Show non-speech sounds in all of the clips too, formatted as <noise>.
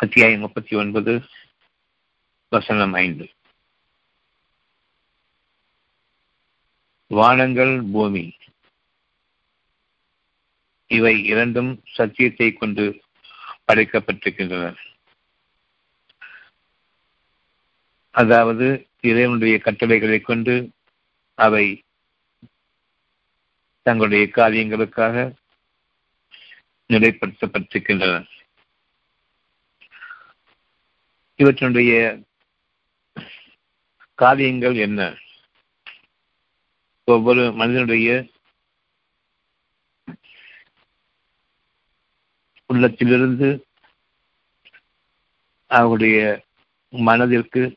அத்தியாயம் முப்பத்தி ஒன்பது வசனம் ஐந்து. வானங்கள் பூமி. இவை இரண்டும் சத்தியத்தை கொண்டு படைக்கப்பட்டிருக்கின்றன. அதாவது இறைவனுடைய கட்டளைகளை கொண்டு அவை தங்களுடைய காரியங்களுக்காக நிலைப்படுத்தப்பட்டிருக்கின்றன. இவற்றினுடைய காரியங்கள் என்ன? ஒவ்வொரு மனிதனுடைய உள்ளத்திலிருந்து அவருடைய மனதிற்கு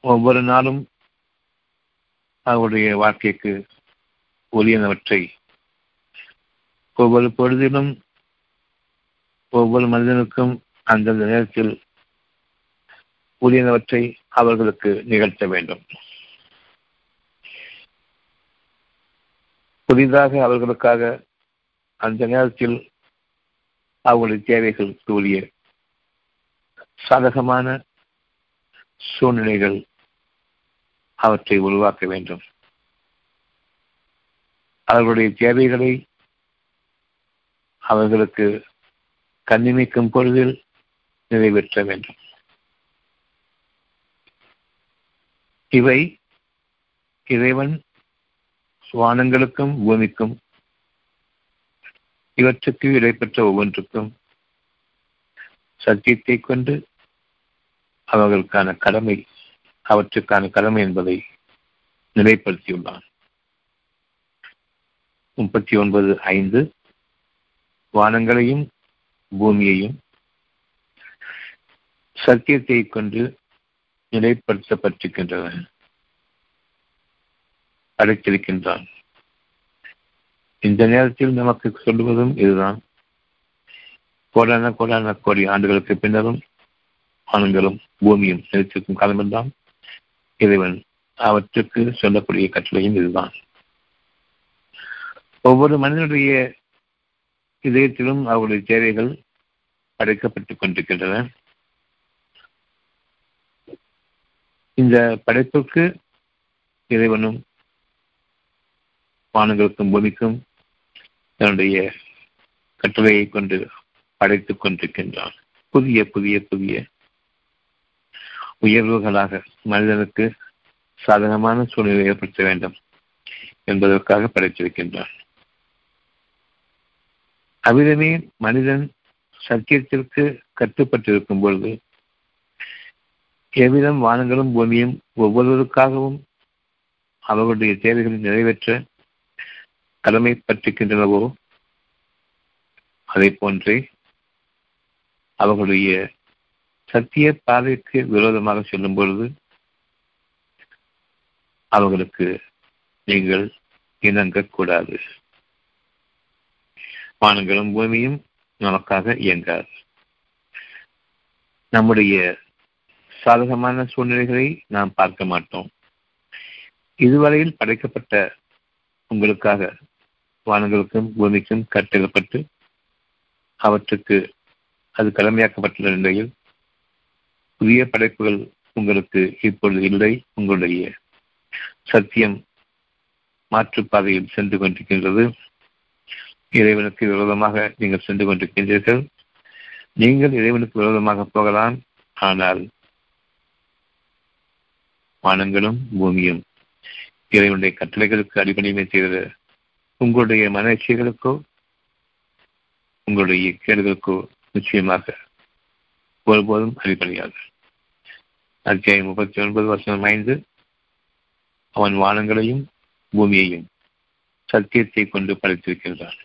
ஒவ்வொரு நாளும் அவருடைய வாழ்க்கைக்கு உரியனவற்றை. ஒவ்வொரு பொழுதிலும் ஒவ்வொரு மனிதனுக்கும் அந்தந்த நேரத்தில் உரியனவற்றை அவர்களுக்கு நிகழ்த்த வேண்டும். புதிதாக அவர்களுக்காக அந்த நேரத்தில் அவர்களுடைய தேவைகளுக்கு உரிய சாதகமான சூழ்நிலைகள் அவற்றை உருவாக்க வேண்டும். அவர்களுடைய தேவைகளை அவர்களுக்கு கண்ணிமைக்கும் பொழுதில் நிறைவேற்ற வேண்டும். இவை இறைவன் வானங்களுக்கும் பூமிக்கும் இவற்றுக்கு இடைப்பெற்ற ஒவ்வொன்றுக்கும் சத்தியத்தை கொண்டு அவர்களுக்கான கடமை அவற்றுக்கான கடமை என்பதை நிலைப்படுத்தியுள்ளான். முப்பத்தி ஒன்பது ஐந்து வானங்களையும் பூமியையும் சத்தியத்தை கொண்டு நிலைப்படுத்தப்பட்டிருக்கின்றவன் அடைத்திருக்கின்றான். இந்த நேரத்தில் நமக்கு சொல்லுவதும் இதுதான். கோடான கோடான கோடி ஆண்டுகளுக்கு பின்னரும் ஆண்களும் பூமியும் நிலைத்திருக்கும் காலமெல்லாம் இறைவன் அவற்றுக்கு சொல்லக்கூடிய கட்டளையும் இதுதான். ஒவ்வொரு மனிதனுடைய இதயத்திலும் அவருடைய தேவைகள் அடைக்கப்பட்டுக் கொண்டிருக்கின்றன. இந்த படைப்புக்கு இறைவனும் வானங்களுக்கும் பூமிக்கும் தன்னுடைய கட்டளையை கொண்டு படைத்துக் கொண்டிருக்கின்றான். புதிய புதிய புதிய உயர்வுகளாக மனிதனுக்கு சாதகமான சூழ்நிலை ஏற்படுத்த வேண்டும் என்பதற்காக படைத்திருக்கின்றான். அவ்விதமே மனிதன் சத்தியத்திற்கு கட்டுப்பட்டிருக்கும் பொழுது எவ்விதம் வானங்களும் பூமியும் ஒவ்வொருவருக்காகவும் அவர்களுடைய தேவைகளை நிறைவேற்ற கடமைப்பட்டிருக்கின்றனவோ? அதை போன்றே அவர்களுடைய சத்திய பாதைக்கு விரோதமாக செல்லும் பொழுது அவர்களுக்கு நீங்கள் இணங்கக்கூடாது வானங்களும் பூமியும் நமக்காக இயங்காது. நம்முடைய சாதகமான சூழ்நிலைகளை நாம் பார்க்க மாட்டோம். இதுவரையில் படைக்கப்பட்ட உங்களுக்காக வானங்களுக்கும் பூமிக்கும் கட்டிடப்பட்டு அவற்றுக்கு அது கடமையாக்கப்பட்டுள்ள நிலையில் புதிய படைப்புகள் உங்களுக்கு இப்பொழுது இல்லை. உங்களுடைய சத்தியம் மாற்றுப்பாதையில் சென்று கொண்டிருக்கின்றது. இறைவனுக்கு விரோதமாக நீங்கள் சென்று கொண்டிருக்கின்றீர்கள். நீங்கள் இறைவனுக்கு விரோதமாக போகலாம். ஆனால் வானங்களும் பூமியும். இறைவனுடைய கட்டளைகளுக்கு அடிப்படையுமே செய்வது உங்களுடைய மனச்சிகளுக்கோ உங்களுடைய கேடுகளுக்கோ நிச்சயமாக ஒருபோதும் அடிப்படையாது. அத்தியாயம் முப்பத்தி ஒன்பது வருஷம் ஐந்து அவன் வானங்களையும் பூமியையும் சத்தியத்தை கொண்டு படைத்திருக்கின்றான்.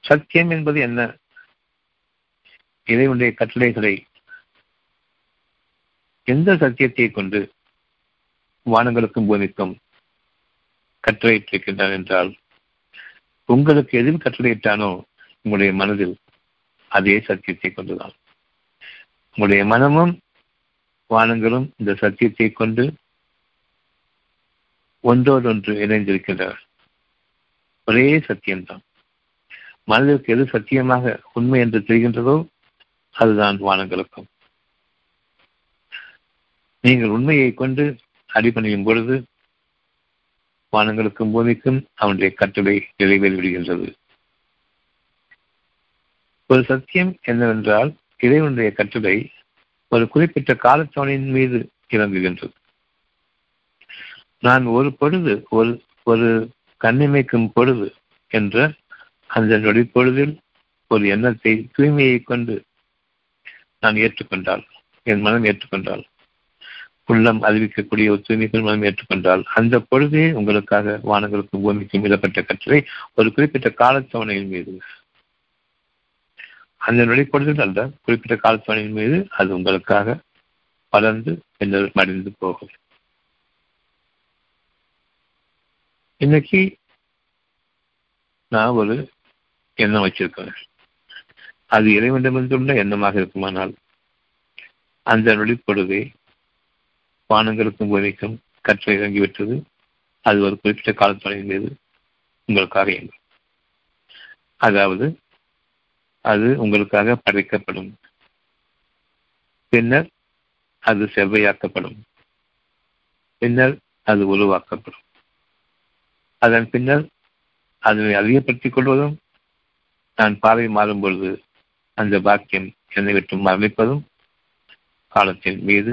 சத்தியம் என்பது என்ன? இறைவனுடைய கட்டளைகளை எந்த சத்தியத்தை கொண்டு வானங்களுக்கும் பூமிக்கும் கட்டளையிட்டிருக்கின்றான் என்றால் உங்களுக்கு எதில் கட்டளையிட்டானோ உங்களுடைய மனதில் அதே சத்தியத்தை கொண்டுதான். உங்களுடைய மனமும் வானங்களும் இந்த சத்தியத்தை கொண்டு ஒன்றோடொன்று இணைந்திருக்கின்றனர் ஒரே சத்தியம்தான். மனதிற்கு எது சத்தியமாக உண்மை என்று தெரிகின்றதோ அதுதான் வானங்களுக்கும். நீங்கள் உண்மையை கொண்டு அடிப்பணியும் பொழுது வானங்களுக்கும் பூமிக்கும் அவனுடைய கட்டளை நிறைவேறி விடுகின்றது. ஒரு சத்தியம் என்னவென்றால் இறைவனுடைய கட்டளை ஒரு குறிப்பிட்ட காலத்தவணையின் மீது இறங்குகின்றது. நான் ஒரு பொழுது ஒரு ஒரு கண்ணிமைக்கும் பொழுது என்ற அந்த நொடிப்பொழுதில் ஒரு எண்ணத்தை தூய்மையை கொண்டு நான் ஏற்றுக்கொண்டால் என் மனம் ஏற்றுக்கொண்டால் உள்ளம் அறிவிக்கக்கூடிய ஒரு தூய்மைக்குள் மனம் ஏற்றுக்கொண்டால் அந்த பொழுதே உங்களுக்காக வானங்களுக்கும் பூமிக்கும் இடப்பட்ட கற்றலை ஒரு குறிப்பிட்ட காலத்தவணையின் மீது. அந்த நொடிப்பொழுதில் அல்ல குறிப்பிட்ட காலத்தவணையின் மீது அது உங்களுக்காக வளர்ந்து பின்னர் மடிந்து போகும். இன்னைக்கு நான் ஒரு எண்ணம் வச்சிருக்கேன். அது இறைவனிடமிருந்துள்ள எண்ணமாக இருக்குமானால் அந்த நொடிப்பொழுதே வானங்களுக்கும் பூமிக்கும் கற்றை இறங்கிவிட்டது அது ஒரு குறிப்பிட்ட காலத்தொலையின் மீது உங்களுக்காக இயங்கும் அதாவது அது உங்களுக்காக படைக்கப்படும். பின்னர் அது செவ்வையாக்கப்படும். பின்னர் அது உருவாக்கப்படும். அதன் பின்னர் அதனை அதிகப்படுத்திக் கொள்வதும் நான் பார்வை மாறும் பொழுது அந்த பாக்கியம் என்னை விட்டு மரணிப்பதும் காலத்தின் மீது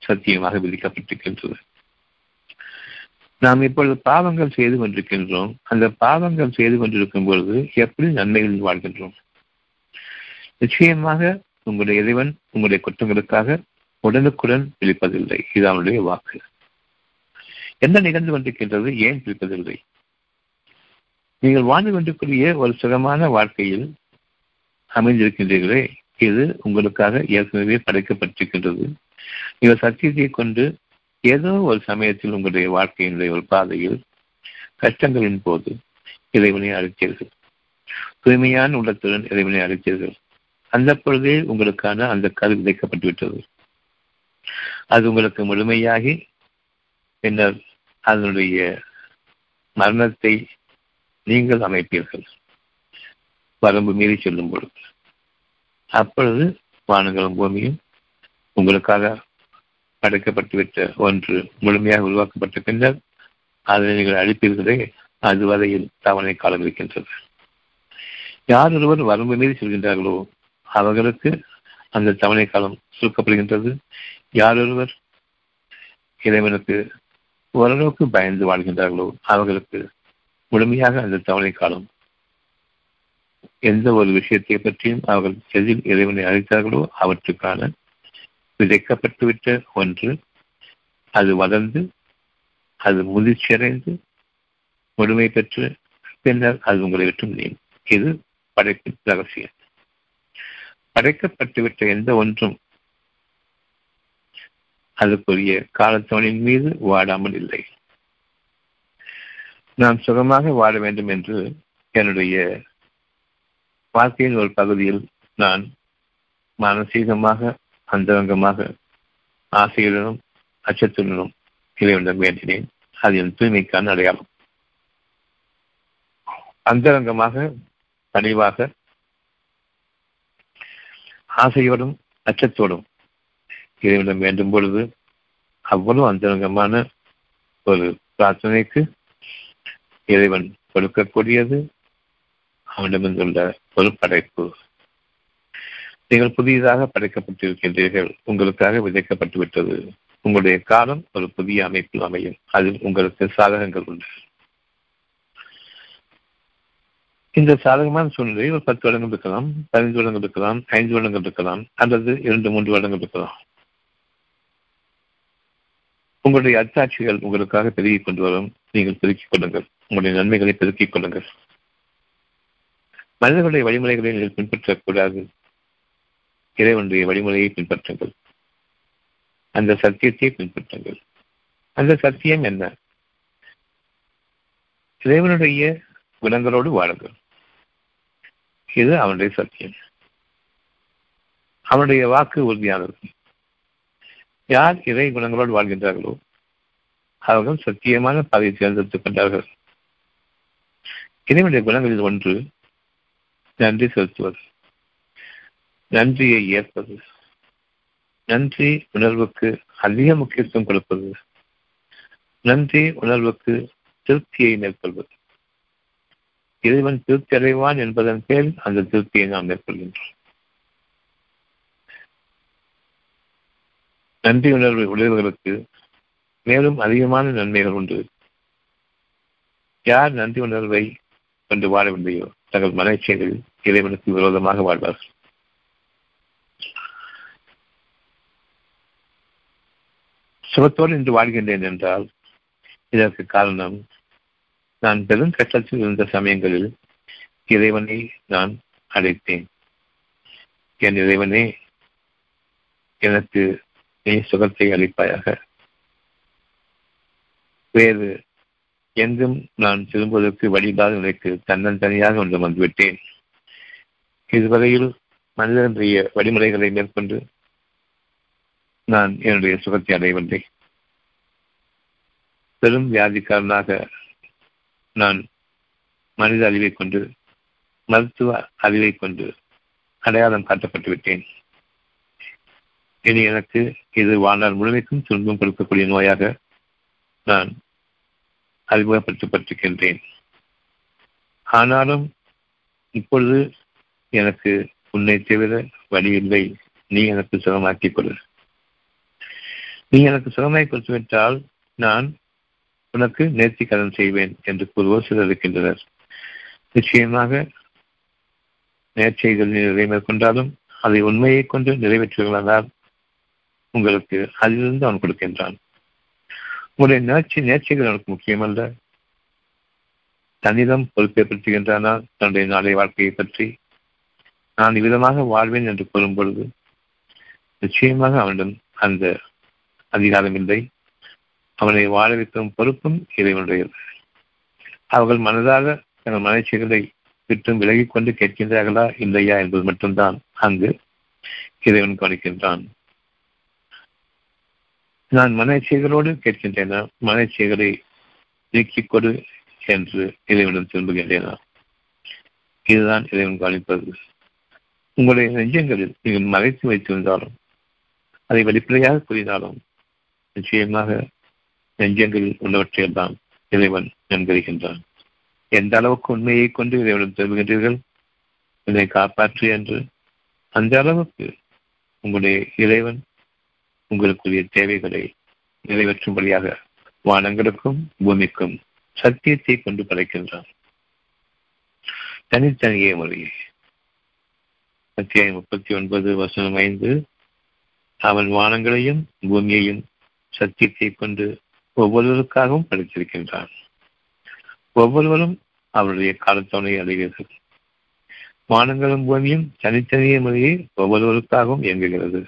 சத்தியமாக விதிக்கப்பட்டிருக்கின்றது நாம் இப்பொழுது பாவங்கள் செய்து கொண்டிருக்கின்றோம். அந்த பாவங்கள் செய்து கொண்டிருக்கும் பொழுது எப்படி நன்மைகளில் வாழ்கின்றோம்? நிச்சயமாக உங்களுடைய இறைவன் உங்களுடைய குற்றங்களுக்காக உடனுக்குடன் பிடிப்பதில்லை இது அவனுடைய வாக்கு. என்ன நிகழ்ந்து கொண்டிருக்கின்றது? ஏன் பிடிப்பதில்லை நீங்கள் வாழ்ந்து கொண்டிருக்கூடிய ஒரு சுகமான வாழ்க்கையில் அமைந்திருக்கின்றீர்களே. இது உங்களுக்காக ஏற்கனவே படைக்கப்பட்டிருக்கின்றது. நீங்கள் சத்தியத்தை கொண்டு ஏதோ ஒரு சமயத்தில் உங்களுடைய வாழ்க்கையினுடைய ஒரு பாதையில் கஷ்டங்களின் போது இறைவனை அழைத்தீர்கள். தூய்மையான உள்ளத்துடன் இறைவனை அழைத்தீர்கள். அந்த பொழுதே உங்களுக்கான அந்த கரு விதைக்கப்பட்டு விட்டது. அது உங்களுக்கு முழுமையாகி பின்னர் அதனுடைய மரணத்தை நீங்கள் அமைப்பீர்கள். வரம்பு மீறி செல்லும் பொழுது. அப்பொழுது வானங்களும் பூமியும் உங்களுக்காக அடைக்கப்பட்டுவிட்ட ஒன்று முழுமையாக உருவாக்கப்பட்ட பின்னர் அதை நீங்கள் அழிப்பீர்களே அது வரையில் தவணை காலம் இருக்கின்றது. யார் ஒருவர் வரம்பு மீறி செல்கின்றார்களோ அவர்களுக்கு அந்த தவணை காலம் சுருக்கப்படுகின்றது. யார் ஒருவர் இறைவனுக்கு ஓரளவுக்கு பயந்து வாழ்கின்றார்களோ அவர்களுக்கு முழுமையாக அந்த தவணை காலம் எந்த ஒரு விஷயத்தை பற்றியும் அவர்கள் எதில் இறைவனை அழைத்தார்களோ அவற்றுக்கான விதைக்கப்பட்டுவிட்ட ஒன்று அது வளர்ந்து அது முதிர்ச்சியடைந்து முழுமை பெற்று பின்னர் அது உங்களை விட்டு முடியும் இது படைப்பின் ரகசியம். படைக்கப்பட்டுவிட்ட எந்த ஒன்றும் அதுக்குரிய காலத்தவனின் மீது வாடாமல் இல்லை. நான் சுகமாக வாழ வேண்டும் என்று என்னுடைய வாழ்க்கையின் ஒரு பகுதியில் நான் மானசீகமாக அந்தரங்கமாக ஆசையுடனும் அச்சத்துடனும் இறைவனிடம் வேண்டினேன் அது என் தூய்மைக்கான அடையாளம். அந்தரங்கமாக பணிவாக ஆசையோடும் அச்சத்தோடும் இறைவனிடம் வேண்டும் பொழுது அவ்வளவு அந்தரங்கமான ஒரு பிரார்த்தனைக்கு இறைவன் கொடுக்கக்கூடியது அவனிடமிருந்துள்ள ஒரு படைப்பு நீங்கள் புதியதாக படைக்கப்பட்டிருக்கின்றீர்கள். உங்களுக்காக விதைக்கப்பட்டு விட்டது. உங்களுடைய காலம் ஒரு புதிய அமைப்பில் அமையும். அதில் உங்களுக்கு சாதகங்கள் உண்டு. இந்த சாதகமான சூழ்நிலை ஒரு பத்து வருடங்கள் இருக்கலாம் பதினைந்து வருடங்கள் இருக்கலாம் ஐந்து வருடங்கள் இருக்கலாம் அல்லது இரண்டு மூன்று வருடங்கள் இருக்கலாம். உங்களுடைய அத்தாட்சிகள் உங்களுக்காக பெருகிக் கொண்டு வரும். நீங்கள் பெருக்கிக் கொள்ளுங்கள். உங்களுடைய நன்மைகளை பெருக்கிக் கொள்ளுங்கள். மனிதர்களுடைய வழிமுறைகளை நீங்கள் பின்பற்றக்கூடாது. இறைவனுடைய வழிமுறையை பின்பற்றுங்கள். அந்த சத்தியத்தை பின்பற்றுங்கள். அந்த சத்தியம் என்ன? இறைவனுடைய குணங்களோடு வாழுங்கள். இது அவனுடைய சத்தியம். அவனுடைய வாக்கு உறுதியானது. யார் இறை குணங்களோடு வாழ்கின்றார்களோ அவர்கள் சத்தியமான பாதையை தேர்ந்தெடுத்துக் கொண்டார்கள். இறைவனுடைய குணங்களில் ஒன்று. நன்றி செலுத்துவது. நன்றியை ஏற்பது. நன்றி உணர்வுக்கு அதிக முக்கியத்துவம் கொடுப்பது. நன்றி உணர்வுக்கு திருப்தியை மேற்கொள்வது. இறைவன் திருப்தி அடைவான் என்பதன் பேரில் அந்த திருப்தியை நாம் மேற்கொள்கின்றோம். நன்றி உணர்வு உடையவர்களுக்கு மேலும் அதிகமான நன்மைகள் உண்டு. யார் நன்றி உணர்வை கொண்டு வாழவில்லையோ தங்கள் மனச்செயலில் இறைவனுக்கு விரோதமாக வாழ்வார்கள். சுகத்தோடு இன்று வாழ்கின்றேன் என்றால் இதற்கு காரணம் நான் பெரும் கஷ்டத்தில் இருந்த சமயங்களில் இறைவனை நான் அழைத்தேன். என் இறைவனே எனக்கு நீ சுகத்தை அளிப்பாயாக. வேறு எங்கும் நான் திரும்புவதற்கு வழியில்லாத நிலைக்கு தன்னந்தனியாக ஒன்று வந்துவிட்டேன். இதுவரையில் மனிதனுடைய வழிமுறைகளை மேற்கொண்டு நான் என்னுடைய சுகத்தை அடையவில்லை. பெரும் வியாதிக்காரனாக நான் மனித அறிவை கொண்டு மருத்துவ அறிவை கொண்டு அடையாளம் காட்டப்பட்டு விட்டேன். இனி எனக்கு இது வாழ்நாள் முழுமைக்கும் துன்பம் கொடுக்கக்கூடிய நோயாக நான் அறிமுகப்படுத்தப்பட்டிருக்கின்றேன். ஆனாலும் இப்பொழுது எனக்கு உன்னை தவிர வழியில்லை. நீ எனக்கு சுகமாக்கிக் கொடு. நீ எனக்கு சுகமாய் கொடுத்துவிட்டால் நான் உனக்கு நேர்த்தி கடன் செய்வேன் என்று கூறுவோர் சிலர் இருக்கின்றனர். நிச்சயமாக நேர்ச்சைகள் நிறைவே மேற்கொண்டாலும் அதை உண்மையை கொண்டு நிறைவேற்றுகிறதால் உங்களுக்கு அதிலிருந்து அவன் கொடுக்கின்றான். உங்களுடைய நேர்ச்சி நேர்ச்சிகள் அவனுக்கு முக்கியமல்ல. தன்னிடம் பொறுப்பேற்படுத்துகின்றானா? தன்னுடைய நாளை வாழ்க்கையை பற்றி நான் இவ்விதமாக வாழ்வேன் என்று கூறும் பொழுது நிச்சயமாக அவனிடம் அந்த அதிகாரம் இல்லை அவனை வாழ வைக்கும் பொறுப்பும் இறைவனுடையது. அவர்கள் மனதாக தங்கள் மனச்சிகளை விட்டும் விலகிக் கொண்டு கேட்கின்றார்களா இல்லையா என்பது மட்டும்தான் அங்கு இறைவன் கவனிக்கின்றான். நான் மனச்சைகளோடு கேட்கின்றேனா? மனச்சைகளை நீக்கிக் கொடு என்று இறைவனிடம் திரும்புகின்றேனா? இதுதான் இறைவன் கவனிப்பது. உங்களுடைய நெஞ்சங்களில் நீங்கள் மறைத்து வைத்திருந்தாலும் அதை வெளிப்படையாக கூறினாலும் நிச்சயமாக நெஞ்சங்களில் உள்ளவற்றையெல்லாம் இறைவன் நன்கறிகின்றான். எந்த அளவுக்கு உண்மையை கொண்டு இறைவனிடம் திரும்புகின்றீர்கள்? என்னை காப்பாற்று என்று. அந்த அளவுக்கு உங்களுடைய இறைவன் உங்களுக்குரிய தேவைகளை நிறைவேற்றும்படியாக வானங்களுக்கும் பூமிக்கும் சத்தியத்தை கொண்டு படைக்கின்றான். தனித்தனியே முறையே அத்தியாயம் முப்பத்தி ஒன்பது வசனம் ஐந்து. அவன் வானங்களையும் பூமியையும் சத்தியத்தை கொண்டு ஒவ்வொருவருக்காகவும் படைத்திருக்கின்றான் ஒவ்வொருவரும் அவருடைய காலத்தவணை அடைகிறது வானங்களும் பூமியும் தனித்தனியே முறையே ஒவ்வொருவருக்காகவும் இயங்குகிறது.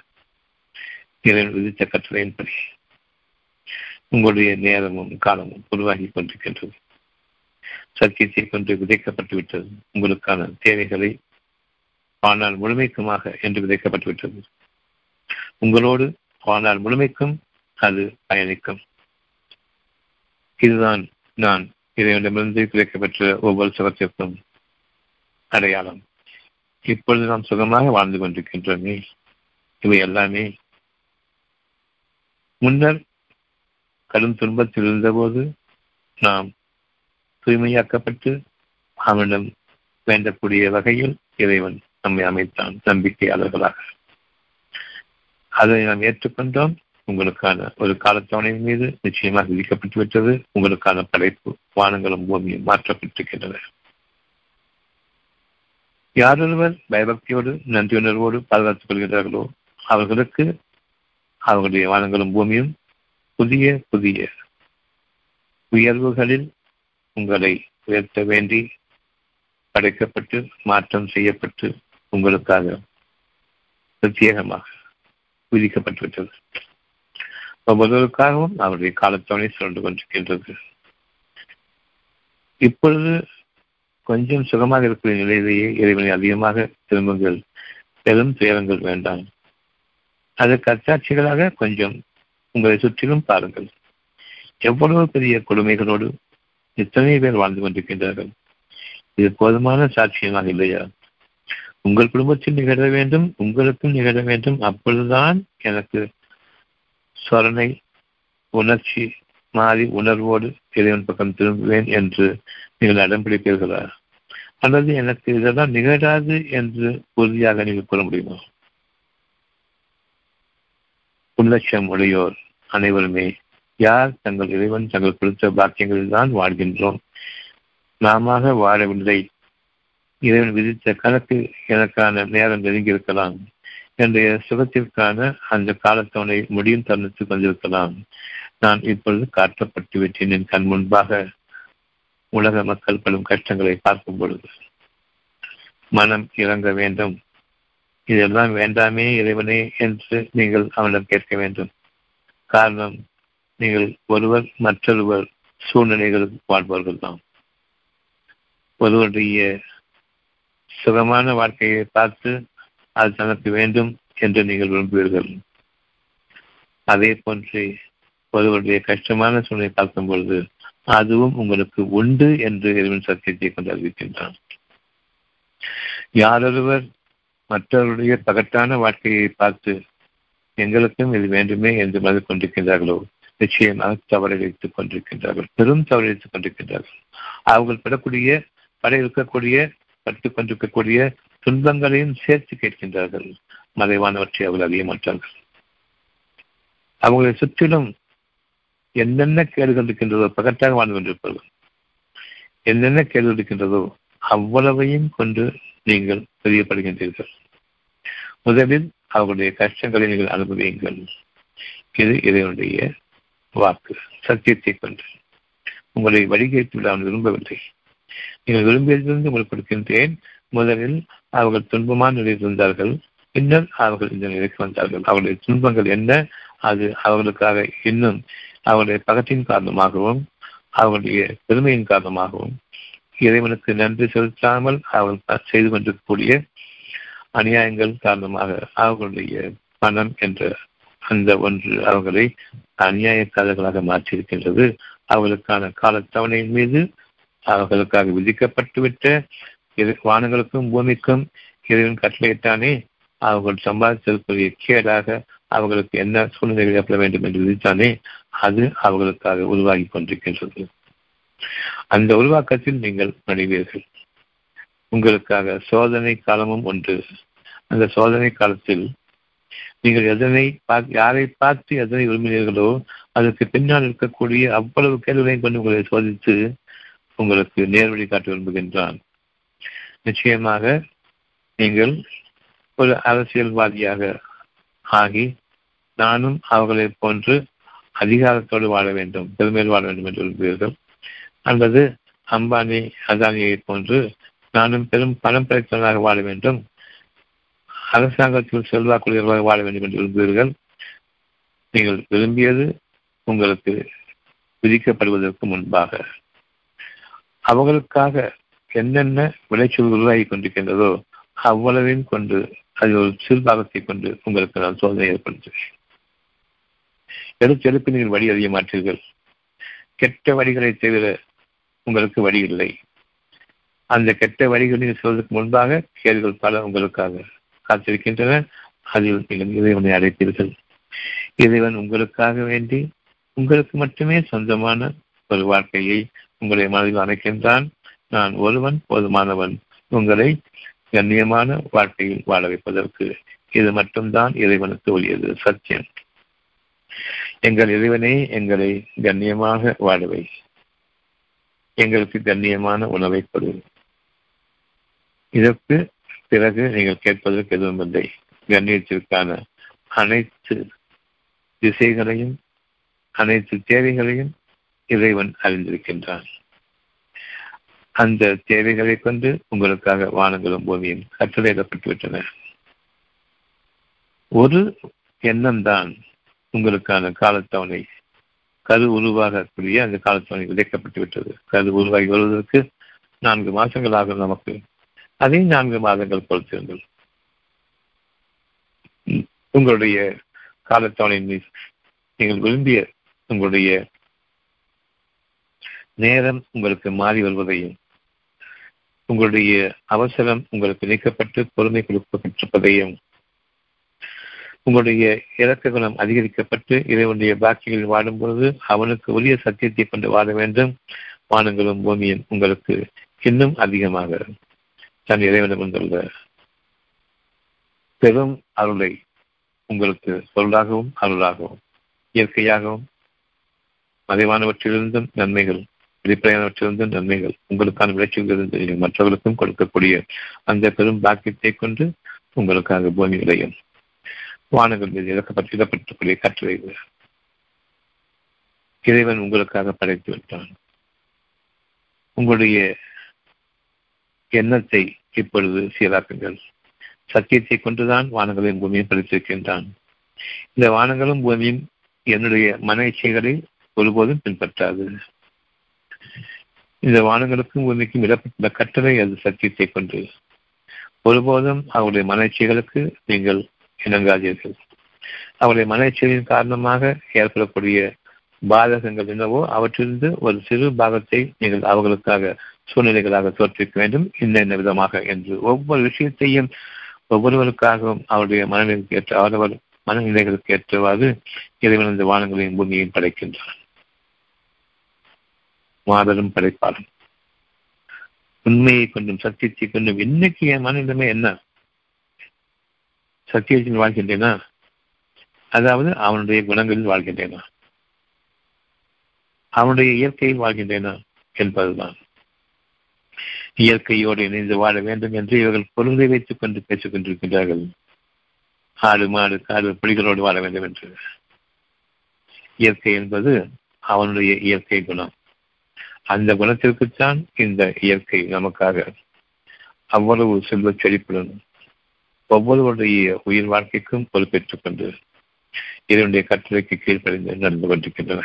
இறைவன் விதித்த கட்டளையின்படி உங்களுடைய நேரமும் காலமும் உருவாகி கொண்டிருக்கின்றது. சத்தியத்தை கொண்டு விதைக்கப்பட்டு விட்டது. உங்களுக்கான தேவைகளை ஆனால் முழுமைக்குமாக என்று விதைக்கப்பட்டு விட்டது. உங்களோடு ஆனால் முழுமைக்கும் அது பயணிக்கும். இதுதான் நான் இறைவனிடமிருந்து கிடைக்கப்பெற்ற ஒவ்வொரு சுகத்திற்கும் அடையாளம். இப்பொழுது நாம் சுகமாக வாழ்ந்து கொண்டிருக்கின்றோமே இவை எல்லாமே முன்னர் கடும் துன்பத்தில் இருந்தபோது நாம் தூய்மையாக்கப்பட்டு அவனிடம் வேண்டக்கூடிய வகையில் இறைவன் நம்மை அமைத்தான் நம்பிக்கையாளர்களாக. அதை நாம் ஏற்றுக்கொண்டோம். உங்களுக்கான ஒரு காலத்தவணையின் மீது நிச்சயமாக விதிக்கப்பட்டு விட்டது. உங்களுக்கான படைப்பு வானங்களும் பூமியும் மாற்றப்பட்டிருக்கின்றன. யாரொருவர் பயபக்தியோடு நன்றியுணர்வோடு பாதுகாத்துக் கொள்கிறார்களோ அவர்களுக்கு அவர்களுடைய வானங்களும் பூமியும் புதிய புதிய உயர்வுகளில் உங்களை உயர்த்த வேண்டி படைக்கப்பட்டு மாற்றம் செய்யப்பட்டு உங்களுக்காக பிரத்யேகமாக விதிக்கப்பட்டுவிட்டது ஒவ்வொருவருக்காகவும் அவருடைய காலத்தவணை சுழன்று கொண்டிருக்கின்றது. இப்பொழுது கொஞ்சம் சுகமாக இருக்கிற நிலையிலேயே இறைவனை அதிகமாக திரும்புங்கள். பெரும் துயரங்கள் வேண்டாம். அதற்கு அத்தாட்சிகளாக கொஞ்சம் உங்களை சுற்றிலும் பாருங்கள். எவ்வளவு பெரிய கொடுமைகளோடு எத்தனை பேர் வாழ்ந்து கொண்டிருக்கின்றார்கள். இது போதுமான சாட்சியமாக இல்லையா? உங்கள் குடும்பத்தில் நிகழ வேண்டும் உங்களுக்கும் நிகழ வேண்டும். அப்பொழுதுதான் எனக்கு சொரணை உணர்ச்சி மாறி உணர்வோடு இறைவன் பக்கம் திரும்புவேன் என்று நீங்கள் அடம்பிடிப்பீர்களா அல்லது எனக்கு இதெல்லாம் நிகழாது என்று உறுதியாக நீங்கள் கூற முடியுமா? உள்ளட்சம் உடையோர் அனைவருமே யார் தங்கள் இறைவன் தங்கள் கொடுத்த பாக்கியங்களில் தான் வாழ்கின்றோம்? நாம வாழவில்லை. இறைவன் விதித்த கணக்கு எனக்கான நேரம் நெருங்கியிருக்கலாம் என்னுடைய சுகத்திற்கான அந்த காலத்தவனை முடியும் தருணத்துக்கு வந்திருக்கலாம். நான் இப்பொழுது காட்டப்பட்டு விட்டேன். என் கண் முன்பாக உலக மக்கள் படும் கஷ்டங்களை பார்க்கும் பொழுது மனம் இறங்க வேண்டும். இதெல்லாம் வேண்டாமே இறைவனே என்று நீங்கள் அவனிடம் கேட்க வேண்டும். காரணம் நீங்கள் ஒருவர் மற்றொருவர் சூழ்நிலைகளுக்கு வாழ்பவர்கள் தான். ஒருவருடைய சுகமான வாழ்க்கையை பார்த்து அது தனக்கு வேண்டும் என்று நீங்கள் விரும்புவீர்கள். அதே போன்று ஒருவருடைய கஷ்டமான சூழ்நிலை பார்க்கும் பொழுது அதுவும் உங்களுக்கு உண்டு என்று இறைவன் சத்தியத்தை கொண்டு அறிவிக்கின்றான். யாரொருவர் மற்றவருடைய பகட்டான வாழ்க்கையை பார்த்து எங்களுக்கும் இது வேண்டுமே என்று மனது கொண்டிருக்கின்றார்களோ நிச்சயமாக வைத்துக் கொண்டிருக்கின்றார்கள். பெரும் தவறளித்துக் கொண்டிருக்கின்றார்கள். அவர்கள் பெறக்கூடிய படை இருக்கக்கூடிய பட்டுக் கொண்டிருக்கக்கூடிய துன்பங்களையும் சேர்த்து கேட்கின்றார்கள். மறைவானவற்றை அவர்கள் அறிய மாட்டார்கள். அவர்களை சுற்றிலும் என்னென்ன கேடுகள் இருக்கின்றதோ பகட்டாக வாழ்ந்து கொண்டிருப்பார்கள் என்னென்ன கேடுகள் இருக்கின்றதோ அவ்வளவையும் கொண்டு நீங்கள் தெரியப்படுகின்றீர்கள். முதலில் அவர்களுடைய கஷ்டங்களை நீங்கள் அனுபவியுங்கள். இது இதனுடைய வாக்கு. சத்தியத்தை கொண்டு. உங்களை வழிகேட்டு அவன் விரும்பவில்லை. நீங்கள் விரும்பியதிலிருந்து உங்களுக்கு கொடுக்கின்றேன். முதலில் அவர்கள் துன்பமான நிலையில் இருந்தார்கள் பின்னர் அவர்கள் இந்த நிலைக்கு வந்தார்கள். அவருடைய துன்பங்கள் என்ன? அது அவர்களுக்காக இன்னும் அவருடைய பகத்தின் காரணமாகவும் அவர்களுடைய பெருமையின் காரணமாகவும் இறைவனுக்கு நன்றி செலுத்தாமல் அவர்கள் செய்து கொண்டிருக்கக்கூடிய அநியாயங்கள் காரணமாக அவர்களுடைய பணம் என்ற அந்த ஒன்று அவர்களை அநியாயக்காரர்களாக மாற்றியிருக்கின்றது. அவர்களுக்கான காலத்தவணையின் மீது அவர்களுக்காக விதிக்கப்பட்டுவிட்ட இது வானங்களுக்கும் பூமிக்கும் இறைவன் கட்டளையிட்டானே அவர்கள் சம்பாதித்ததற்குரிய கேடாக அவர்களுக்கு என்ன சூழ்நிலைகள் ஏற்பட வேண்டும் என்று விதித்தானே அது அவர்களுக்காக உருவாகி கொண்டிருக்கின்றது. அந்த உருவாக்கத்தில் நீங்கள் நடிவீர்கள். உங்களுக்காக சோதனை காலமும் ஒன்று அந்த சோதனை காலத்தில் நீங்கள் எதனை யாரை பார்த்து எதனை விரும்பினீர்களோ அதற்கு பின்னால் இருக்கக்கூடிய அவ்வளவு கேள்விகளையும் கொண்டு உங்களை சோதித்து உங்களுக்கு நேர்வழி காட்ட விரும்புகின்றான். நிச்சயமாக நீங்கள் ஒரு அரசியல்வாதியாக ஆகி நானும் அவர்களை போன்று அதிகாரத்தோடு வாழ வேண்டும் பெருமையில் வாழ வேண்டும் என்று விரும்புகிறீர்கள். அல்லது அம்பானி அதானியை போன்று நானும் பெரும் பணம் படைத்தவனாக வாழ வேண்டும் அரசாங்கத்தில் செல்வாக்குள்ளவர்களாக வாழ வேண்டும் என்று விரும்புகிறீர்கள். நீங்கள் விரும்பியது உங்களுக்கு விதிக்கப்படுவதற்கு முன்பாக. அவர்களுக்காக என்னென்ன விளைச்சல் உருவாகி கொண்டிருக்கின்றதோ அவ்வளவையும் கொண்டு அது ஒரு சிறுபாகத்தை கொண்டு உங்களுக்கு நான் சோதனை ஏற்படுத்துவேன். எடுத்தெடுப்பு நீங்கள் வழி அறிய மாற்றீர்கள் கெட்ட வழிகளை தவிர உங்களுக்கு வழி இல்லை. அந்த கெட்ட வழிகள் நீங்கள் சொல்வதற்கு முன்பாக கேள்விகள் பல உங்களுக்காக காத்திருக்கின்றன. அதில் நீங்கள் இறைவனை அழைப்பீர்கள். இறைவன் உங்களுக்காக வேண்டி உங்களுக்கு மட்டுமே சொந்தமான ஒரு வாழ்க்கையை உங்களுடைய மனதில் அமைக்கின்றான். நான் ஒருவன் போதுமானவன். உங்களை கண்ணியமான வாழ்க்கையில் வாழ வைப்பதற்கு இது மட்டும்தான் இறைவனுக்கு உரியது சத்தியம். எங்கள் இறைவனே எங்களை கண்ணியமாக வாழவை எங்களுக்கு கண்ணியமான உணவை கொடு. இதற்கு பிறகு நீங்கள் கேட்பதற்கு எதுவும் இல்லை கண்ணியத்திற்கான அனைத்து திசைகளையும் அனைத்து தேவைகளையும் இறைவன் அறிந்திருக்கின்றான். அந்த தேவைகளை கொண்டு உங்களுக்காக வானங்களும் பூமியும் கட்டளையிடப்பட்டுவிட்டன ஒரு எண்ணம் தான் உங்களுக்கான காலத்தவணை. கரு உருவாகக்கூடிய அந்த காலத்தவணை விதைக்கப்பட்டு விட்டது கரு உருவாகி வருவதற்கு நான்கு மாதங்கள் ஆகும் நமக்கு. அதே நான்கு மாதங்கள் பொறுத்திருங்கள் உங்களுடைய காலத்தவணை நீங்கள் விரும்பிய உங்களுடைய நேரம் உங்களுக்கு மாறி வருவதையும் உங்களுடைய அவசரம் உங்களுக்கு நீக்கப்பட்டு பொறுமை கொடுக்கப்பட்டிருப்பதையும் உங்களுடைய இலக்க குணம் அதிகரிக்கப்பட்டு இறைவனுடைய பாக்கியங்களில் வாடும் பொழுது அவனுக்கு உரிய சத்தியத்தை கொண்டு வாழ வேண்டும். வானங்களும் பூமியும் உங்களுக்கு இன்னும் அதிகமாக தன் இறைவனம் வந்துள்ள பெரும் அருளை உங்களுக்கு பொருளாகவும் அருளாகவும் இயற்கையாகவும் மறைவானவற்றிலிருந்தும் நன்மைகள் வெளிப்படையானவற்றிலிருந்து நன்மைகள் உங்களுக்கான விளைச்சலிருந்து மற்றவர்களுக்கும் கொடுக்கக்கூடிய அந்த பெரும் பாக்கியத்தை கொண்டு உங்களுக்காக பூமி விளையும். வானங்கள் மீது இறக்கப்பட்டு இடப்பட்டிருக்கக்கூடிய கட்டளை இறைவன் உங்களுக்காக படைத்து விட்டான். உங்களுடைய எண்ணத்தை இப்பொழுது சீராக்குங்கள். சத்தியத்தை கொண்டுதான் வானங்களையும் பூமியும் படைத்திருக்கின்றான் இந்த வானங்களும் பூமியும் என்னுடைய மன இச்சைகளை ஒருபோதும் பின்பற்றாது. இந்த வானங்களுக்கும் பூமிக்கும் இடப்பட்டுள்ள கட்டளை அது சத்தியத்தை கொண்டு. ஒருபோதும் அவருடைய மனச்சிகளுக்கு நீங்கள் இணங்காதீர்கள். அவருடைய மனச்சிகளின் காரணமாக ஏற்படக்கூடிய பாதகங்கள் என்னவோ அவற்றிலிருந்து ஒரு சிறு பாகத்தை நீங்கள் அவர்களுக்காக சூழ்நிலைகளாக தோற்றுவிக்க வேண்டும். இன்னென்ன விதமாக என்று ஒவ்வொரு விஷயத்தையும் ஒவ்வொருவருக்காகவும் அவருடைய மனநிலைக்கு ஏற்ற அவரவர் மனநிலைகளுக்கு ஏற்றவாறு இறைவன் இந்த வானங்களையும் பூமியையும் படைக்கின்றான். மாபெரும் படைப்பாளன். உண்மையை கொண்டும் சத்தியத்தை கொண்டும் இன்னைக்கு என் மனிதமே என்ன? சத்தியத்தில் வாழ்கின்றேனா? அதாவது அவனுடைய குணங்களில் வாழ்கின்றேனா? அவனுடைய இயற்கையில் வாழ்கின்றேனா என்பதுதான். இயற்கையோடு இணைந்து வாழ வேண்டும் என்று இவர்கள் பொருளை வைத்துக் கொண்டு பேசிக் கொண்டிருக்கின்றார்கள். ஆடு மாடு காடு புலிகளோடு வாழ வேண்டும் என்று. இயற்கை என்பது அவனுடைய இயற்கை குணம். அந்த குணத்திற்குத்தான் இந்த இயற்கை நமக்காக அவ்வளவு செல்வ செழிப்புடன் ஒவ்வொருவருடைய உயிர் வாழ்க்கைக்கும் பொறுப்பேற்றுக் கொண்டு இதனுடைய கட்டளைக்கு கீழ்ப்படைந்து நடந்து கொண்டிருக்கின்றன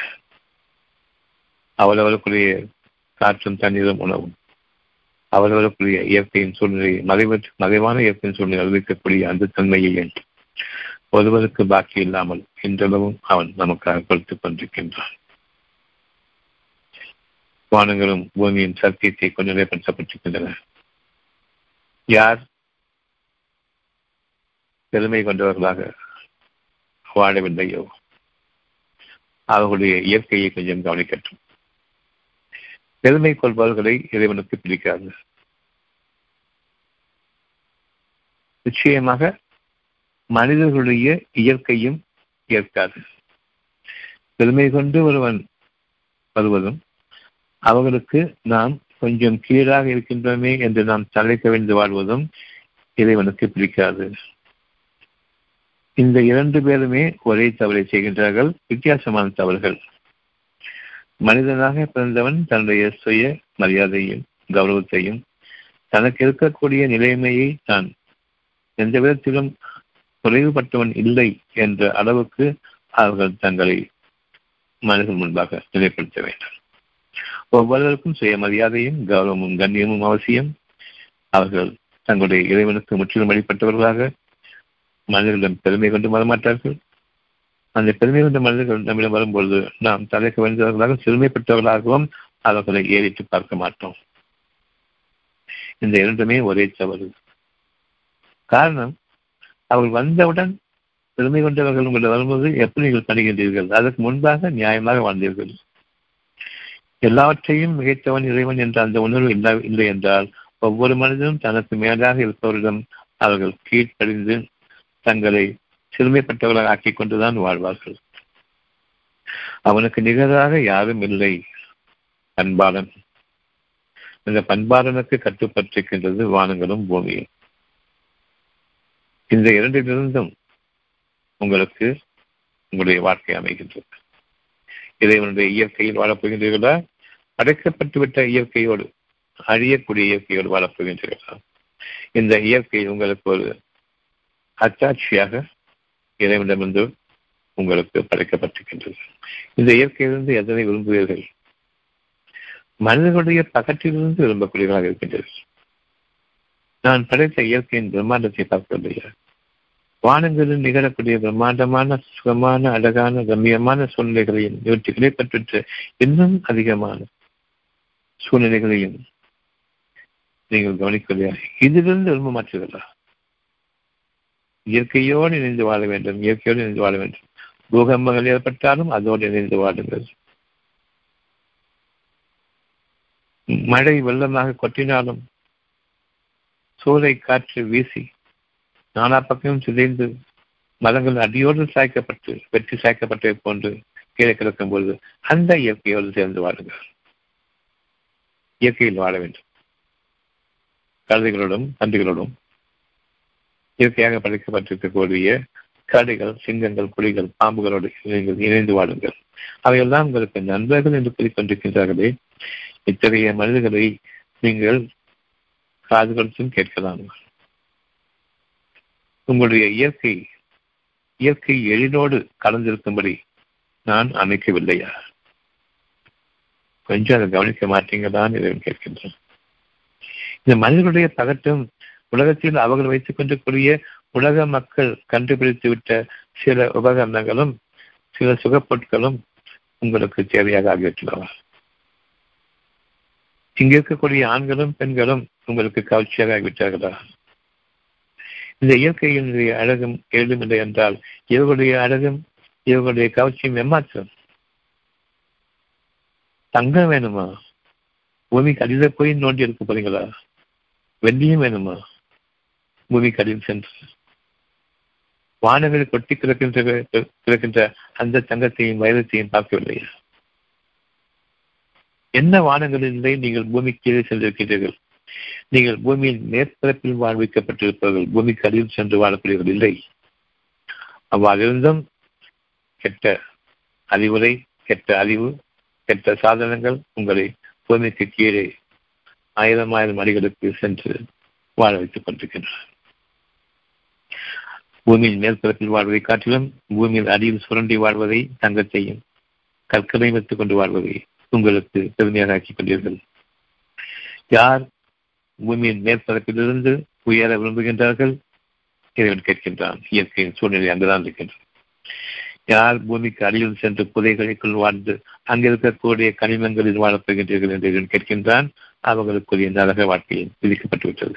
அவரவருக்குரிய காற்றும் தண்ணீரும் உணவும் அவரவருக்குரிய இயற்கையின் சூழ்நிலையை மறைவற்று மறைவான இயற்கையின் சூழ்நிலை அறிவிக்கக்கூடிய அந்த தன்மையை ஒருவருக்கு பாக்கி இல்லாமல் இன்றளவும் அவன் நமக்காக கொடுத்துக் கொண்டிருக்கின்றான். வானங்களும் பூமியின் சத்தியத்தை கொஞ்சம் நிலைப்படுத்தப்பட்டிருக்கின்றன யார் பெருமை கொண்டவர்களாக வாழவில்லையோ அவர்களுடைய இயற்கையை கொஞ்சம் கவனிக்கட்டும். பெருமை கொள்பவர்களை இறைவனுக்கு பிடிக்காது. நிச்சயமாக மனிதர்களுடைய இயற்கையும் ஏற்காது. பெருமை கொண்டு ஒருவன் வருவதும் அவர்களுக்கு நாம் கொஞ்சம் கீழாக இருக்கின்றோமே என்று நாம் தலை கவிழ்ந்து வாழ்வதும் இறைவனுக்கு பிடிக்காது. இந்த இரண்டு பேருமே ஒரே தவறை செய்கின்றார்கள் வித்தியாசமான தவறுகள். மனிதனாக பிறந்தவன் தன்னுடைய சுய மரியாதையும் கௌரவத்தையும் தனக்கு இருக்கக்கூடிய நிலைமையை தான் எந்த விதத்திலும் குறைவுபட்டவன் இல்லை என்ற அளவுக்கு அவர்கள் தங்களை மனிதன் முன்பாக நிலைப்படுத்த வேண்டும். ஒவ்வொருவருக்கும் சுயமரியாதையும் கௌரவமும் கண்ணியமும் அவசியம். அவர்கள் தங்களுடைய இறைவனுக்கு முற்றிலும் வழிபட்டவர்களாக மனிதர்களிடம் பெருமை கொண்டு வரமாட்டார்கள். அந்த பெருமை கொண்ட மனிதர்கள் நம்மிடம் வரும்பொழுது நாம் தலைக்க வேண்டியவர்களாக சிறுமைப்பட்டவர்களாகவும் அவர்களை ஏறிட்டு பார்க்க மாட்டோம். இந்த இரண்டுமே ஒரே தவறு. காரணம் அவர்கள் வந்தவுடன் பெருமை கொண்டவர்கள் உங்களை வரும்போது எப்படி நீங்கள் பண்ணுகின்றீர்கள் அதற்கு முன்பாக நியாயமாக வாழ்ந்தீர்கள். எல்லாவற்றையும் மிகைத்தவன் இறைவன் என்ற அந்த உணர்வு இல்லை இல்லை என்றால் ஒவ்வொரு மனிதனும் தனக்கு மேலாக இருப்பவரிடம் அவர்கள் கீழ்ப்படிந்து தங்களை சிறுமைப்பட்டவர்களாக ஆக்கிக் கொண்டுதான் வாழ்வார்கள். அவனுக்கு நிகராக யாரும் இல்லை பண்பாளன். இந்த பண்பாளனுக்கு கட்டுப்பட்டிருக்கின்றது வானங்களும் பூமியும். இந்த இரண்டிலிருந்தும் உங்களுக்கு உங்களுடைய வாழ்க்கை அமைகின்றது. இறைவனுடைய இயற்கையில் வாழப்போகின்றீர்களா? அடைக்கப்பட்டுவிட்ட இயற்கையோடு அழியக்கூடிய இயற்கையோடு வாழப்போகின்றீர்களா? இந்த இயற்கை உங்களுக்கு ஒரு அத்தாட்சியாக இறைவனிடமிருந்து உங்களுக்கு படைக்கப்பட்டிருக்கின்றது. இந்த இயற்கையிலிருந்து எதனை விரும்புவீர்கள்? மனிதர்களுடைய பக்கத்திலிருந்து விரும்பக்கூடியவர்களாக இருக்கின்றது நான் படைத்த இயற்கையின் பிரம்மாண்டத்தை பார்க்கவில்லையா? வானங்களில் நிகழக்கூடிய பிரம்மாண்டமான சுகமான அழகான கம்மியமான சூழ்நிலைகளையும் இவற்றை பற்றிட்டு இன்னும் அதிகமான சூழ்நிலைகளையும் நீங்கள் கவனிக்கலையா இதிலிருந்து ரொம்ப மாற்றீர்களா இயற்கையோடு இணைந்து வாழ வேண்டும் இயற்கையோடு இணைந்து வாழ வேண்டும். பூகம்பங்கள் ஏற்பட்டாலும் அதோடு இணைந்து வாழுங்கள் மழை வெள்ளமாக கொட்டினாலும் சூறை காற்று வீசி நானா பக்கமும் சிதைந்து மதங்கள் அடியோடு சாய்க்கப்பட்டு வெற்றி சாய்க்கப்பட்டதை போன்று கீழே கிடக்கும் பொழுது அந்த இயற்கையோடு சேர்ந்து வாழுங்கள். இயற்கையில் வாழ வேண்டும். கழுதைகளோடும் தண்டிகளோடும் இயற்கையாக படைக்கப்பட்டிருக்கக்கூடிய கடைகள் சிங்கங்கள் புலிகள் பாம்புகளோடு நீங்கள் இணைந்து வாழுங்கள். அவையெல்லாம் உங்களுக்கு நண்பர்கள் என்று கூறிக்கொண்டிருக்கின்றார்களே. இத்தகைய மனிதர்களை நீங்கள் காது கொடுத்தும் கேட்கலாம். உங்களுடைய இயற்கை இயற்கை எழிலோடு கலந்திருக்கும்படி நான் அமைக்கவில்லையா? கொஞ்சம் அதை கவனிக்க மாட்டீங்களான்னு இதை கேட்கின்றேன். இந்த மனிதனுடைய பகட்டும் உலகத்தில் அவர்கள் வைத்துக் கொண்டிருக்கூடிய உலக மக்கள் கண்டுபிடித்து விட்ட சில உபகரணங்களும் சில சுகப்பொருட்களும் உங்களுக்கு தேவையாக ஆகிவிட்டுள்ளவா இங்கே இருக்கக்கூடிய ஆண்களும் பெண்களும் உங்களுக்கு கவர்ச்சியாக ஆகிவிட்டார்களா? இந்த இயற்கையினுடைய அழகும் எழுதும் இல்லை என்றால் இவர்களுடைய அழகும் இவர்களுடைய கவர்ச்சியும் எம்மாற்றம். தங்கம் வேணுமா? பூமிக்கு கடித போய் நோண்டி எடுக்க போறீங்களா? வெள்ளியும் வேணுமா? பூமிக்கு கடிதம் சென்று. வானங்கள் கொட்டி கிடக்கின்ற கிடக்கின்ற அந்த தங்கத்தையும் வைரத்தையும் பார்க்கவில்லையா? என்ன வானங்களில் இல்லை நீங்கள் பூமிக்கு கீழே சென்றிருக்கின்றீர்கள் நீங்கள் பூமியின் மேற்பரப்பில் வாழ்விக்கப்பட்டிருப்பவர்கள் பூமிக்கு அடியில் சென்று வாழக்கூடியவர்கள் இல்லை. அவ்வாறிருந்தும் கெட்ட அறிவுரை கெட்ட அறிவு கெட்ட சாதனங்கள் உங்களை பூமிக்கு கீழே ஆயிரம் ஆயிரம் அடிகளுக்கு சென்று வாழ வைத்துக் கொண்டிருக்கின்றன. பூமியின் மேற்பரப்பில் வாழ்வதை காட்டிலும் பூமியின் அடியில் சுரண்டி வாழ்வதை தங்கத்தையும் கற்களை வைத்துக் கொண்டு வாழ்வதை உங்களுக்கு பெருமையாக ஆக்கிக் கொண்டீர்கள். யார் பூமியின் மேற்பரப்பிலிருந்து உயர விரும்புகின்றார்கள். இறைவன் கேட்கின்றான் இயற்கையின் சூழ்நிலை அங்குதான் இருக்கின்றது. யார் பூமிக்கு அடியில் சென்று புதைகளுக்குள் வாழ்ந்து அங்கிருக்கக்கூடிய கனிமங்களில் வாழப்போகின்றீர்கள் என்று கேட்கின்றான் அவர்களுக்குரிய நரக வாழ்க்கையில் விதிக்கப்பட்டுவிட்டது.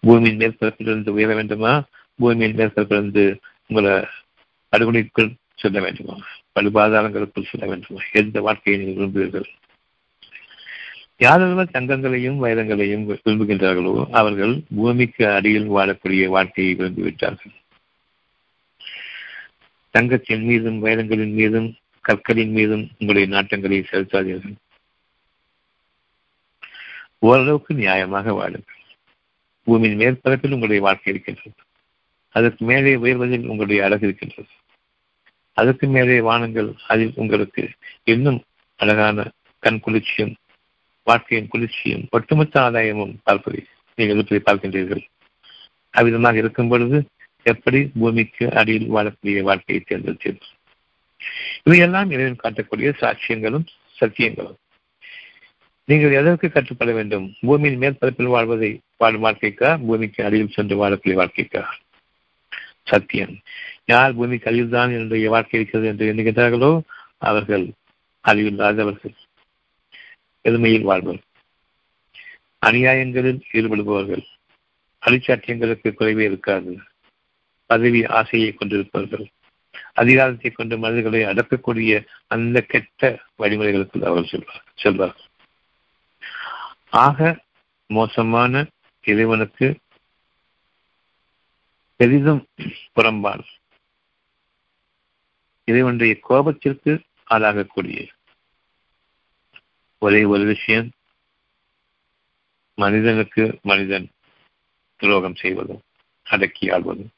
பூமியின் மேற்பரப்பிலிருந்து உயர வேண்டுமா? பூமியின் மேற்பரப்பிலிருந்து உங்களை படுகொலைக்குள் செல்ல வேண்டுமா? படுபாதாரங்களுக்குள் செல்ல வேண்டுமா? எந்த வாழ்க்கையை நீங்கள் விரும்புகிறீர்கள் யாரெல்லாம் சங்கங்களையும் வைரங்களையும் விரும்புகின்றார்களோ அவர்கள் பூமிக்கு அடியில் வாழக்கூடிய வாழ்க்கையை விரும்பிவிட்டார்கள். தங்கத்தின் மீதும் வைரங்களின் மீதும் கற்களின் மீதும் உங்களுடைய நாட்டங்களை செலுத்தாதீர்கள். ஓரளவுக்கு நியாயமாக வாழுங்கள். பூமியின் மேற்பரப்பில் உங்களுடைய வாழ்க்கை இருக்கின்றது. அதற்கு மேலே உயர்வதில் உங்களுடைய அழகு இருக்கின்றது. அதற்கு மேலே வானங்கள் அதில் உங்களுக்கு இன்னும் அழகான கண் குளிர்ச்சியும் வாழ்க்கையின் குளிர்ச்சியும் ஒட்டுமொத்த ஆதாயமும் பார்ப்பதை நீங்கள் எப்படி பார்க்கின்றீர்கள் அவ்விதமாக இருக்கும் பொழுது எப்படி பூமிக்கு அடியில் வாழக்கூடிய வாழ்க்கையை தேர்ந்தெடுத்தீர்கள் இவையெல்லாம் இறைவன் காட்டக்கூடிய சாட்சியங்களும் சத்தியங்களும். நீங்கள் எதற்கு கற்றுப்பட வேண்டும்? பூமியின் மேற்பரப்பில் வாழ்வதை வாழும் வாழ்க்கைக்கா? பூமிக்கு அடியில் சென்று வாழக்கூடிய வாழ்க்கைக்கா? சத்தியம். யார் பூமிக்கு அடியில் தான் என்னுடைய வாழ்க்கை இருக்கிறது என்று எண்ணுகின்றார்களோ அவர்கள் அறிவில்லாதவர்கள் எளிமையில் வாழ்வர். அநியாயங்களில் ஈடுபடுபவர்கள் அழிச்சாட்டியங்களுக்கு குறைவே இருக்காது. பதவி ஆசையை கொண்டிருப்பவர்கள் அதிகாரத்தை கொண்டு மனிதர்களை அடக்கக்கூடிய அந்த கெட்ட வழிமுறைகளுக்கு அவர்கள் செல்வார் செல்வார்கள் ஆக மோசமான இறைவனுக்கு பெரிதும் புறம்பால் இறைவனுடைய கோபத்திற்கு ஆளாகக்கூடிய ஒரே ஒரு விஷயம். மனிதனுக்கு மனிதன் துரோகம் செய்வதும் அடக்கி ஆள்வதும்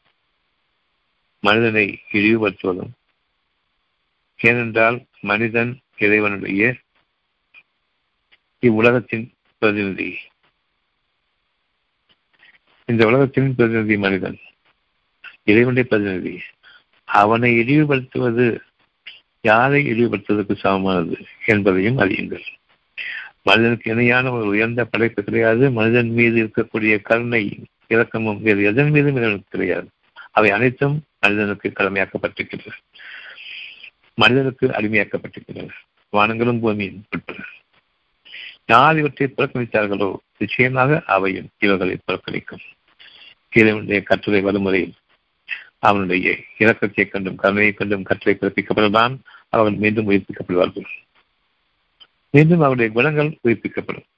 மனிதனை இழிவுபடுத்துவதும். ஏனென்றால் மனிதன் இறைவனுடைய இவ்வுலகத்தின் பிரதிநிதி. இந்த உலகத்தின் பிரதிநிதி மனிதன் இறைவனுடைய பிரதிநிதி. அவனை இழிவுபடுத்துவது யாரை இழிவுபடுத்துவதற்கு சமமானது என்பதையும் அறியுங்கள். மனிதனுக்கு இணையான ஒரு உயர்ந்த படைப்பு கிடையாது. மனிதன் மீது இருக்கக்கூடிய கருணை இறக்கமும் வேறு எதன் மீதும் இறைவனுக்கு கிடையாது. அவை அனைத்தும் மனிதனுக்கு கடமையாக்கப்பட்டிருக்கின்றன. மனிதனுக்கு அடிமையாக்கப்பட்டிருக்கின்றன. வானங்களும் பூமியும் உட்பட யார் இவற்றை புறக்கணித்தார்களோ நிச்சயமாக அவையும் இவர்களை புறக்கணிக்கும். இறைவனுடைய கட்டுரை வழிமுறையில் அவனுடைய இலக்கத்தை கண்டும் கருணையை கண்டும் கட்டளை பிறப்பிக்கப்படலாம் அவர்கள் மீண்டும் உயிர்ப்பிக்கப்படுவார்கள். மீண்டும் அவருடைய குணங்கள் புதுப்பிக்கப்படும்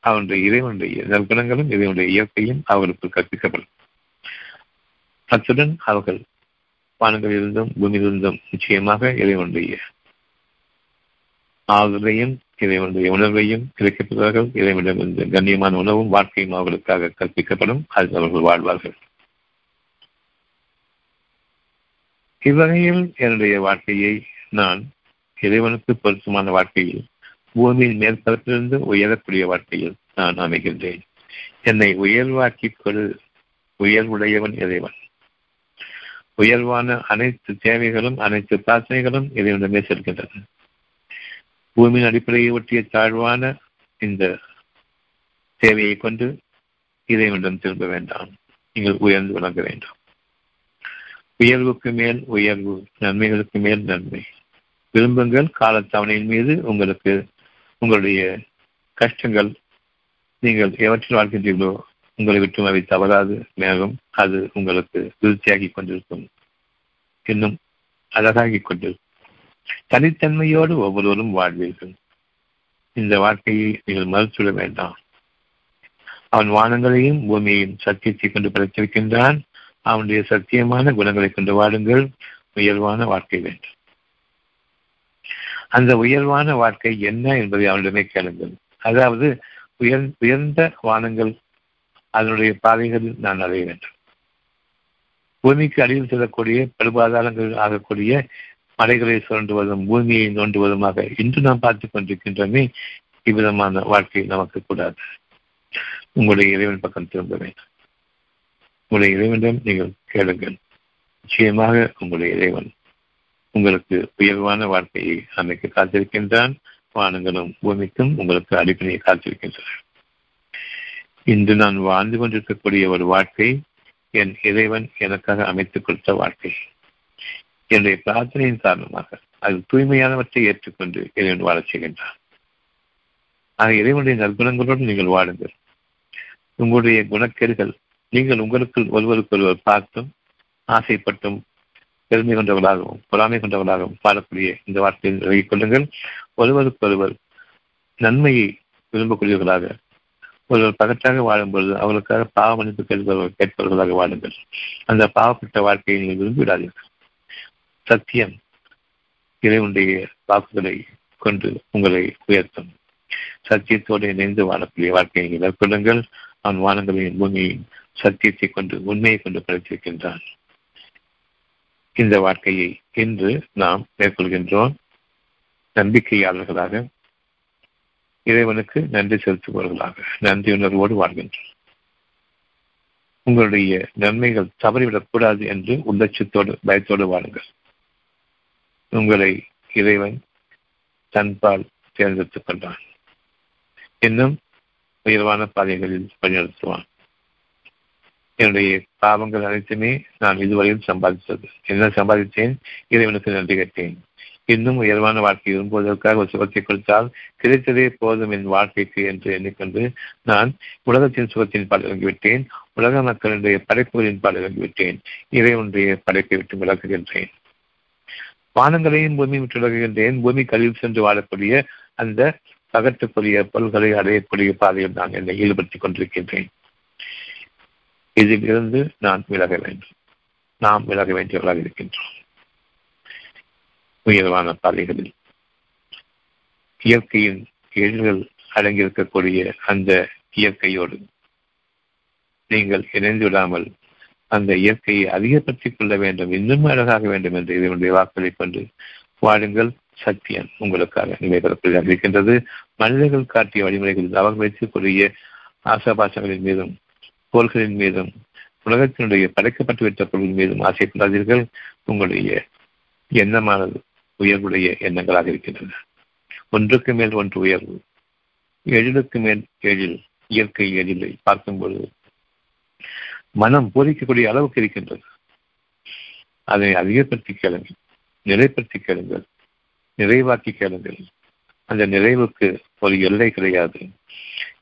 அவனுடைய இறைவனுடைய நற்குணங்களும் இறைவனுடைய இயற்கையும் அவருக்கு கற்பிக்கப்படும். அத்துடன் அவர்கள் வானங்களிலிருந்தும் பூமியிலிருந்தும் நிச்சயமாக இறைவனுடைய ஆதரையும் இறைவனுடைய உணர்வையும் கிடைக்கப்படுவார்கள் இறைவனிடமிருந்து கண்ணியமான உணவும் வாழ்க்கையும் அவர்களுக்காக கற்பிக்கப்படும் அதில் அவர்கள் வாழ்வார்கள். இவ்வகையில் என்னுடைய வாழ்க்கையை நான் இறைவனுக்கு பொருத்தமான வாழ்க்கையில் பூமியின் மேற்பரப்பிலிருந்து உயரக்கூடிய வாழ்க்கையில் நான் அமைகின்றேன். என்னை உயர்வாக்கிக் கொடு உயர்வுடையவன் இறைவன். உயர்வான அனைத்து தேவைகளும் அனைத்து பிரார்த்தனைகளும் இறைவனிடமே செல்கின்றன. பூமியின் அடிப்படையை ஒட்டிய தாழ்வான இந்த தேவையை கொண்டு இறைவனிடம் திரும்ப வேண்டாம். நீங்கள் உயர்ந்து விளங்க வேண்டும். உயர்வுக்கு மேல் உயர்வு நன்மைகளுக்கு மேல் நன்மை. விரும்புங்கள் காலத்தவணையின் மீது உங்களுக்கு உங்களுடைய கஷ்டங்கள் நீங்கள் எவற்றில் வாழ்கின்றீர்களோ உங்களை விட்டு அவை தவறாது மேலும் அது உங்களுக்கு திருப்தியாகி கொண்டிருக்கும் இன்னும் அழகாகிக் கொண்டிருக்கும். தனித்தன்மையோடு ஒவ்வொருவரும் வாழ்வீர்கள். இந்த வாழ்க்கையை நீங்கள் மறுத்துவிட வேண்டாம். அவன் வானங்களையும் பூமியையும் சத்தியத்தை கொண்டு படைத்திருக்கின்றான். அவனுடைய சத்தியமான குணங்களை கொண்டு வாடுங்கள் உயர்வான வாழ்க்கை வேண்டும். அந்த உயர்வான வாழ்க்கை என்ன என்பதை அவனிடமே கேளுங்கள். அதாவது உயர் உயர்ந்த வானங்கள் அதனுடைய பாதைகளில் நான் அடைய வேண்டும். பூமிக்கு அடியில் செல்லக்கூடிய படுபாதாரங்கள் ஆகக்கூடிய மலைகளை சுரண்டுவதும் பூமியை நோண்டுவதுமாக இன்று நாம் பார்த்துக் கொண்டிருக்கின்றமே இவ்விதமான வாழ்க்கை நமக்கு கூடாது. உங்களுடைய இறைவன் பக்கம் திரும்ப வேண்டும். உங்களுடைய இறைவனிடம் நீங்கள் கேளுங்கள். நிச்சயமாக உங்களுடைய இறைவன் உங்களுக்கு உயர்வான வாழ்க்கையை அமைக்க காத்திருக்கின்றான். வானங்களும் பூமிக்கும் உங்களுக்கு அடிப்படையை காத்திருக்கின்றன. இன்று நான் வாழ்ந்து கொண்டிருக்கக்கூடிய ஒரு வாழ்க்கை என் இறைவன் எனக்காக அமைத்துக் கொடுத்த வாழ்க்கை. என்னுடைய பிரார்த்தனையின் காரணமாக அது தூய்மையானவற்றை ஏற்றுக்கொண்டு இறைவன் வாழச் செய்கின்றான். ஆக இறைவனுடைய நற்குணங்களோடு நீங்கள் வாழுங்கள். உங்களுடைய குணக்கேடுகள் நீங்கள் உங்களுக்குள் ஒருவருக்கொருவர் பார்த்தும் ஆசைப்பட்டும் பெருமை கொண்டவர்களாகவும் பொறாமை கொண்டவர்களாகவும் பாடக்கூடிய இந்த வார்த்தையை விலகிக் கொள்ளுங்கள். ஒருவருக்கொருவர் நன்மையை விரும்பக்கூடியவர்களாக ஒருவர் பகற்றாக வாழும்பொழுது அவர்களுக்காக பாவ மன்னிப்பு கேட்பவர்கள் கேட்பவர்களாக வாழுங்கள். அந்த பாவப்பட்ட வாழ்க்கையை நீங்கள் விரும்பிவிடாதீர்கள். சத்தியம் இறைவனுடைய வாக்குகளை கொண்டு உங்களை உயர்த்தும். சத்தியத்தோடு இணைந்து வாழக்கூடிய வாழ்க்கையை நீங்கள் மேற்கொள்ளுங்கள் அவன் வானங்களையும் பூமியையும் சத்தியத்தை கொண்டு உண்மையை கொண்டு படைத்திருக்கின்றான். இந்த வாழ்க்கையை இன்று நாம் மேற்கொள்கின்றோம். நம்பிக்கையாளர்களாக இறைவனுக்கு நன்றி செலுத்துபவர்களாக நன்றி உணர்வோடு வாழ்கின்றோம். உங்களுடைய நன்மைகள் தவறிவிடக்கூடாது என்று உள்ளட்சத்தோடு பயத்தோடு வாழுங்கள். உங்களை இறைவன் தன்பால் தேர்ந்தெடுத்துக் கொண்டான். இன்னும் உயர்வான பாதைகளில் வழிநடத்துவான். என்னுடைய பாவங்கள் அனைத்துமே நான் இதுவரையில் சம்பாதித்தது. என்ன சம்பாதித்தேன்? இறைவனுக்கு நன்றி கேட்டேன். இன்னும் உயர்வான வாழ்க்கை விரும்புவதற்காக ஒரு சுகத்தை கொடுத்தால் கிடைத்ததே போதும் என் வாழ்க்கைக்கு என்று எண்ணிக்கொண்டு நான் உலகத்தின் சுகத்தின் பால் இறங்கிவிட்டேன். உலக மக்களுடைய படைப்புகளின் பால் இறங்கிவிட்டேன். இறைவனுடைய படைப்பை விட்டு விளக்குகின்றேன் வானங்களையும் பூமி விட்டு விலகுகின்றேன். பூமி கழிவு சென்று வாழக்கூடிய அந்த பகட்டுக்குரிய பொருள்களை அடையக்கூடிய பாதையில் நான் என்னை ஈடுபடுத்திக் கொண்டிருக்கின்றேன். இதில் இருந்து நான் விலக வேண்டும். நாம் விலக வேண்டியவர்களாக இருக்கின்றோம். உயர்வான பாதைகளில் இயற்கையின் எழில்கள் அடங்கியிருக்கக்கூடிய அந்த இயற்கையோடு நீங்கள் இணைந்து விடாமல் அந்த இயற்கையை அதிகப்படுத்திக் கொள்ள வேண்டும் இன்னும் அழகாக வேண்டும் என்று இதனுடைய வாக்களை கொண்டு வாழுங்கள். சத்தியம் உங்களுக்காக நிலைபெறக்கூடியதாக இருக்கின்றது மனிதர்கள் காட்டிய வழிமுறைகளில் அவர்கள் வைக்கக்கூடிய ஆசாபாசங்களின் மீதும் கோள்களின் மீதும் உலகத்தினுடைய படைக்கப்பட்டுவிட்ட பொருளின் மீதும் ஆசைப்படாதீர்கள். உங்களுடைய எண்ணமானது உயர்வுடைய எண்ணங்களாக இருக்கின்றன. ஒன்றுக்கு மேல் ஒன்று உயர்வு எழிலுக்கு மேல் எழில் இயற்கை எழிலை பார்க்கும்பொழுது மனம் போதிக்கக்கூடிய அளவுக்கு இருக்கின்றது. அதை அதிகப்படுத்தி கேளுங்கள் நிலைப்படுத்தி கேளுங்கள் நிறைவாக்கி கேளுங்கள். அந்த நிறைவுக்கு ஒரு எல்லை கிடையாது.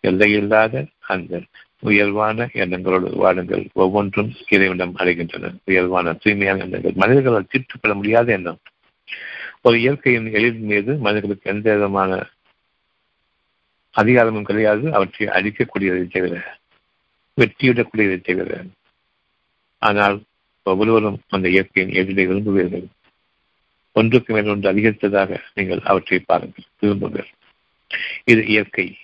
எல்லை இல்லாத அந்த உயர்வான எண்ணங்களோடு வாடுங்கள் ஒவ்வொன்றும் இறைவனம் அடைகின்றன உயர்வான தூய்மையான எண்ணங்கள். மனிதர்களால் தீர்த்துக்கொள்ள முடியாத எண்ணம். ஒரு இயற்கையின் எழில் மீது மனிதர்களுக்கு எந்த விதமான அதிகாரமும் கிடையாது. அவற்றை அழிக்கக்கூடியதை தவிர வெற்றியிடக்கூடியதை தவிர. ஆனால் ஒவ்வொருவரும் அந்த இயற்கையின் எதிரை விரும்புவீர்கள். ஒன்றுக்கு மேல் ஒன்று அதிகரித்ததாக நீங்கள் அவற்றை பாருங்கள் விரும்புங்கள். இது இயற்கை.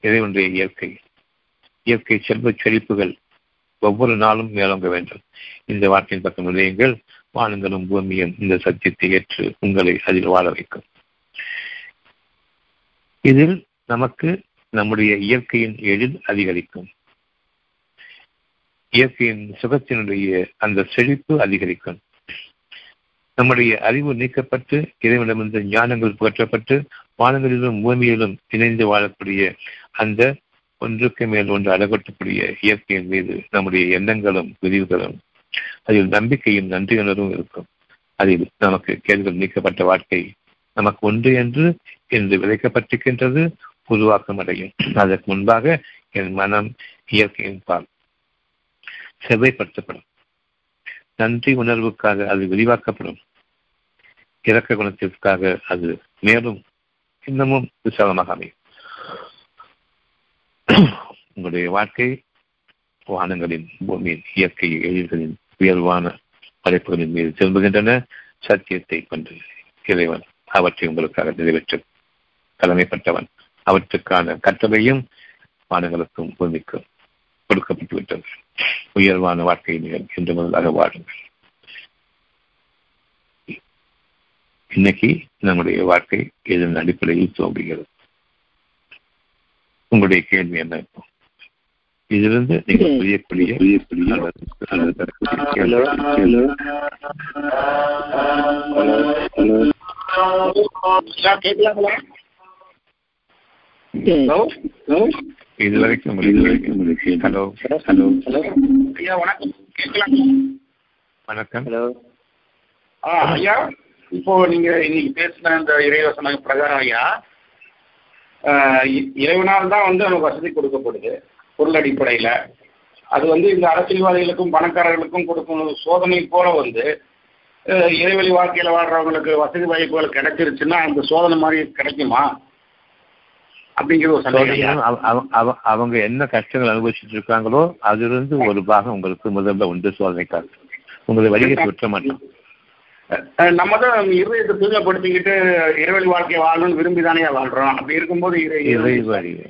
இறைவனுடைய இயற்கை. இயற்கை செல்வச் செழிப்புகள் ஒவ்வொரு நாளும் மேலோங்க வேண்டும். இந்த வார்த்தையின் பக்கம் நிலையங்கள் வானங்களும் பூமியும் இந்த சத்தியத்தை ஏற்று உங்களை அதில் வாழ வைக்கும். இதில் நமக்கு நம்முடைய இயற்கையின் எழில் அதிகரிக்கும். இயற்கையின் சுகத்தினுடைய அந்த செழிப்பு அதிகரிக்கும். நம்முடைய அறிவு நீக்கப்பட்டு இறைவனிடமிருந்து ஞானங்கள் புகற்றப்பட்டு வானங்களிலும் பூமியிலும் இணைந்து வாழக்கூடிய அந்த ஒன்றுக்கு மேல் ஒன்று அழகொட்டக்கூடிய இயற்கையின் மீது நம்முடைய எண்ணங்களும் விரிவுகளும் அதில் நம்பிக்கையும் நன்றியுணர்வும் இருக்கும். அதில் நமக்கு கேள்விகள் நீக்கப்பட்ட வாழ்க்கை நமக்கு ஒன்று என்று என்று விதைக்கப்பட்டிருக்கின்றது உருவாக்கம் அடையும். அதற்கு முன்பாக என் மனம் இயற்கையின் பால். செவ்வைப்படுத்தப்படும். நன்றி உணர்வுக்காக அது விரிவாக்கப்படும். இறக்க குணத்திற்காக அது மேலும் இன்னமும் விசாலமாக அமையும். <clears throat> உங்களுடைய வாழ்க்கை வானங்களின் பூமியின் இயற்கை எழில்களின் உயர்வான படைப்புகளின் மீது திரும்புகின்றன. சத்தியத்தை கொண்டு இறைவன் அவற்றை உங்களுக்காக நிறைவேற்ற தலைமைப்பட்டவன் அவற்றுக்கான கட்டளையும் வானங்களுக்கும் பூமிக்கும் கொடுக்கப்பட்டுவிட்டது. உயர்வான வாழ்க்கையை நீங்கள் இன்று முதலாக வாழுங்கள். இன்னைக்கு நம்முடைய வாழ்க்கை இதன் அடிப்படையில் தோன்றுகிறது? உங்களுடைய கேள்வி என்ன இருக்கும்? இதிலிருந்து நீங்கள் புரியக்கூடிய இது வரைக்கும் ஹலோ. ஹலோ. ஐயா வணக்கம். கேட்கலாம். வணக்கம். ஹலோ. ஆ ஐயா இப்போ நீங்க இன்னைக்கு பேசின இந்த இறைவசன பிரகாரம் ஐயா இறைவனால் தான் வந்து நமக்கு வசதி கொடுக்கப்படுது பொருள் அடிப்படையில். அது வந்து இந்த அரசியல்வாதிகளுக்கும் பணக்காரர்களுக்கும் கொடுக்கும் சோதனை போல வந்து இறைவழி வாழ்க்கையில் வாழ்றவங்களுக்கு வசதி வாய்ப்புகள் கிடைச்சிருச்சுன்னா அந்த சோதனை மாதிரி கிடைக்குமா? அப்படிங்கிற ஒரு சந்தேகம். அவங்க என்ன கஷ்டங்கள் அனுபவிச்சுட்டு இருக்காங்களோ அதிலிருந்து ஒரு பாகம் உங்களுக்கு முதல்ல உண்டு சோதனைக்காக உங்களை வழிகை விட்ட மாட்டோம் நம்ம தான் இருதயத்தை தூய்மைப்படுத்திக்கிட்டு இறைவழி வாழ்க்கையை வாழணும்னு விரும்பி தானே வாழ்றோம். அப்படி இருக்கும்போது இறைவழி.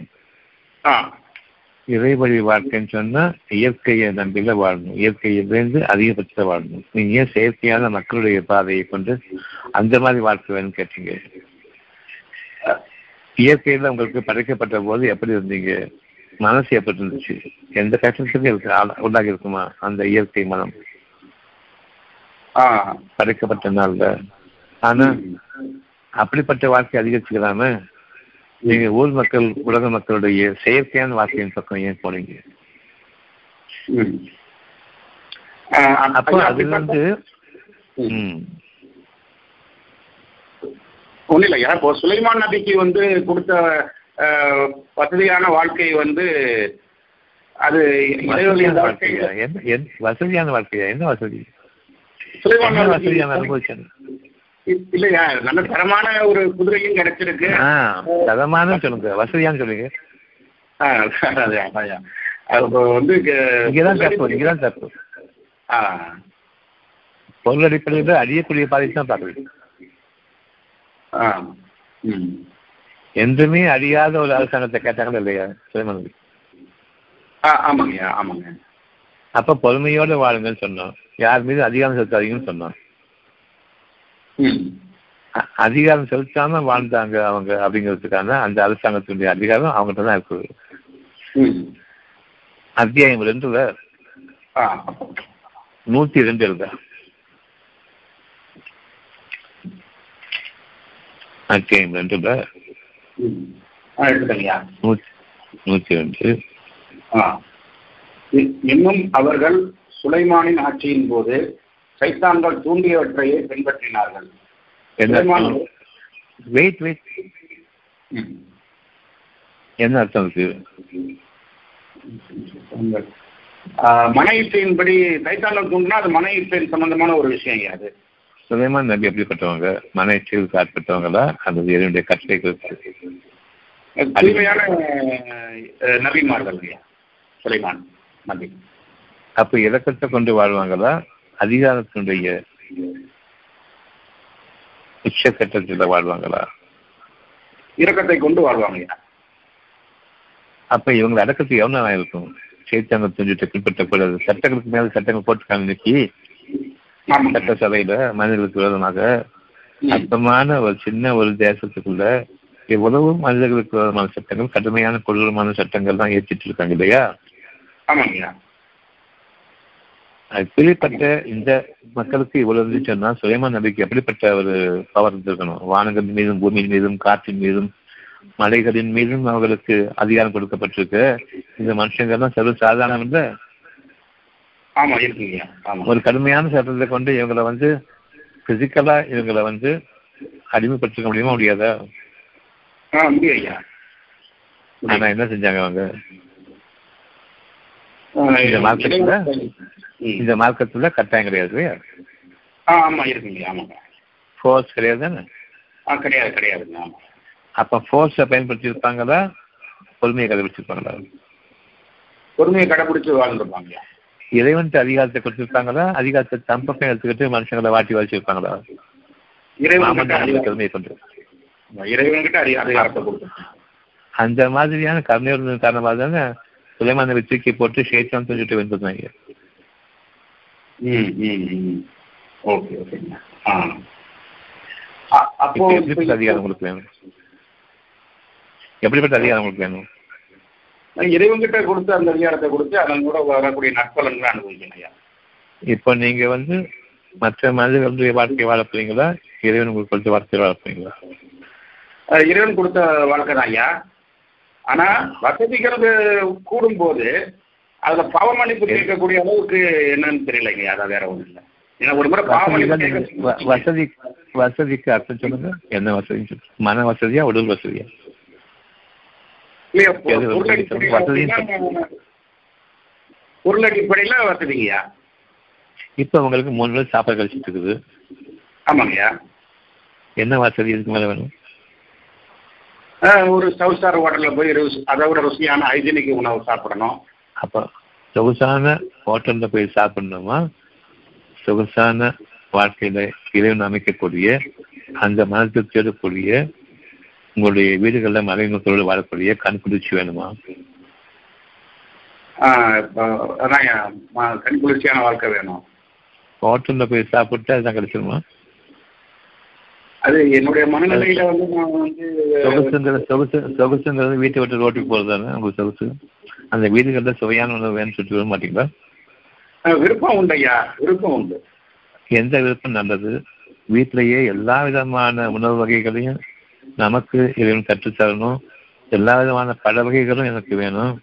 ஆ. இறைவழி வாழ்க்கைன்னு சொன்னா இயற்கையை நம்பில வாழணும். இயற்கையிலிருந்து அதிகபட்ச வாழணும். நீங்க ஏன் செயற்கையான மக்களுடைய பாதையை கொண்டு அந்த மாதிரி வாழ்க்கை வேணும்னு கேட்டீங்க? இயற்கையில உங்களுக்கு படைக்கப்பட்ட போது எப்படி இருந்தீங்க? மனசு எப்படி இருந்துச்சு? எந்த கஷ்டத்துக்கும் இருக்கு? உண்டாகி இருக்குமா? அந்த இயற்கை மனம். படைக்கப்பட்ட நாள்ல ஆனா அப்படிப்பட்ட வாழ்க்கை அதிகரிச்சுக்கலாம? நீங்க ஊர் மக்கள் உலக மக்களுடைய செயற்கையான வாழ்க்கையின் பக்கம் ஏன் போனீங்க? அப்போ அதுல இருந்து ஒன்றும் இல்லையா இப்போ சுலைமான் நபிக்கு வந்து கொடுத்த வசதியான வாழ்க்கை வந்து அது வசதியான வாழ்க்கையா? என்ன வசதி சுலைமான் வசதியான அனுபவிச்சேன் இல்லையா? நல்ல தரமான ஒரு குதிரையும் கிடைச்சிருக்கு. தரமான சொல்லுங்க. வசதியான்னு சொல்லுங்க. வந்து இங்கதான் தப்பு இங்கதான் தப்பு. பொருள் அடிப்படையில் அழியக்கூடிய பாதை தான் பார்க்குறது. என்றுமே அழியாத ஒரு அரசாங்கத்தை கேட்டாங்களா இல்லையா சுலைமன் ஆமாங்க ஆமாங்க. அப்ப பொறுமையோட வாழுங்கன்னு சொன்னோம். யார் மீது அதிகாரம் செலுத்தாதீங்கன்னு சொன்னோம். அதிகாரம் செலுத்தாம வாழ்ந்தாங்க அவங்க அப்படிங்கிறதுக்கான அந்த அரசாங்கத்தினுடைய அதிகாரம் அவங்ககிட்ட தான் இருக்குது. அத்தியாயம் ரெண்டுல நூத்தி ரெண்டு இருக்கா அத்தியாயம் ரெண்டுல நூத்தி ரெண்டு. இன்னும் அவர்கள் சுலைமானின் ஆட்சியின் போது சைத்தான்கள் தூண்டியவற்றையே பின்பற்றினார்கள். வெயிட் வெயிட் என்ன அர்த்தம் ஆஹ், மன இச்சையின்படி தைத்தாண்டம் தூண்டுனா அது மன இச்சையின் சம்பந்தமான ஒரு விஷயம் அது. சுலைமான் நபி எப்படிப்பட்டவங்க மன இச்சைகளுக்கு ஆட்பட்டவங்களா அல்லது இறைவனுடைய கட்டளைகளுக்கு தூய்மையான நபிமார்கள் சுலைமான். நபி அப்ப இலக்கத்தை கொண்டு வாழ்வாங்களா? அதிகாரத்தினுடைய உச்சக்கட்டத்தில் வாழ்வாங்களா? இரக்கத்தை கொண்டு வாழ்வாங்க. அப்ப இவங்களை அடக்கத்துக்கு எவ்வளவு இருக்கும் சேத்தாங்க துஞ்சிட்டு பின்பற்றக்கூடாது சட்டங்களுக்கு மேல சட்டங்கள் போட்டுக்காங்க இன்னைக்கு. சட்ட சபையில மனிதர்களுக்கு விரோதமாக. அற்பமான ஒரு சின்ன ஒரு தேசத்துக்குள்ள எவ்வளவு மனிதர்களுக்கு விரோதமான சட்டங்கள் கடுமையான கொடூரமான சட்டங்கள் தான் ஏற்றிட்டு இருக்காங்க இல்லையா? ஆமாங்க ஐயா அது பிரிப்பட்ட இந்த மக்களுக்கு இவ்வளவு இருந்துச்சுன்னா சுயமா நபிக்கு எப்படிப்பட்ட ஒரு பவர் இருந்திருக்கணும்? வானங்கள் மீதும் பூமியின் மீதும் காற்றின் மீதும் மலைகளின் மீதும் அவர்களுக்கு அதிகாரம் கொடுக்கப்பட்டிருக்கு. இந்த மனுஷங்கள்லாம் சர்வ சாதாரணம் இல்லை? ஒரு கடுமையான சட்டத்தை கொண்டு இவங்களை வந்து பிசிக்கலா இவங்களை வந்து அடிமைப்படுத்திக்க முடியுமா முடியாதா? ஆனா என்ன செஞ்சாங்க அவங்க? இந்த மார்க்கெட்ல? இந்த மார்க்கத்துல கட்டாயம் கிடையாது இல்லையா? ஆ இருக்குங்க ஆமாங்க ஃபோர்ஸ் கிடையாது தானே? ஆ கிடையாது கிடையாதுங்க ஆமா. அப்ப ஃபோர்ஸை பயன்படுத்தி இருப்பாங்களா பொறுமையை கடைபிடிச்சிருப்பாங்களா? பொறுமையை கடைபிடிச்சு வாழ்ந்துருப்பாங்க. இறைவன்ட்டு அதிகாரத்தை கொடுத்திருப்பாங்களா? அதிகாரத்தை தம் பக்கம் எடுத்துக்கிட்டு மனுஷங்களை வாட்டி வச்சிருப்பாங்களா இறைவன் மாமன் கிட்ட அதிக அதிகாரம். கருமையை கொண்டு. இறைவன் கிட்ட அதி- அதிகாரத்தை கொடுத்துருக்காங்க அந்த மாதிரியான கருணை இருந்தது காரணமாக தானே சுலைமான தூக்கி போட்டு ஷேத்தான் சொல்லிட்டு வந்துருந்தாங்க ஓகே ஓகேங்க. அப்போ அதிகாரம் உங்களுக்கு வேணும்? எப்படிப்பட்ட அதிகாரம் உங்களுக்கு வேணும்? இறைவன் கிட்ட கொடுத்து அந்த அதிகாரத்தை கொடுத்து அதன் கூட வரக்கூடிய நற்பலன்களை அனுபவிக்கணும் ஐயா. இப்போ நீங்க வந்து மற்ற மனிதர்களுடைய வாழ்க்கை வாழ போறீங்களா? இறைவன் உங்களுக்கு கொடுத்த வாழ்க்கை வாழ போறீங்களா? அஹ் இறைவன் கொடுத்த வாழ்க்கை தான் ஐயா. ஆனா வசதிகள் கூடும் போது அதுல பாவ மன்னிப்பு கேட்கக்கூடிய அளவுக்கு என்னன்னு தெரியலைங்க. அதான் வேற ஒண்ணும் இல்லை. ஏன்னா ஒரு முறை பாவ மன்னிப்பு வசதிதான் நீங்க- வ- கேட்க- வசதி வசதிக்கு அர்த்தம் சொல்லுங்க. என்ன வசதி மன வசதியா உடல் வசதியா? இல்லையா, பொ- எது வசதி? பொருளடிப்படையில வசதின்னு அப்படின்னா, பொருளடிப்படையில வசதிங்கய்யா? இப்போ உங்களுக்கு மூணு நாள் சாப்பாடு கழிச்சிட்டு இருக்குது. ஆமாங்கய்யா. என்ன வசதி இதுக்கு மேல வேணும்? ஒரு ஸ்டார் ஹோட்டலில் போய் அதை விட ருசியான ஹைஜீனிக் உணவு சாப்பிடணும். அப்போ சொகுசான ஹோட்டல்ல போய் சாப்பிடணுமா? சொகுசான வாழ்க்கையில இறைவன் அமைக்கக்கூடிய அந்த மனத்தை தேடக்கூடிய உங்களுடைய வீடுகளில் மறைமுகத்தோடு வாழக்கூடிய கண்குளிர்ச்சி வேணுமா? அதான் ஐயா, ம- கண் குளிர்ச்சியான வாழ்க்கை வேணும். ஹோட்டல்ல போய் சாப்பிட்டு அதுதான் கிடைச்சிருமா? அது என்னுடைய மனநிலையில வந்து நான் வந்து சொகுசுங்கிறது சொகுசு சொகுசுங்கிறது வீட்டை விட்டு ரோட்டுக்கு போகிறது தானே உங்களுக்கு சொகுசு. அந்த வீடுகளில் சுவையான உணவு வேணும்னு சொல்லிட்டு வர மாட்டீங்களா? விருப்பம் உண்டு ஐயா விருப்பம் உண்டு. எந்த விருப்பம் நல்லது? வீட்டிலேயே எல்லா விதமான உணவு வகைகளையும் நமக்கு இறைவன் கற்றுத்தரணும். எல்லா விதமான பல வகைகளும் எனக்கு வேணும்.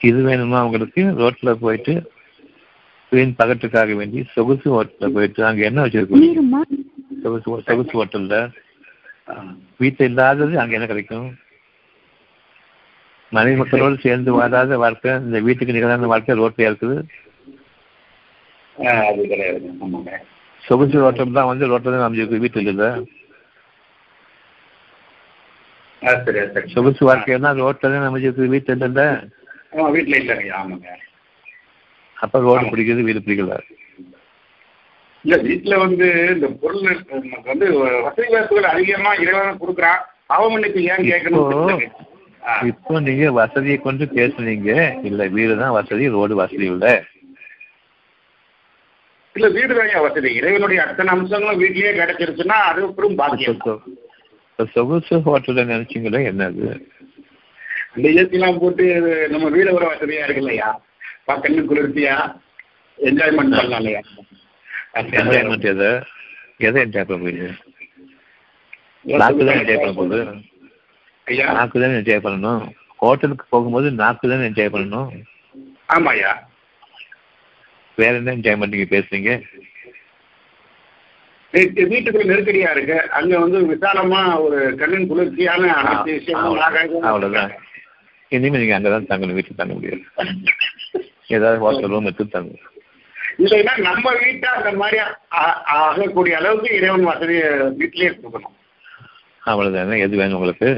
இது வேணுமா உங்களுக்கு? ரோட்ல போயிட்டு வீண் பகட்டுக்காக வேண்டி சொகுசு ஹோட்டல்ல போயிட்டு அங்க என்ன வச்சிருக்கோம் சொகுசு சொகுசு ஹோட்டல்ல அஹ் வீட்டில் இல்லாதது அங்க என்ன கிடைக்கும்? மனைவி மக்களோடு சேர்ந்து வாழாத வாழ்க்கை இந்த வீட்டுக்கு நிகழான வாழ்க்கை ரோட்லயா இருக்குது? அது கிடையாது சொகுசு ஹோட்டல் தான் வந்து ரோட்ல தான் அமைஞ்சிருக்கு வீட்டில் இல்லை? சொகுசு வாழ்க்கையெல்லாம் ரோட்ல தான் அமைஞ்சிருக்கு வீட்டில் இல்லை? வீட்டில் இல்லைங்க ஆமாங்க. அப்ப ரோடு பிடிக்கிறது வீடு பிடிக்கல. இல்ல வீட்டுல வந்து இந்த பொருள் நமக்கு வந்து வசதி வாய்ப்புகள் அதிகமா இறைவன் கொடுக்குறான். அவமன்னிப்பு ஏன் கேட்கணும் இப்போ- நீங்க வசதியை கொண்டு பேசுனீங்க. இல்ல வீடு தான் வசதி ரோடு வசதி இல்ல இல்ல வீடு தான் வசதி? இறைவனுடைய அத்தனை அம்சங்களும் வீட்லயே கிடைச்சிருச்சுன்னா அது பெரும் பாக்கியம் சொகுசு ஹோட்டல்ல நினைச்சீங்களே? என்னது? இந்த ஏசிலாம் போட்டு நம்ம வீட விட வசதியா இருக்கு இல்லையா கண்ணு குளிர்ச்சியா? என்ஜாய்மெண்ட் பண்ணலாம் இல்லையா என்ஜாய்மெண்ட் எதை எதை என்ஜாய் பண்ண நாக்கு தான் என்ஜாய் பண்ண போகுது? நாக்கு தானே என்ஜாய் பண்ணணும்? ஹோட்டலுக்கு போகும்போது நாக்கு தானே என்ஜாய் பண்ணணும்? ஆமா ஐயா வேற என்ன என்ஜாய்மெண்ட் நீங்க பேசுறீங்க. வீட்டுக்குள்ள நெருக்கடியா இருக்கு. அங்க வந்து விசாலமா ஒரு கண்ணின் குளிர்ச்சியான அவ்வளவுதான். இனிமேல் நீங்க அங்கதான் தங்கணும் வீட்டுல தங்க முடியாது. ஏதாவது ஹோட்டல் ரூம் எடுத்து தங்க. இல்லைன்னா நம்ம வீட்டை அந்த மாதிரி ஆகக்கூடிய அளவுக்கு இறைவன் வசதி வீட்டிலேயே கொடுக்கணும் அவ்வளவுதானே? எது வேணும் உங்களுக்கு?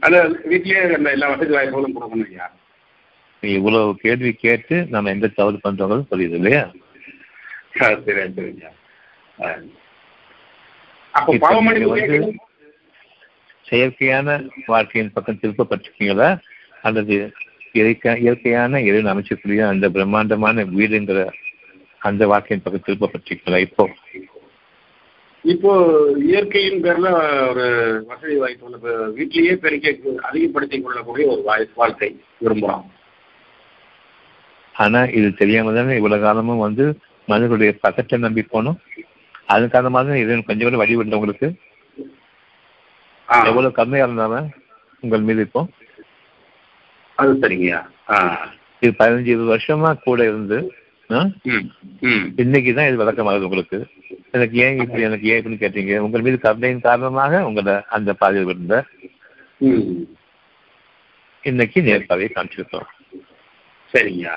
அந்த வீட்டிலேயே அந்த எல்லா வசதி வாய்ப்புகளும் கொடுக்கணும் ஐயா. இவ்வளவு கேள்வி கேட்டு நம்ம எங்க தவறு பண்றோங்கிறது புரியுது இல்லையா? சரி சரிங்க. அப்போ. செயற்கையான வாழ்க்கையின் பக்கம் திருப்பப்பட்டிருக்கீங்களா அல்லது இயற்கை இயற்கையான இறைவன் அமைச்சக்கூடிய அந்த பிரம்மாண்டமான வீடுங்கிற அந்த வாழ்க்கையின் பக்கம் திருப்பப்பட்டிருக்கீங்களா இப்போ இப்போ இயற்கையின் பேர்ல ஒரு வசதி வாய்ப்புள்ள இப்ப வீட்டிலேயே பெருக்க அதிகப்படுத்திக் கொள்ளக்கூடிய ஒரு வாழ்க்கை விரும்புகிறோம் ஆனா இது தெரியாம தானே இவ்வளவு காலமும் வந்து மனிதனுடைய பக்கத்தை நம்பி போனோம். அது காரணமாக தான் இறைவன் கொஞ்சம் கூட வழி விடல உங்களுக்கு? எவ்வளவு கம்மியா இருந்தாலும் உங்கள் மீது இப்போ? அது சரிங்கய்யா. ஆ. இது பதினஞ்சு இருபது வருஷமா கூட இருந்து இன்னைக்கு தான் இது விளக்கமாகுது உங்களுக்கு. எனக்கு ஏன் இப்படி எனக்கு ஏன் இப்படின்னு கேட்டீங்க. உங்கள் மீது கருணையின் காரணமாக உங்களை அந்த பாதையில் ம். இன்னைக்கு நேர்பாதையை காமிச்சிருக்கோம் சரிங்கய்யா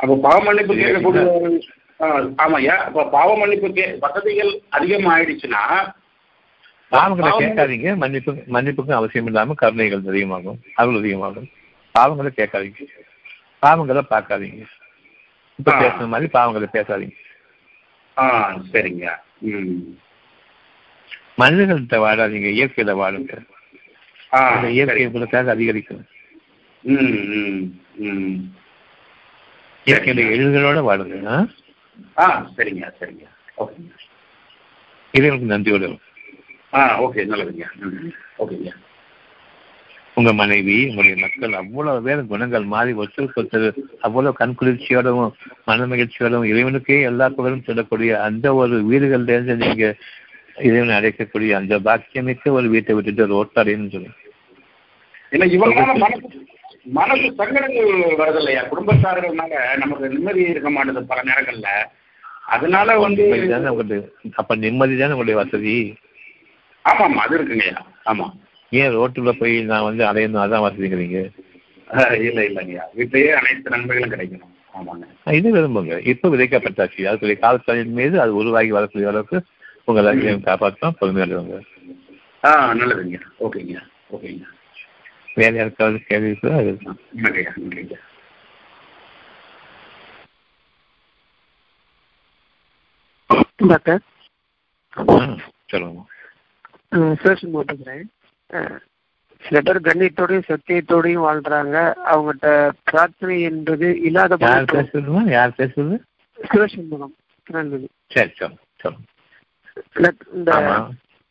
அப்போ பாவ மன்னிப்பு கேட்கக்கூடிய ஆமாய்யா. அப்போ பாவ மன்னிப்பு கே வசதிகள் அதிகமாயிடுச்சுன்னா பாவங்களை கேட்காதீங்க. மன்னிப்பு மன்னிப்புக்கும் அவசியம் இல்லாம கருணைகள் அதிகமாகும் அருள் அதிகமாகும். பாவங்களை கேட்காதீங்க. பாவங்களை பார்க்காதீங்க. இப்ப ஆ. பேசுன மாதிரி பாவங்களை பேசாதீங்க. ஆ சரிங்க. மனிதர்கள்ட்ட வாழாதீங்க இயற்கையில வாழுங்க. இயற்கை உங்களுக்காக அதிகரிக்கும். ம் ம் ம். இயற்கையுடைய எழில்களோட வாழுங்க சரிங்க சரிங்க. ஓகேங்க. இறைவனுக்கு நன்றியோடு. ஆ ஓகே நல்லதுங்க. ஓகேங்க. உங்க மனைவி உங்களுடைய மக்கள் அவ்வளவு பேர் குணங்கள் மாறி ஒருத்தருக்கு ஒருத்தர் அவ்வளவு கண்குளிர்ச்சியோடவும் மன மகிழ்ச்சியோடவும் இறைவனுக்கே எல்லா புகழும் சொல்லக்கூடிய அந்த ஒரு வீடுகள்ல இருந்து நீங்க இறைவனை அடைக்கக்கூடிய அந்த பாக்கியமிக்க ஒரு வீட்டை விட்டுட்டு ரோட்டாடின்னு சொல்லுங்க மனசு சங்கடங்கள் வருது இல்லையா குடும்பத்தார்கள்னால நமக்கு நிம்மதி இருக்க மாட்டேது பல நேரங்கள்ல. அதனால வந்து அப்ப நிம்மதி தானே உங்களுடைய வசதி? ஆமா ஆமா அது இருக்குங்கய்யா. ஆமா. ஏன் ரோட்டுல போய் நான் வந்து அலையணும்? அதான் வசதிங்கிறீங்க. இல்ல இல்லைங்கய்யா வீட்டிலேயே அனைத்து நன்மைகளும் கிடைக்கணும். ஆமாங்க. இது விரும்புங்க. இப்ப விதைக்கப்பட்டாச்சு. அதுக்குரிய காலத்தலின் மீது அது உருவாகி வரக்கூடிய அளவுக்கு உங்களை இறைவன் காப்பாற்றும் பொறுமையாக ஆ நல்லதுங்க. ஓகேங்க. ஓகேங்க. வேற யாருக்காவது கேள்வி இருக்கா? அது. நன்றிங்க. நன்றிங்க. டாக்டர். ஆ, சொல்லுங்க. சிவசண்முகம் பேசுகிறேன் சில பேர் கண்ணியத்தோடையும் சத்தியத்தோடையும் வாழ்றாங்க. அவங்ககிட்ட பிரார்த்தனை என்பது இல்லாத யார் போது பேசுறதுமா யார் பேசுறது சிவசண்முகம் திருநெல்வேலி சரி இல்ல இந்த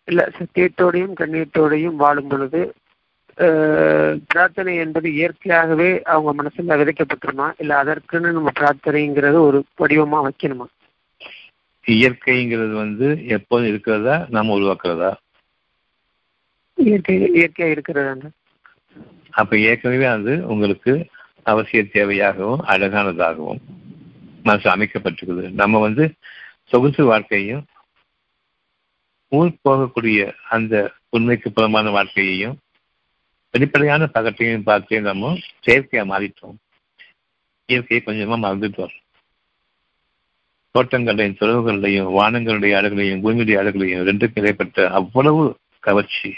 இல்ல சத்தியத்தோடையும் கண்ணியத்தோடையும் வாழும் பொழுது பிரார்த்தனை என்பது இயற்கையாகவே அவங்க மனசுல விதைக்கப்பட்டுருமா? இல்ல அதற்குன்னு நம்ம பிரார்த்தனைங்கிறது ஒரு வடிவமா வைக்கணுமா? இயற்கைங்கிறது வந்து எப்போதும் இருக்கிறதா? நாம உருவாக்குறதா? இயற்கை இயற்கையா இருக்கிறதா அப்ப ஏற்கனவே அது உங்களுக்கு அவசிய தேவையாகவும் அழகானதாகவும் மனசு அமைக்கப்பட்டிருக்குது. நம்ம வந்து சொகுசு வாழ்க்கையையும் ஊர் போகக்கூடிய அந்த உண்மைக்கு புறமான வாழ்க்கையையும் வெளிப்படையான பகட்டையும் பார்த்து நம்ம செயற்கையா மாறிட்டோம். இயற்கையை கொஞ்சமா மறந்துட்டோம். தோட்டங்களையும் துறவுகளையும் வானங்களுடைய அழகுகளையும் பூமியுடைய அழகுகளையும் ரெண்டுக்கும் இடைப்பட்ட அவ்வளவு கவர்ச்சி.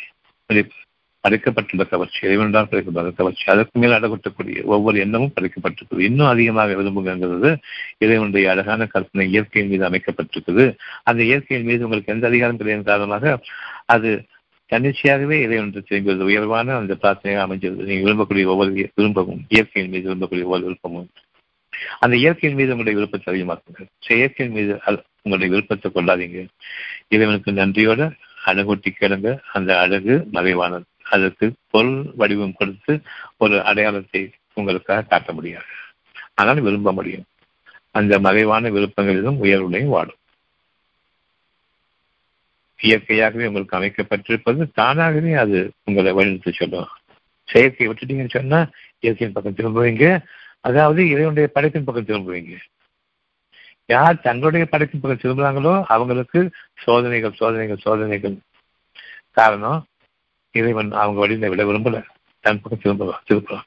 பறிக்கப்பட்டுள்ள படைக்கப்பட்டுள்ள கவர்ச்சி இறைவன்தான் படைக்கப்பட்ட கவர்ச்சி அதற்கு மேல் அடகொட்டக்கூடிய ஒவ்வொரு எண்ணமும் படைக்கப்பட்டிருக்குது இன்னும் அதிகமாக விரும்புங்கிறது இறைவனுடைய அழகான கற்பனை இயற்கையின் மீது அமைக்கப்பட்டிருக்குது. அந்த இயற்கையின் மீது உங்களுக்கு எந்த அதிகாரம் கிடையாது காரணமாக அது தன்னிச்சையாகவே இறைவன் திரும்புவது உயர்வான அந்த பிரார்த்தனையாக அமைஞ்சது. நீங்க விரும்பக்கூடிய ஒவ்வொரு விரும்பவும் இயற்கையின் மீது விரும்பக்கூடிய ஒவ்வொரு விருப்பமும். அந்த இயற்கையின் மீது உங்களுடைய விருப்பத்தை அதிகமாக்குங்கள். செயற்கையின் மீது உங்களுடைய விருப்பத்தை கொள்ளாதீங்க. இறைவனுக்கு நன்றியோட அழகூட்டி கிடந்த அந்த அழகு மறைவானது அதற்கு பொருள் வடிவம் கொடுத்து ஒரு அடையாளத்தை உங்களுக்காக காட்ட முடியாது. ஆனால் விரும்ப முடியும். அந்த மறைவான விருப்பங்களிலும் உயர்வுடையும் வாடும். இயற்கையாகவே உங்களுக்கு அமைக்கப்பட்டிருப்பது தானாகவே அது உங்களை வழிநடத்தி சொல்லும். செயற்கையை விட்டுட்டீங்கன்னு சொன்னா இயற்கையின் பக்கம் திரும்புவீங்க. அதாவது இறைவனுடைய படைப்பின் பக்கம் திரும்புவீங்க. யார் தங்களுடைய படைப்பின் பக்கம் திரும்புகிறாங்களோ அவங்களுக்கு சோதனைகள் சோதனைகள் சோதனைகள். காரணம் இறைவன் அவங்க வழியில் விட விரும்பல. தன் பக்கம் திரும்பலாம் திரும்பலாம்.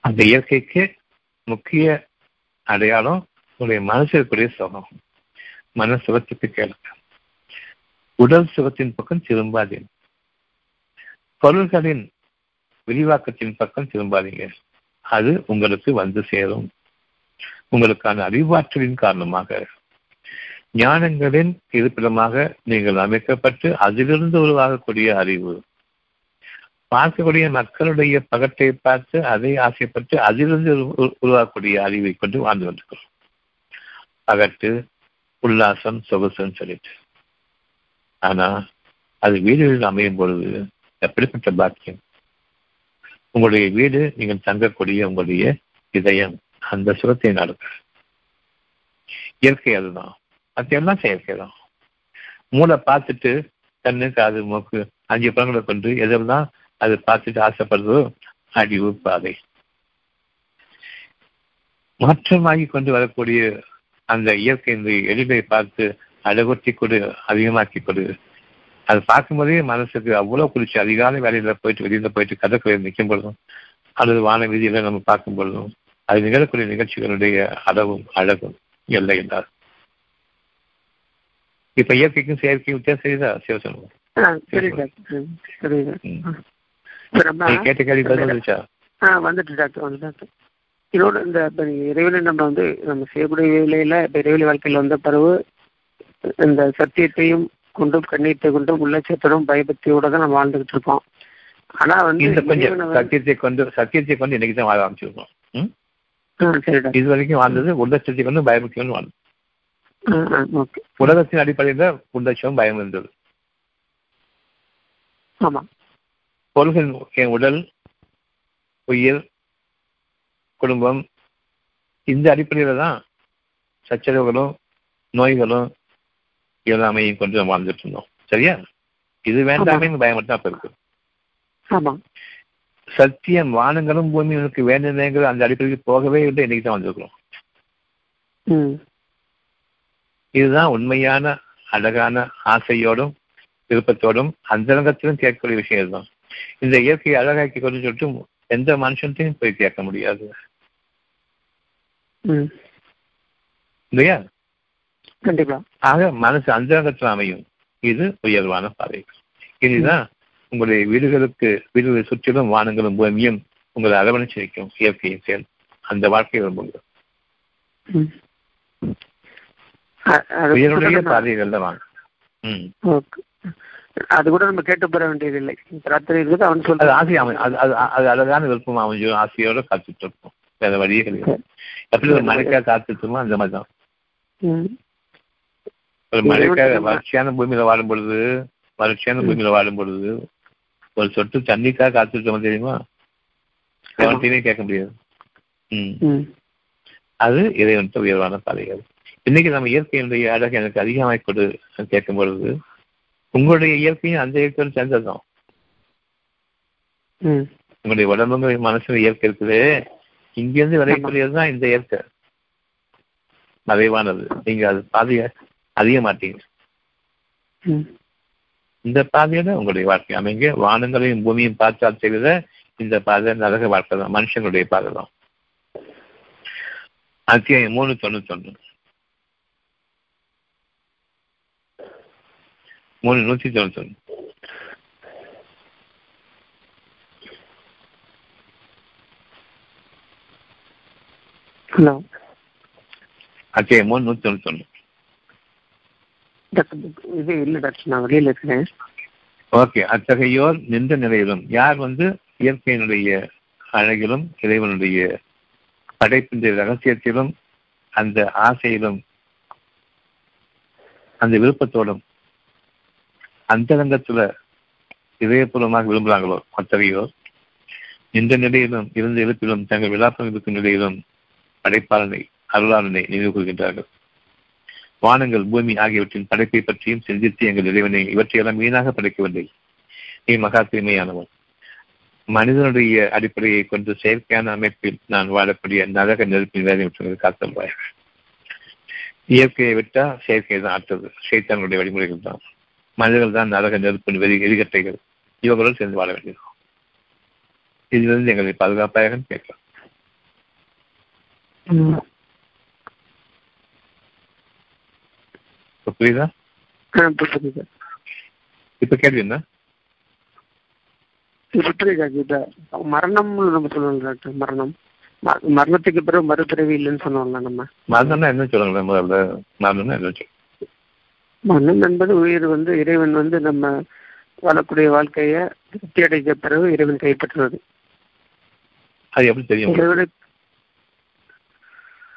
அந்த இயற்கைக்கு முக்கிய அடையாளம் உங்களுடைய மனசிற்குரிய சுகம். மன சுகத்துக்கு கேளுங்க உடல் சுகத்தின் பக்கம் திரும்பாதீங்க பொருள்களின் விரிவாக்கத்தின் பக்கம் திரும்பாதீங்க. அது உங்களுக்கு வந்து சேரும். உங்களுக்கான அறிவாற்றலின் காரணமாக. ஞானங்களின் இருப்பிடமாக நீங்கள் அமைக்கப்பட்டு அதிலிருந்து உருவாகக்கூடிய அறிவு. பார்க்கக்கூடிய மக்களுடைய பகட்டை பார்த்து அதை ஆசைப்பட்டு அதிலிருந்து உருவாக்கக்கூடிய அறிவை கொண்டு வாழ்ந்து வந்திருக்கிறோம் பகட்டு உல்லாசம் சொகுசுன்னு சொல்லிட்டு. ஆனா அது வீடுகளில் அமையும் பொழுது எப்படிப்பட்ட பாக்கியம்? உங்களுடைய வீடு நீங்கள் தங்கக்கூடிய உங்களுடைய இதயம். அந்த சுகத்தை நடக்க இயற்கை அதுதான். மற்ற செயற்கை தான்? மூளை பார்த்துட்டு கண்ணு காது மூக்கு அஞ்சு பழங்களை கொண்டு எதெல்லாம் அது பார்த்துட்டு ஆசைப்படுறதோ அடிவு பாதை. மாற்றமாகி கொண்டு வரக்கூடிய அந்த இயற்கை இந்த எளிமை பார்த்து அழகொட்டி கொடு அதிகமாக்கி கொடு. அது பார்க்கும்போதே மனசுக்கு அவ்வளோ குளிச்சு அதிகாலை வேலையில் போயிட்டு வெளியில் போயிட்டு கதற்கரையில் நிற்கும் பொழுதும் அல்லது வான வீதியில் நம்ம பார்க்கும் பொழுதும் அது நிகழக்கூடிய நிகழ்ச்சிகளுடைய அளவும் அழகும் எல்லை என்றார் இப்ப இயற்கைக்கும் செயற்கைக்கும் வித்தியாசம் செய்தா சிவசனம் கேட்ட கேள்வி வந்துச்சா வந்துட்டு டாக்டர் வந்து டாக்டர். இதோட இந்த இறைவனை நம்ம வந்து நம்ம செய்யக்கூடிய வேலையில இப்ப இறைவெளி வாழ்க்கையில் வந்த பிறகு இந்த சத்தியத்தையும் கொண்டும் கண்ணீரத்தை கொண்டும் உள்ளச்சத்தோடும் பயபக்தியோட தான் நம்ம வாழ்ந்துகிட்டு இருக்கோம். ஆனா வந்து சத்தியத்தை கொண்டு சத்தியத்தை கொண்டு இன்னைக்கு தான் வாழ ஆரம்பிச்சிருக்கோம். இது வரைக்கும் வாழ்ந்தது கொண்டு பயபக்தி கொண்டு வாழ்ந்தது உலகத்தின் அடிப்படையில் உள்ளட்சம் பயம் இருந்தது பொருள்கள் என் உடல் உயிர் குடும்பம் இந்த அடிப்படையில தான் சச்சரவுகளும் நோய்களும் கொண்டு நம்ம வாழ்ந்துட்டு இருந்தோம். சரியா? இது வேண்டாமே பயம் மட்டும் அப்ப இருக்கு. சத்தியம் வானங்களும் பூமிகளுக்கு வேண்டுங்கிற அந்த அடிப்படைக்கு போகவே இல்லை இன்னைக்கு தான் வந்திருக்கிறோம். இதுதான் உண்மையான அழகான ஆசையோடும் விருப்பத்தோடும் அந்தரங்கத்திலும் கேட்கக்கூடிய விஷயம் இதுதான். இந்த இயற்கையை அழகாக்கி கொண்டு சொல்லிட்டு எந்த மனுஷன்ட்டையும் போய் கேட்க முடியாது. இல்லையா? கண்டிப்பா. ஆக மனசு அந்தரங்கத்தில் அமையும். இது உயர்வான பாதை. இதுதான் உங்களுடைய வீடுகளுக்கு வீடுகளை சுற்றிலும் வானங்களும் பூமியும் உங்களை அரவணைச்சு வைக்கும் இயற்கையின் செயல் அந்த வாழ்க்கையை விரும்புங்க உயருடைய பாதைகள் தான் வாங்க. அது கூட நம்ம கேட்டு பெற வேண்டியது இல்லை பிரார்த்தனை இருக்குது அவன் சொல்றது ஆசை அமை அது அது அழகான விருப்பம் அமைஞ்சு ஆசையோட காத்துட்டு இருப்போம் வேற வழியே கிடையாது. எப்படி ஒரு மழைக்காக காத்துட்டுமோ அந்த மாதிரி தான். ஒரு மழைக்காக வறட்சியான பூமியில வாழும் பொழுது வறட்சியான பூமியில வாழும் பொழுது ஒரு சொட்டு தண்ணிக்காக காத்துட்டோம் தெரியுமா? எவன்கிட்டயுமே கேட்க முடியாது. ம். அது இறைவன்ட்டு உயர்வான பாதைகள். இன்னைக்கு நம்ம இயற்கையினுடைய அழகு எனக்கு அதிகமாக கொடு கேட்கும் பொழுது உங்களுடைய இயற்கையும் அந்த இயற்கையோடு சேர்ந்ததுதான். உங்களுடைய உடம்புங்க மனசுல இயற்கை இருக்குது. இங்கிருந்து விளையக்கூடியது தான் இந்த இயற்கை. மறைவானது. நீங்க அது பாதைய அறிய மாட்டீங்க ம். இந்த பாதையில உங்களுடைய வாழ்க்கை அமைங்க. வானங்களையும் பூமியும் பார்த்தால் செய்வத இந்த பாதை நரக வாழ்க்கை தான் மனுஷனுடைய பாதை தான். அத்தியாயம் மூணு தொண்ணூத்தொன்னு. மூணு நூத்தி தொண்ணூத்தொன்னு. ஹலோ. அத்தியாயம் மூணு நூத்தி தொண்ணூத்தொன்னு. டாக்டர் இது இல்லை டாக்டர். நான் வெளியில் இருக்கிறேன். ஓகே. அத்தகையோர் நின்ற நிலையிலும் யார் வந்து இயற்கையினுடைய அழகிலும் இறைவனுடைய படைப்பின் ரகசியத்திலும் அந்த ஆசையிலும் அந்த விருப்பத்தோடும் அந்தரங்கத்துல இதயபூர்வமாக விரும்புகிறாங்களோ அத்தகையோர்? நின்ற நிலையிலும் இருந்த எழுப்பிலும் தங்கள் விழாப்பம் இருக்கும் நிலையிலும் படைப்பாளனை அருளாளனை நினைவு கொள்கின்றார்கள் வானங்கள் பூமி ஆகியவற்றின் படைப்பை பற்றியும் சிந்தித்து எங்கள் இறைவனை இவற்றையெல்லாம் வீணாக படைக்கவில்லை. நீ மகா தூய்மையானவன். மனிதனுடைய அடிப்படையை கொண்டு செயற்கையான அமைப்பில் நான் வாழக்கூடிய நரக நெருப்பின் வேலை விட்டு காத்தல்வாய் இயற்கையை விட்டா செயற்கை தான் ஆற்றது. சைத்தானுடைய வழிமுறைகள் தான். மனிதர்கள் தான் நரக நெருப்பு வெறி எரிகட்டைகள். இவங்களோடு சேர்ந்து வாழ வேண்டியது. இதிலிருந்து எங்களை பாதுகாப்பாக கேட்கலாம். இப்ப புரியுதா ஆ, புரியுது இப்ப கேள்வி என்ன இப்ப கீதா மரணம்னு நம்ம சொல்லுவோம் டாக்டர் மரணம் மரணத்துக்கு பிறகு மறுபிறவி இல்லைன்னு சொன்னோம்ல நம்ம மரணம்னா என்ன சொல்லுங்களேன் முதல்ல மரணம்னா என்ன சொல்லுங்க மரணம் என்பது உயிர் வந்து இறைவன் வந்து நம்ம வாழக்கூடிய வாழ்க்கைய திருப்தி பிறகு இறைவன் கைப்பற்றுவது அது எப்படி தெரியும் உங்களுக்கு? இறைவனுக்கு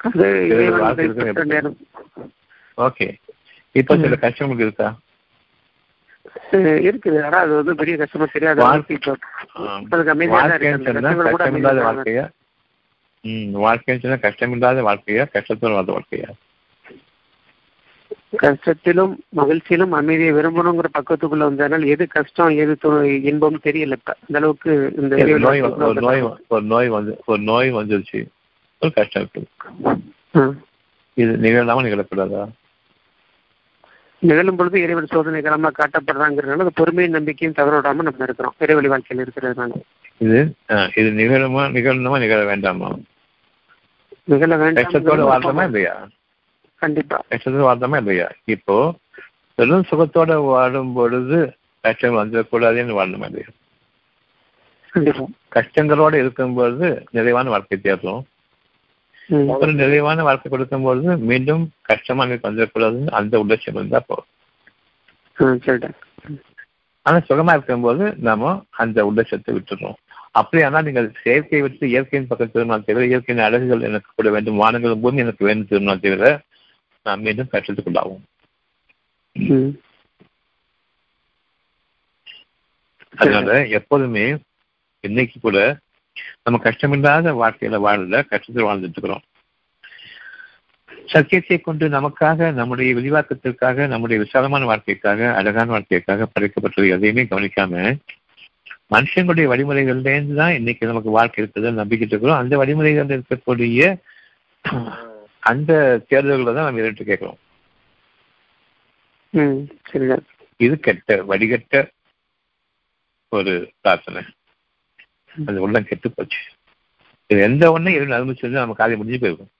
அது இறைவன் கைப்பற்ற? நேரம் ஓகே இப்ப சில கஷ்டம் உங்களுக்கு இருக்கா? இருக்குது. ஆனா அது வந்து பெரிய கஷ்டமா தெரியாது. வாழ்க்கையா? ம் வாழ்க்கைன்னு சொன்னா கஷ்டமில்லாத வாழ்க்கையா? கஷ்டத்தோட வாழ்ந்த வாழ்க்கையா? கஷ்டத்திலும் மகிழ்ச்சியிலும் அமைதியை விரும்பணுங்கிற பக்கத்துக்குள்ள வந்ததுனால எது கஷ்டம் எது இன்பம் தெரியல இப்ப. அந்த அளவுக்கு இந்த நோய் ஒரு நோய் ஒரு நோய் வந்து ஒரு நோய் வந்துருச்சு. ஒரு கஷ்டம் இருக்குது. இது நிகழாம நிகழக்கூடாதா? நிகழும் பொழுது இறைவன் சோதனை காலமா காட்டப்படுறாங்கிறதுனால அந்த பொறுமையும் நம்பிக்கையும் தவறவிடாம நம்ம இருக்கிறோம். இறைவழி வாழ்க்கையில் இருக்கிறதுனால. இது இது நிகழுமா நிகழணுமா நிகழ வேண்டாமா? நிகழ கஷ்டத்தோட வாழ்றோமா வேண்டாம் இல்லையா? கண்டிப்பா. கஷ்டத்தோட வாழ்றோமா இல்லையா? இப்போ வெறும் சுகத்தோட வாழும் பொழுது கஷ்டம் வந்துடக்கூடாதுன்னு வாழணுமா இல்லையா? கஷ்டங்களோட இருக்கும்பொழுது நிறைவான வாழ்க்கை தேடுறோம் ம். ஒரு நிறைவான வாழ்க்கை கொடுக்கும்பொழுது மீண்டும் கஷ்டமா எனக்கு வந்துடக்கூடாதுன்னு அந்த உடச்சம் இருந்தா போதும். ஆனா சுகமா இருக்கும்போது நாம அந்த உடச்சத்தை விட்டுறோம் அப்படி ஆனால் நீங்கள் செயற்கையை விட்டு இயற்கையின் பக்கம் திரும்பினால் தவிர இயற்கையின் அழகுகள் எனக்கு கூட வேண்டும் வானங்களும் பூமி எனக்கு வேண்டும் திரும்பினால் தவிர நாம் மீண்டும் கஷ்டத்துக்குள்ளாகும். அதனால எப்போதுமே இன்னைக்கு கூட நம்ம கஷ்டமில்லாத வாழ்க்கையில வாழல கஷ்டத்தில் வாழ்ந்துட்டு இருக்கிறோம். சத்தியத்தை கொண்டு நமக்காக நம்முடைய விரிவாக்கத்திற்காக நம்முடைய விசாலமான வாழ்க்கைக்காக அழகான வாழ்க்கைக்காக படைக்கப்பட்டது எதையுமே கவனிக்காம மனுஷங்களுடைய வழிமுறைகள்லேருந்து தான் இன்னைக்கு நமக்கு வாழ்க்கை இருக்குது நம்பிக்கிட்டு இருக்கிறோம். அந்த வழிமுறைகள் இருக்கக்கூடிய அந்த தேர்தல்களை தான் நம்ம எதிர்த்து கேட்கிறோம். இது கெட்ட வடிகட்ட ஒரு பிரார்த்தனை. அது உள்ளம் கெட்டு போச்சு இது எந்த ஒன்றும் இவன் அனுமதிச்சிருந்தா நம்ம காரியம் முடிஞ்சு போயிருக்கும்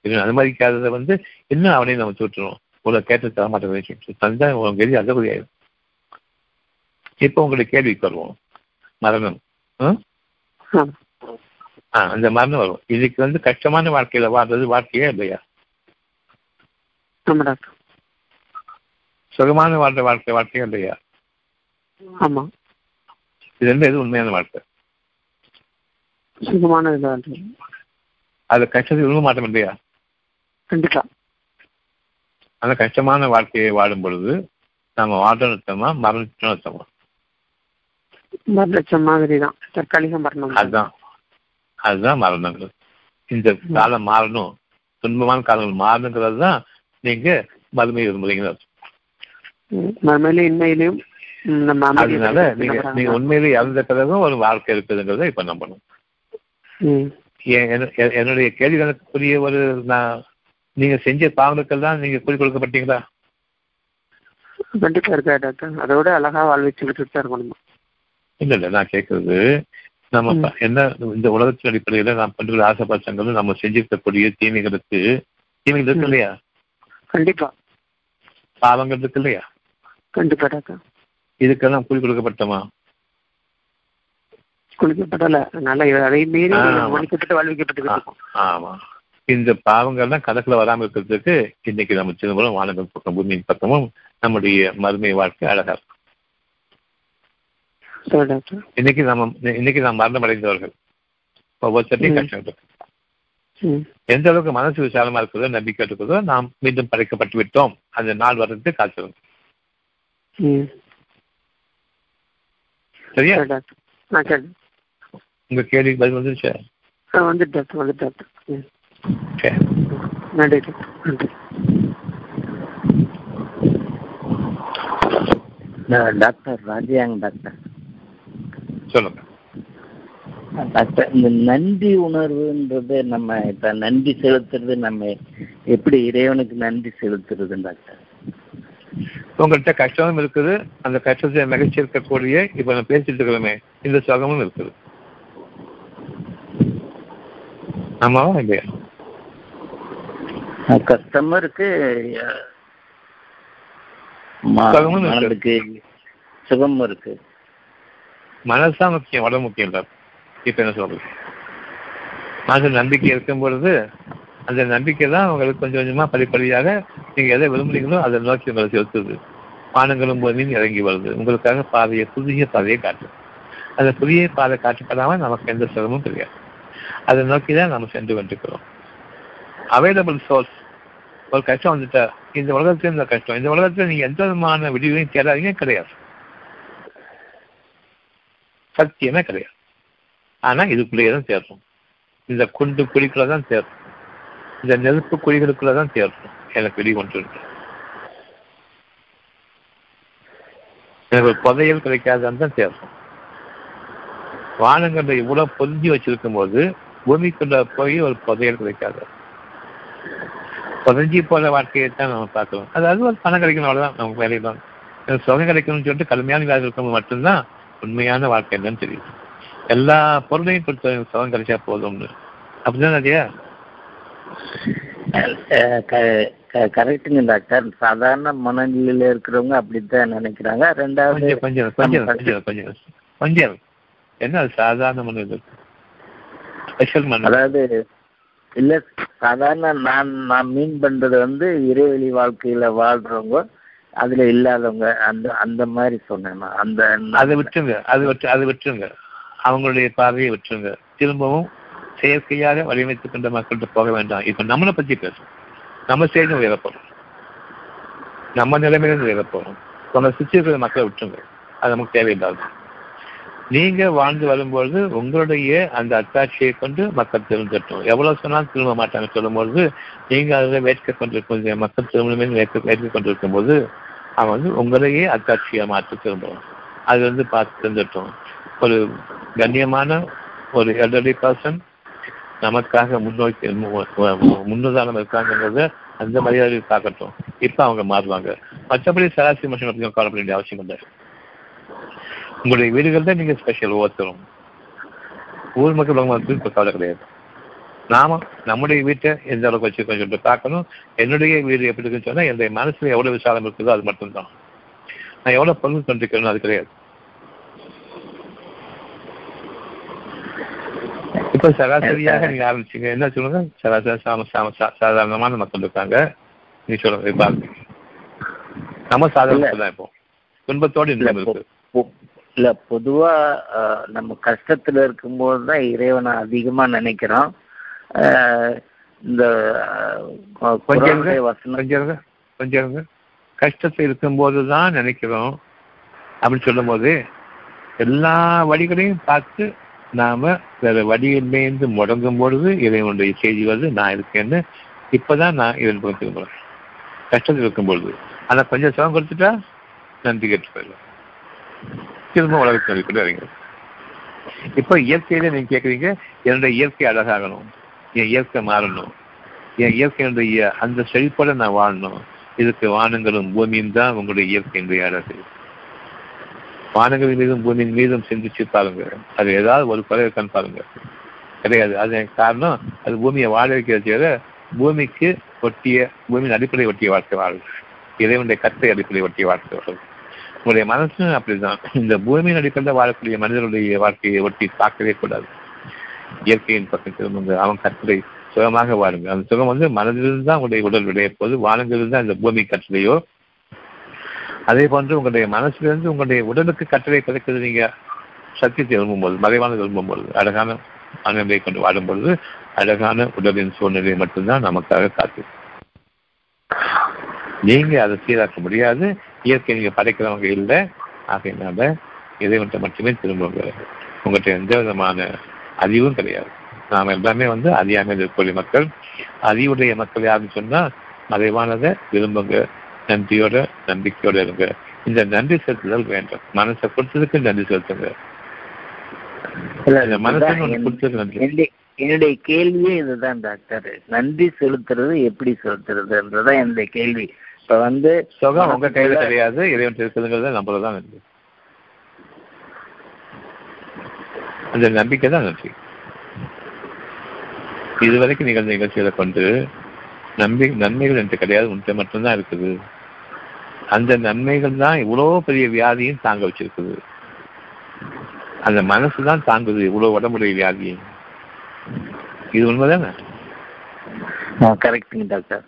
இவன் அனுமதிக்காததை வந்து இன்னும் அவனையும் நம்ம சுட்டுருவோம் உங்களை கேட்டு தர மாட்டேன் தந்தா உங்க கெதி அதபதி ஆயிடும். இப்போ உங்களுக்கு கேள்விக்கு வருவோம். மரணம். ஆ? அந்த மரணம் வரும். இதுக்கு வந்து கஷ்டமான வாழ்க்கையில வாழ்றது வாழ்க்கையே இல்லையா? சுகமான வாழ்ற வாழ்க்கை வாழ்க்கையே இல்லையா? ஆமா. இது ரெண்டு எது உண்மையான வாழ்க்கை. சுகமான இது டாக்டர் அது கஷ்டத்தை விரும்ப மாட்டோம் இல்லையா? கண்டிப்பா. அந்த கஷ்டமான வாழ்க்கையை வாழும் பொழுது நம்ம வாழ்றோம் மரணம் அர்த்தமா மரணச்சம் மாதிரி தான் தற்காலிக மரணம். அதுதான். அதுதான் மரணங்கள். இந்த காலம் மாறணும். துன்பமான காலங்கள் மாறணுங்கிறது தான் நீங்க மறுமை விரும்புறீங்க. மறுமையில இன்மையிலையும் அதனால நீங்க. நீங்க உண்மையிலே இறந்த பிறகும் ஒரு வாழ்க்கை இருக்குதுங்கிறத இப்ப நம்பணும் என்னுடைய கேள்விகளுக்குரிய ஒரு நான் நீங்க செஞ்ச பாவங்களுக்கெல்லாம் நீங்க கூலி கொடுக்கப்பட்டீங்களா? கண்டிப்பா இருக்கா டாக்டர். அதோட அழகா வாழ்விச்சு விட்டுட்டு தான் இருக்கணும்? இல்ல இல்ல நான் கேட்கறது நம்ம என்ன இந்த உலகத்தின் அடிப்படையில நாம் பண்ற ஆசைப்பாசங்களும் நம்ம செஞ்சிருக்கக்கூடிய தீமைகளுக்கு தீமைகள் இருக்கு இல்லையா? கண்டிப்பா. பாவங்கள் இருக்கு இல்லையா? கண்டிப்பா டாக்டர். இதுக்கெல்லாம் கூலி கொடுக்கப்பட்டோமா? குளிக்கப்படல. அதனால அதை மீறி. மன்னிக்கப்பட்டு வாழ்விக்கப்பட்டு இருக்கோம். ஆமா. இந்த பாவங்கள்லாம் கணக்குல வராம இருக்கிறதுக்கு இன்னைக்கு நம்ம சிதம்பரம் வானங்கள் பக்கம் பூமியின் பக்கமும் நம்முடைய மறுமை வாழ்க்கை அழகா இருக்கும். இன்னைக்கு நம்ம இன்னைக்கு நாம் மரணம் அடைந்தவர்கள் ஒவ்வொருத்தரையும். கஷ்டம் இருக்கு. எந்த அளவுக்கு மனசு விசாலமா இருக்கிறதோ நம்பிக்கை இருக்கிறதோ நாம் மீண்டும் படைக்கப்பட்டு விட்டோம். அந்த நாள் வர்றதுக்கு காத்திருக்கும் ம். சரியா? சரி டாக்டர் ஆ சரி உங்க கேள்விக்கு பதில் வந்துருச்சா? ஆ வந்துட்டு டாக்டர் வந்துட்டு டாக்டர். ம். சரி நன்றி டாக்டர் நன்றி. நான் டாக்டர் ராஜியாங் டாக்டர். சொல்லுங்க. டாக்டர் இந்த நன்றி உணர்வுன்றது நம்ம இப்ப நன்றி செலுத்துறது நம்ம எப்படி இறைவனுக்கு நன்றி செலுத்துறது டாக்டர்? உங்கள்கிட்ட கஷ்டமும் இருக்குது அந்த கஷ்டத்தை மகிழ்ச்சி இருக்கக்கூடிய இப்ப நான் பேசிட்டு இருக்கிறோமே இந்த சுகமும் இருக்குது. ஆமாவா இல்லையா இருக்கு. மனதுக்கு சுகமும் இருக்கு. மனசா முக்கியம் உடம்பு முக்கியம் இல்லை. இப்ப என்ன சொல்றது? மனசு நம்பிக்கை இருக்கும் பொழுது அந்த நம்பிக்கை தான் உங்களுக்கு கொஞ்சம் கொஞ்சமா படிப்படியாக நீங்க எதை விரும்புறீங்களோ அதை நோக்கி உங்களை செலுத்துது. வானங்களும் பூமியும் இறங்கி வருது. உங்களுக்காக பாதையை புதிய பாதையை காட்டும். அந்த புதிய பாதை காட்டப்படாம நமக்கு எந்த சிரமமும் கிடையாது. அதை நோக்கி தான் நம்ம சென்று கொண்டிருக்கிறோம். அவைலபிள் சோர்ஸ் ஒரு கஷ்டம் வந்துட்டா இந்த உலகத்துல இந்த கஷ்டம் இந்த உலகத்துல நீங்க எந்த விதமான விடிவையும் தேடாதீங்க கிடையாது. சத்தியமே கிடையாது. ஆனா இதுக்குள்ளேயே தான் தேர்றோம் இந்த குண்டு குழிக்குள்ள தான் தேர்றோம் இந்த நெருப்பு குழிகளுக்குள்ள தான் தேர்றோம் எனக்கு வெடி கொண்டு எனக்கு ஒரு புதையல் கிடைக்காதான் தான் தேர்றோம் வானங்களை இவ்வளவு பொருந்தி வச்சிருக்கும் போது பூமிக்குள்ள போய் ஒரு புதையல் கிடைக்காது. புதஞ்சி போற வாழ்க்கையை தான் நம்ம பார்க்கிறோம் அதாவது ஒரு பணம் கிடைக்கணும் அவ்வளவுதான். நமக்கு எனக்கு சுகம் கிடைக்கணும்னு சொல்லிட்டு கடுமையான வேலை இருக்கும்போது மட்டும்தான் உண்மையான வாழ்க்கை என்னன்னு தெரியும். எல்லா பொருளையும் கொடுத்து சுகம் கிடைச்சா போதும்னு. அப்படிதான் இல்லையா கரெக்டுங்க டாக்டர். சாதாரண மனநிலையில இருக்கிறவங்க அப்படித்தான் நினைக்கிறாங்க. ரெண்டாவது கொஞ்சம் கொஞ்சம் கொஞ்சம் கொஞ்சம் கொஞ்சம் என்ன சாதாரண மனித ஸ்பெஷல் அதாவது இல்ல சாதாரண நான் நான் மீன் பண்றது வந்து இறைவெளி வாழ்க்கையில வாழ்றவங்க அதுல இல்லாதவங்க அந்த அந்த மாதிரி சொன்னேன். அந்த அதை விட்டுருங்க அது விட்டு அதை விட்டுருங்க. அவங்களுடைய பார்வையை விட்டுருங்க. திரும்பவும் செயற்கையாக வடிவமைத்துக் கொண்ட மக்கள்கிட்ட போக வேண்டாம். இப்ப நம்மளை பத்தி பேசும் நம்ம செய்து உயரப்போறோம் நம்ம நிலைமையிலிருந்து உயரப்போறோம் உங்களை சுற்றி இருக்கிற மக்களை விட்டுருங்க. அது நமக்கு தேவையில்லாது நீங்க வாழ்ந்து வரும்பொழுது உங்களுடைய அந்த அத்தாட்சியை கொண்டு மக்கள் திருந்தட்டும் எவ்வளவு சொன்னாலும் திரும்ப மாட்டாங்க சொல்லும்பொழுது நீங்க அதில் வேட்கை கொண்டிருக்கும் மக்கள் திரும்பணுமே வேட்க வேட்க கொண்டிருக்கும் போது அவன் வந்து உங்களையே அத்தாட்சியை மாற்றி திரும்புவான். அது வந்து பார்த்து திருந்தட்டும். ஒரு கண்ணியமான ஒரு எல்டர்லி பர்சன் நமக்காக முன்னோக்கி முன்னுதாரணம் இருக்காங்கிறத அந்த மரியாதையை பார்க்கட்டும். இப்ப அவங்க மாறுவாங்க. மற்றபடி சராசரி மனுஷன் பத்தி கவலைப்பட வேண்டிய அவசியம் இல்லை. உங்களுடைய வீடுகள் தான் நீங்க ஸ்பெஷல் ஒவ்வொருத்தரும் ஊர் மக்கள் மக்களுக்கு இப்ப கவலை கிடையாது. நாம நம்முடைய வீட்டை எந்த அளவுக்கு வச்சிருக்கோம் சொல்லிட்டு பார்க்கணும். என்னுடைய வீடு எப்படி இருக்குன்னு சொன்னா என்னுடைய மனசுல எவ்வளவு விசாலம் இருக்குதோ அது மட்டும்தான். நான் எவ்வளவு பொருள் கொண்டிருக்கிறேன்னு அது கிடையாது. இப்ப சராசரியாக நீங்க ஆரம்பிச்சீங்க. என்ன சொல்லுங்க? சராசரி சாம சாம சாதாரணமான மக்கள் இருக்காங்க. நீ சொல்லுங்க. ஆரம்பிங்க. நம்ம சாதாரண தான் இப்போ. துன்பத்தோடு இருக்கு. இல்ல பொதுவா நம்ம கஷ்டத்துல இருக்கும்போது தான் இறைவனை அதிகமா நினைக்கிறோம். இந்த கொஞ்சம் கொஞ்சம் கொஞ்சம். கஷ்டத்தில் இருக்கும்போது தான் நினைக்கிறோம் அப்படின்னு சொல்லும்போது எல்லா வழிகளையும் பார்த்து நாம வேற வழியிலேருந்து முடங்கும் பொழுது இறைவனுடைய செய்தி வருது நான் இருக்கேன்னு இப்பதான் நான் இதன் பக்கம் திரும்புறேன். கஷ்டத்தில் இருக்கும் பொழுது ஆனா கொஞ்சம் சுகம் கொடுத்துட்டா நன்றி கேட்டு போயிடுவேன் திரும்ப உலகத்தில் இருக்கட்டும் வரீங்க. இப்போ இயற்கையில நீங்க கேட்குறீங்க என்னுடைய இயற்கை அழகாகணும் என் இயற்கை மாறணும் என் இயற்கையினுடைய அந்த செழிப்போட நான் வாழணும். இதுக்கு வானங்களும் பூமியும் தான் உங்களுடைய இயற்கையினுடைய அழகு வானங்கள் மீதும் பூமியின் மீதும் சிந்திச்சு பாருங்க. அது ஏதாவது ஒரு குறை இருக்கான்னு பாருங்க. கிடையாது. அது காரணம் அது பூமியை வாழ வைக்கிறது பூமிக்கு ஒட்டிய பூமியின் அடிப்படை ஒட்டிய வாழ்க்கை வாழ்க்கை இறைவனுடைய கத்தை அடிப்படை ஒட்டிய வாழ்க்கை வாழ்க்கை உங்களுடைய மனசு அப்படிதான். இந்த பூமியின் அடிப்படையில் வாழக்கூடிய மனிதனுடைய வாழ்க்கையை ஒட்டி தாக்கவே கூடாது. இயற்கையின் பக்கம் திரும்புங்க அவன் கட்டளை சுகமாக வாழுங்க அந்த சுகம் வந்து மனதிலிருந்து தான் உங்களுடைய உடல் விளைய போது வானங்களிலிருந்து தான் இந்த பூமி கட்டளையோ அதே போன்று உங்களுடைய மனசிலிருந்து உங்களுடைய உடலுக்கு கட்டளை பிறக்கிறது நீங்க சத்தியத்தை விரும்பும்போது மறைவான விரும்பும்போது அழகான மனநிலை கொண்டு வாடும் பொழுது அழகான உடலின் சூழ்நிலை மட்டும்தான் நமக்காக காத்து. நீங்க அதை சீராக்க முடியாது. இயற்கை நீங்க படைக்கிறவங்க இல்லை. ஆகையினால இறைவன்ட்ட மட்டுமே திரும்புங்க. உங்கள்கிட்ட எந்த விதமான அறிவும் கிடையாது. நாம் எல்லாமே வந்து அறியாமல் இருக்கக்கூடிய மக்கள். அறிவுடைய மக்கள் யாருன்னு சொன்னா மறைவானதை விரும்புங்க. நன்றியோட நம்பிக்கையோட இருங்க. இந்த நன்றி செலுத்துதல் வேண்டும். மனசை கொடுத்ததுக்கு நன்றி செலுத்துங்க. என்னுடைய கேள்வியே இதுதான் டாக்டர். நன்றி செலுத்துறது எப்படி செலுத்துறதுன்றதான் என்னுடைய கேள்வி. இப்ப வந்து சுகம் உங்க கையில கிடையாது இறைவன் இருக்குதுங்கிறத நம்புறதுதான் நன்றி அந்த நம்பிக்கை தான் நன்றி இதுவரைக்கும் நிகழ்ந்த நிகழ்ச்சிகளை கொண்டு நம்பி நன்மைகள் என்று கிடையாது உன்கிட்ட மட்டும்தான் இருக்குது. அந்த நன்மைகள் தான் இவ்வளோ பெரிய வியாதியும் தாங்க வச்சிருக்குது. அந்த மனசு தான் தாங்குது இவ்வளோ உடம்புடைய வியாதியை இது உண்மைதானே? கரெக்டுங்க டாக்டர்.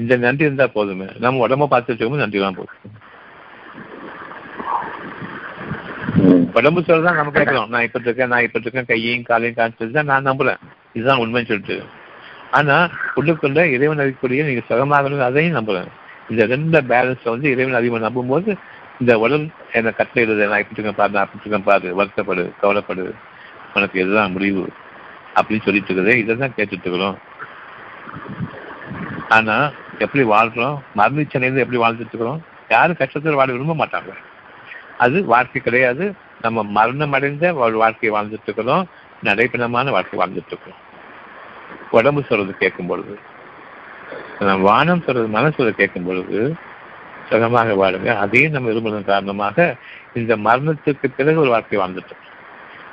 இந்த நன்றி இருந்தா போதுமே. நம்ம உடம்ப பார்த்து வச்சுக்கோங்க நன்றி தான் போதும் உடம்பு சொல்லதான் நம்ம கேட்கலாம் நான் இப்ப இருக்கேன் நான் இப்ப இருக்கேன் கையையும் காலையும் காமிச்சது தான் நான் நம்புறேன். இதுதான் உண்மைன்னு சொல்லிட்டு. ஆனா உள்ளுக்குள்ள இறைவன் அறிக்கூடிய நீங்க சுகமாகணும் அதையும் நம்புறேன். இந்த ரெண்டு பேலன்ஸ் வந்து இறைவன் அதிகமாக நம்பும்போது இந்த உடல் என்னை கட்டளையிடுது நான் இப்படி இருக்கேன் பாரு நான் அப்படி இருக்கேன் பாரு வருத்தப்படு கவலைப்படு உனக்கு இதுதான் முடிவு அப்படின்னு சொல்லிட்டு இருக்குதே இதை தான் கேட்டுட்டு இருக்கிறோம். ஆனா எப்படி வாழ்கிறோம்? மரணிச்சனையில எப்படி வாழ்ந்துட்டு இருக்கிறோம் யாரும் கஷ்டத்தில் வாழ விரும்ப மாட்டாங்க. அது வாழ்க்கை கிடையாது. நம்ம மரணம் அடைந்த ஒரு வாழ்க்கையை வாழ்ந்துட்டு இருக்கிறோம் நடைபெணமான வாழ்க்கை வாழ்ந்துட்டு இருக்கிறோம் உடம்பு சொல்றது கேட்கும் பொழுது நம்ம வானம் சொல்றது மனசு சொல்றது கேட்கும் பொழுது சுகமாக வாழுங்க. அதையும் நம்ம விரும்புவதன் காரணமாக இந்த மரணத்துக்கு பிறகு ஒரு வாழ்க்கை வாழ்ந்துட்டோம்.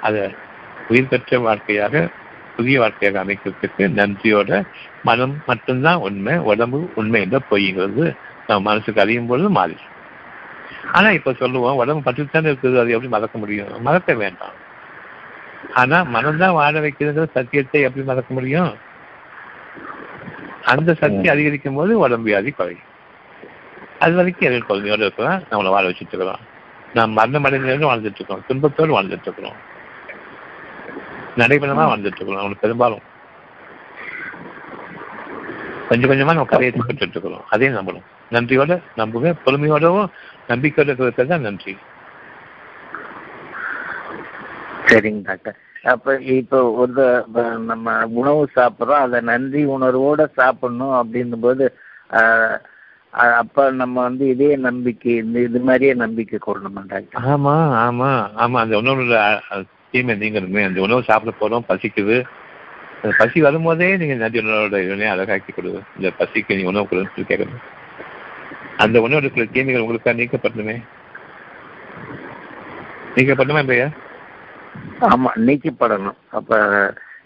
அதை உயிர் பெற்ற வாழ்க்கையாக புதிய வாழ்க்கையாக அமைக்கிறதுக்கு நன்றியோட மனம் மட்டும்தான் உண்மை உடம்பு உண்மை என்ற பொய்ங்கிறது நம்ம மனசுக்கு அறியும் பொழுது மாறி. ஆனா இப்ப சொல்லுவோம் உடம்பு பட்டுத்தானே இருக்குது அது எப்படி மறக்க முடியும்? மறக்க வேண்டாம். ஆனா மனம்தான் வாழ வைக்கிறது சத்தியத்தை எப்படி மறக்க முடியும்? அந்த சக்தி அதிகரிக்கும் போது உடம்பு வியாதி குறையும். அது வரைக்கும் எதிர் குழந்தையோடு இருக்கிறோம் நம்மளை வாழ வச்சுட்டு இருக்கிறோம் நாம் மரணம் அடைஞ்சு வாழ்ந்துட்டு இருக்கோம் துன்பத்தோடு வாழ்ந்துட்டு இருக்கிறோம். நடைபெறமா வாழ்ந்துட்டு இருக்கிறோம் அவனுக்கு பெரும்பாலும் கொஞ்சம் கொஞ்சமா நம்ம கதையை பெற்றுட்டு இருக்கிறோம் அதையும் நம்பணும். நன்றியோட நம்புங்க பொறுமையோடவும் நம்பிக்கையோட இருக்கிறது தான் நன்றி. சரிங்க டாக்டர். அப்ப இப்போ ஒரு நம்ம உணவு சாப்பிட்றோம். அதை நன்றி உணர்வோட சாப்பிடணும் அப்படின்னும் போது அப்ப நம்ம வந்து இதே நம்பிக்கை இந்த இது மாதிரியே நம்பிக்கை கொள்ளணுமா டாக்டர்? ஆமா ஆமா ஆமா. அந்த உணவுல அஹ், தீமை நீங்களுமே அந்த உணவு சாப்பிட போறோம் பசிக்குது. அந்த பசி வரும்போதே நீங்க நன்றி உணவோட இதனை அழகாக்கி கொடு. இந்த பசிக்கு நீ உணவு கொடுன்னு சொல்லி கேட்கணும். அந்த உணவு இருக்கிற தீமைகள் உங்களுக்கா நீக்கப்படணுமே. நீக்கப்படணுமா இல்லையா? ஆமா நீக்கப்படணும். அப்ப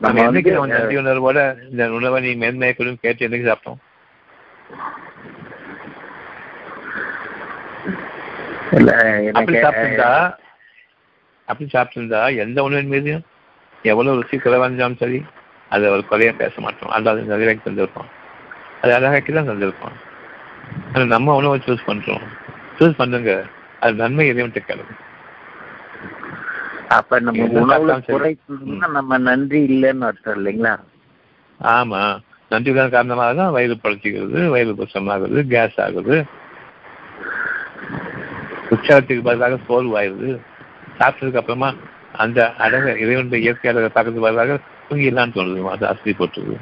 நம்ம என்னைக்கு நன்றி உணர்வோட இந்த உணவை நீ மேன்மையை கொடுன்னு கேட்டு என்னைக்கு சாப்பிட்டோம்? இல்ல அப்படி சாப்பிட்டிருந்தா அப்படி சாப்பிட்டிருந்தா எந்த உணவின் மீதும் எவ்வளவு ருசி குறைவாஞ்சாலும் சரி அதை ஒரு குறையா பேச மாட்டோம். அல்ல அது நிறைவேற்றி தந்திருப்போம். அது அழகாக்கி தான் தந்திருப்போம். ஆனா நம்ம உணவை சூஸ் பண்றோம். சூஸ் பண்ணுங்க. அது நன்மை இறைவன்ட்டு கேளுங்க அப்ப நம்ம உணவுல. குறைக்கணும்னா நம்ம நன்றி இல்லைன்னு அர்த்தம் இல்லைங்களா? ஆமா. நன்றி தான் காரணமாக தான் வயிறு பழச்சிக்கிறது வயிறு புஷமாகுது கேஸ் ஆகுது. உற்சாகத்துக்கு பதிலாக சோர்வாயிருது சாப்பிட்டதுக்கு அப்புறமா அந்த அழக இறைவனுடைய இயற்கை அழகை பார்க்கறதுக்கு பதிலாக தூங்கிடலான்னு தோணுது அது அசதி போட்டுருது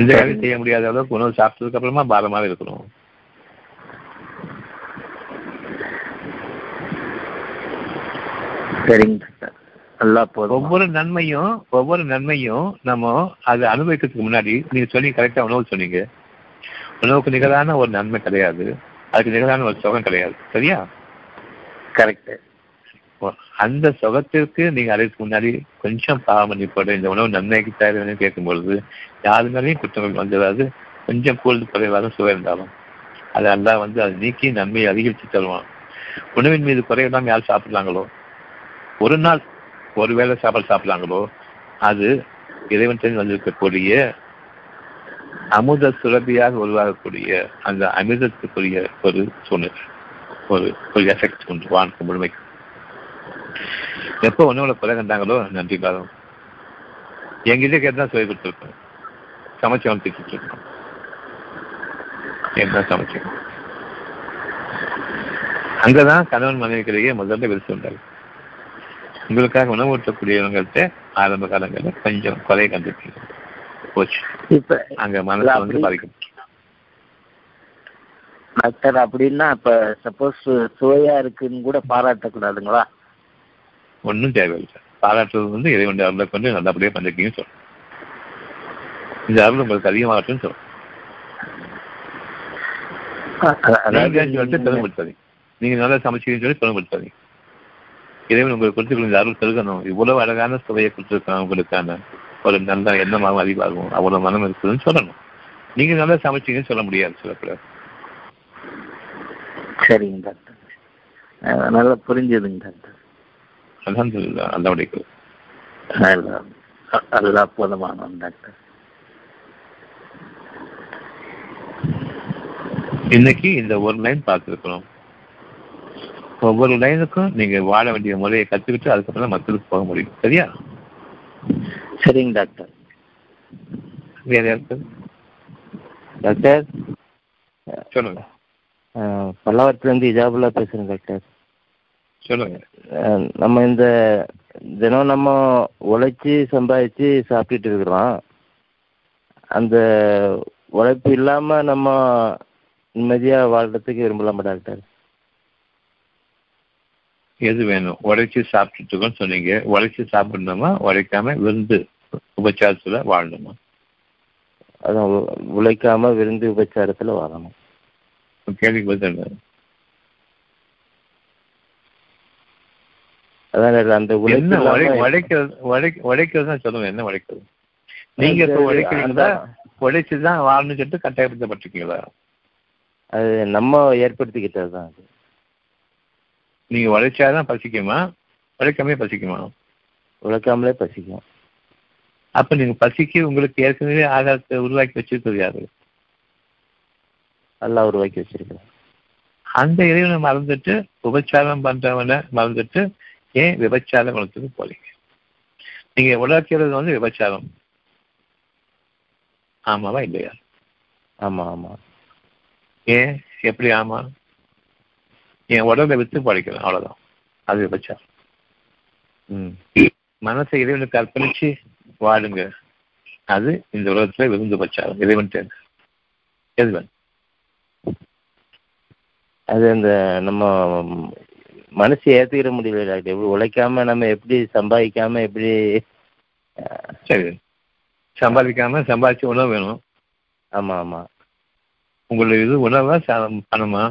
எந்த காரியம் செய்ய முடியாத அளவுக்கு உணவு சாப்பிட்டதுக்கு அப்புறமா பாரமாக இருக்கணும். சரிங்க நல்லா போதும்? ஒவ்வொரு நன்மையும் ஒவ்வொரு நன்மையும் நம்ம அதை அனுபவிக்கிறதுக்கு முன்னாடி நீங்க சொன்னீங்க கரெக்டா உணவு சொன்னீங்க. உணவுக்கு நிகரான ஒரு நன்மை கிடையாது. அதுக்கு நிகரான ஒரு சுகம் கிடையாது. சரியா? கரெக்ட் அந்த சுகத்திற்கு நீங்க அடைக்கு முன்னாடி கொஞ்சம் பாவமன்னிப்போட இந்த உணவு நன்மைக்கு தேவைன்னு கேட்கும் பொழுது யாரு மேலேயும் குற்றங்கள் வந்துடாது கொஞ்சம் கூடுதல் குறைவாக சுவை இருந்தாலும் அது அல்லா வந்து அதை நீக்கி நன்மையை அதிகரித்து தருவான். உணவின் மீது குறைவில்லாம யார் சாப்பிடுறாங்களோ? ஒரு நாள் ஒரு வேளை சாப்பாடு சாப்பிடுறாங்களோ அது இறைவன் வந்திருக்கக்கூடிய அமுத சுரபியாக உருவாகக்கூடிய அந்த அமிர்தத்துக்குரிய ஒரு சூழ்நிலை ஒரு ஒரு எஃபெக்ட் உண்டு வானுக்கு முழுமைக்கு எப்போ உணவுல குறை கண்டாங்களோ நன்றி காலம். எங்கிட்ட கேட்டு தான் சொல்லி கொடுத்துருக்கோம் சமைச்சவன் திட்டு இருக்கோம் என்ன சமைச்சு? அங்கதான் கணவன் மனைவிக்கிடையே முதல்ல விரிசு உண்டாரு உங்களுக்காக உணவு ஊட்டக்கூடியவங்கள்ட்ட ஆரம்ப காலங்களில் கொஞ்சம் குறை கண்டுட்டீங்க. போச்சு. இப்ப அங்க மனசு வந்து பாதிக்கும். டாக்டர் அப்படின்னா இப்ப சப்போஸ் சுவையா இருக்குன்னு கூட பாராட்டக்கூடாதுங்களா? ஒன்றும் தேவையில்லை பாராட்டுறது வந்து இறைவனுடைய அருளை கொண்டு நல்லபடியாக பண்ணிருக்கீங்கன்னு சொல்றோம். இந்த அருள் உங்களுக்கு அதிகமாகட்டும்னு சொல்லிட்டு பெருமைப்படுத்தாதீங்க நீங்க நல்லா சமைச்சீங்கன்னு சொல்லி பெருமைப்படுத்தாதீங்க இறைவன் உங்களுக்கு கொடுத்துருக்க இந்த அருள் பெருகணும் இவ்வளவு அழகான சுவையை கொடுத்துருக்கான் உங்களுக்கான. ஒரு நல்ல எண்ணமாகவும் அறிவாகும் அவ்வளவு மனம் இருக்குதுன்னு சொல்லணும். நீங்க நல்லா சமைச்சீங்கன்னு சொல்ல முடியாது சில பேர். சரிங்க டாக்டர். நல்லா புரிஞ்சுதுங்க டாக்டர். அலமதுல்லா அல்லாவுடைய நல்லா நல்லா போதுமானவன் டாக்டர். இன்னைக்கு இந்த ஒரு லைன் பார்த்துருக்கிறோம். ஒவ்வொரு லைனுக்கும் நீங்க வாழ வேண்டிய முறையை கத்துக்கிட்டு அதுக்கப்புறம் தான் மக்களுக்கு போக முடியும். சரியா? சரிங்க டாக்டர். வேற யாருக்கு டாக்டர்? சொல்லுங்க. பல்லாவரத்துலேருந்து இஜாபுல்லா பேசுகிறேன் டாக்டர். சொல்லுங்க. நம்ம இந்த தினம் நம்ம உழைச்சி சம்பாதிச்சு சாப்பிட்டுட்டு இருக்கிறோம். அந்த உழைப்பு இல்லாமல் நம்ம நிம்மதியாக வாழ்றதுக்கு விரும்பலாமா டாக்டர்? எது வேணும்? உழைச்சி சாப்பிட்டுட்டு இருக்கோம்னு சொன்னீங்க. உழைச்சி சாப்பிடணுமா? உழைக்காம விருந்து. உபச்சாரத்துல வாழணுமா. அதான் உழைக்காம விருந்து உபச்சாரத்தில் வாழணும். கேள்விக்கு பதில்? அதான் அந்த உழைக்கிறது சொல்லுங்க என்ன உழைக்கிறது? நீங்க இப்ப உழைக்கிறீங்களா? அந்த- உழைச்சு தான் வாழணும்னு சொல்லிட்டு கட்டாயப்படுத்தப்பட்டிருக்கீங்களா? அது நம்ம ஏற்படுத்திக்கிட்டது தான் அது. நீங்க உழைச்சாதான் பசிக்குமா? உழைக்காமே பசிக்குமா? உழைக்காமலே பசிக்கும். அப்ப நீங்க பசிக்கு உங்களுக்கு ஏற்கனவே ஆகாரத்தை உருவாக்கி வச்சிருக்கிறது யாரு நல்லா உருவாக்கி வச்சிருக்கிறேன் அந்த இறைவனை மறந்துட்டு உபச்சாரம் பண்றவனை மறந்துட்டு ஏன் விபச்சார குணத்துக்கு போறீங்க? நீங்க உருவாக்கிறது வந்து விபச்சாரம். ஆமாவா இல்லையா? ஆமா ஆமா. ஏன்? எப்படி ஆமா? என் உடலை வித்து படைக்கணும் அவ்வளவுதான். அது விபச்சாரம். ம். மனசை இறைவனுக்கு அர்ப்பணிச்சு வாழுங்க. அது இந்த உலகத்துல விருந்து பச்சாரம். இறைவன் தேர்ந்து எதுவன் அது அந்த நம்ம மனசு ஏத்துக்கிற முடியல. டாக்டர் எப்படி உழைக்காம நம்ம எப்படி சம்பாதிக்காம எப்படி சரி. சம்பாதிக்காம சம்பாதிச்சு உணவு வேணும். ஆமா ஆமா. உங்களுடைய இது உணவா பணமா?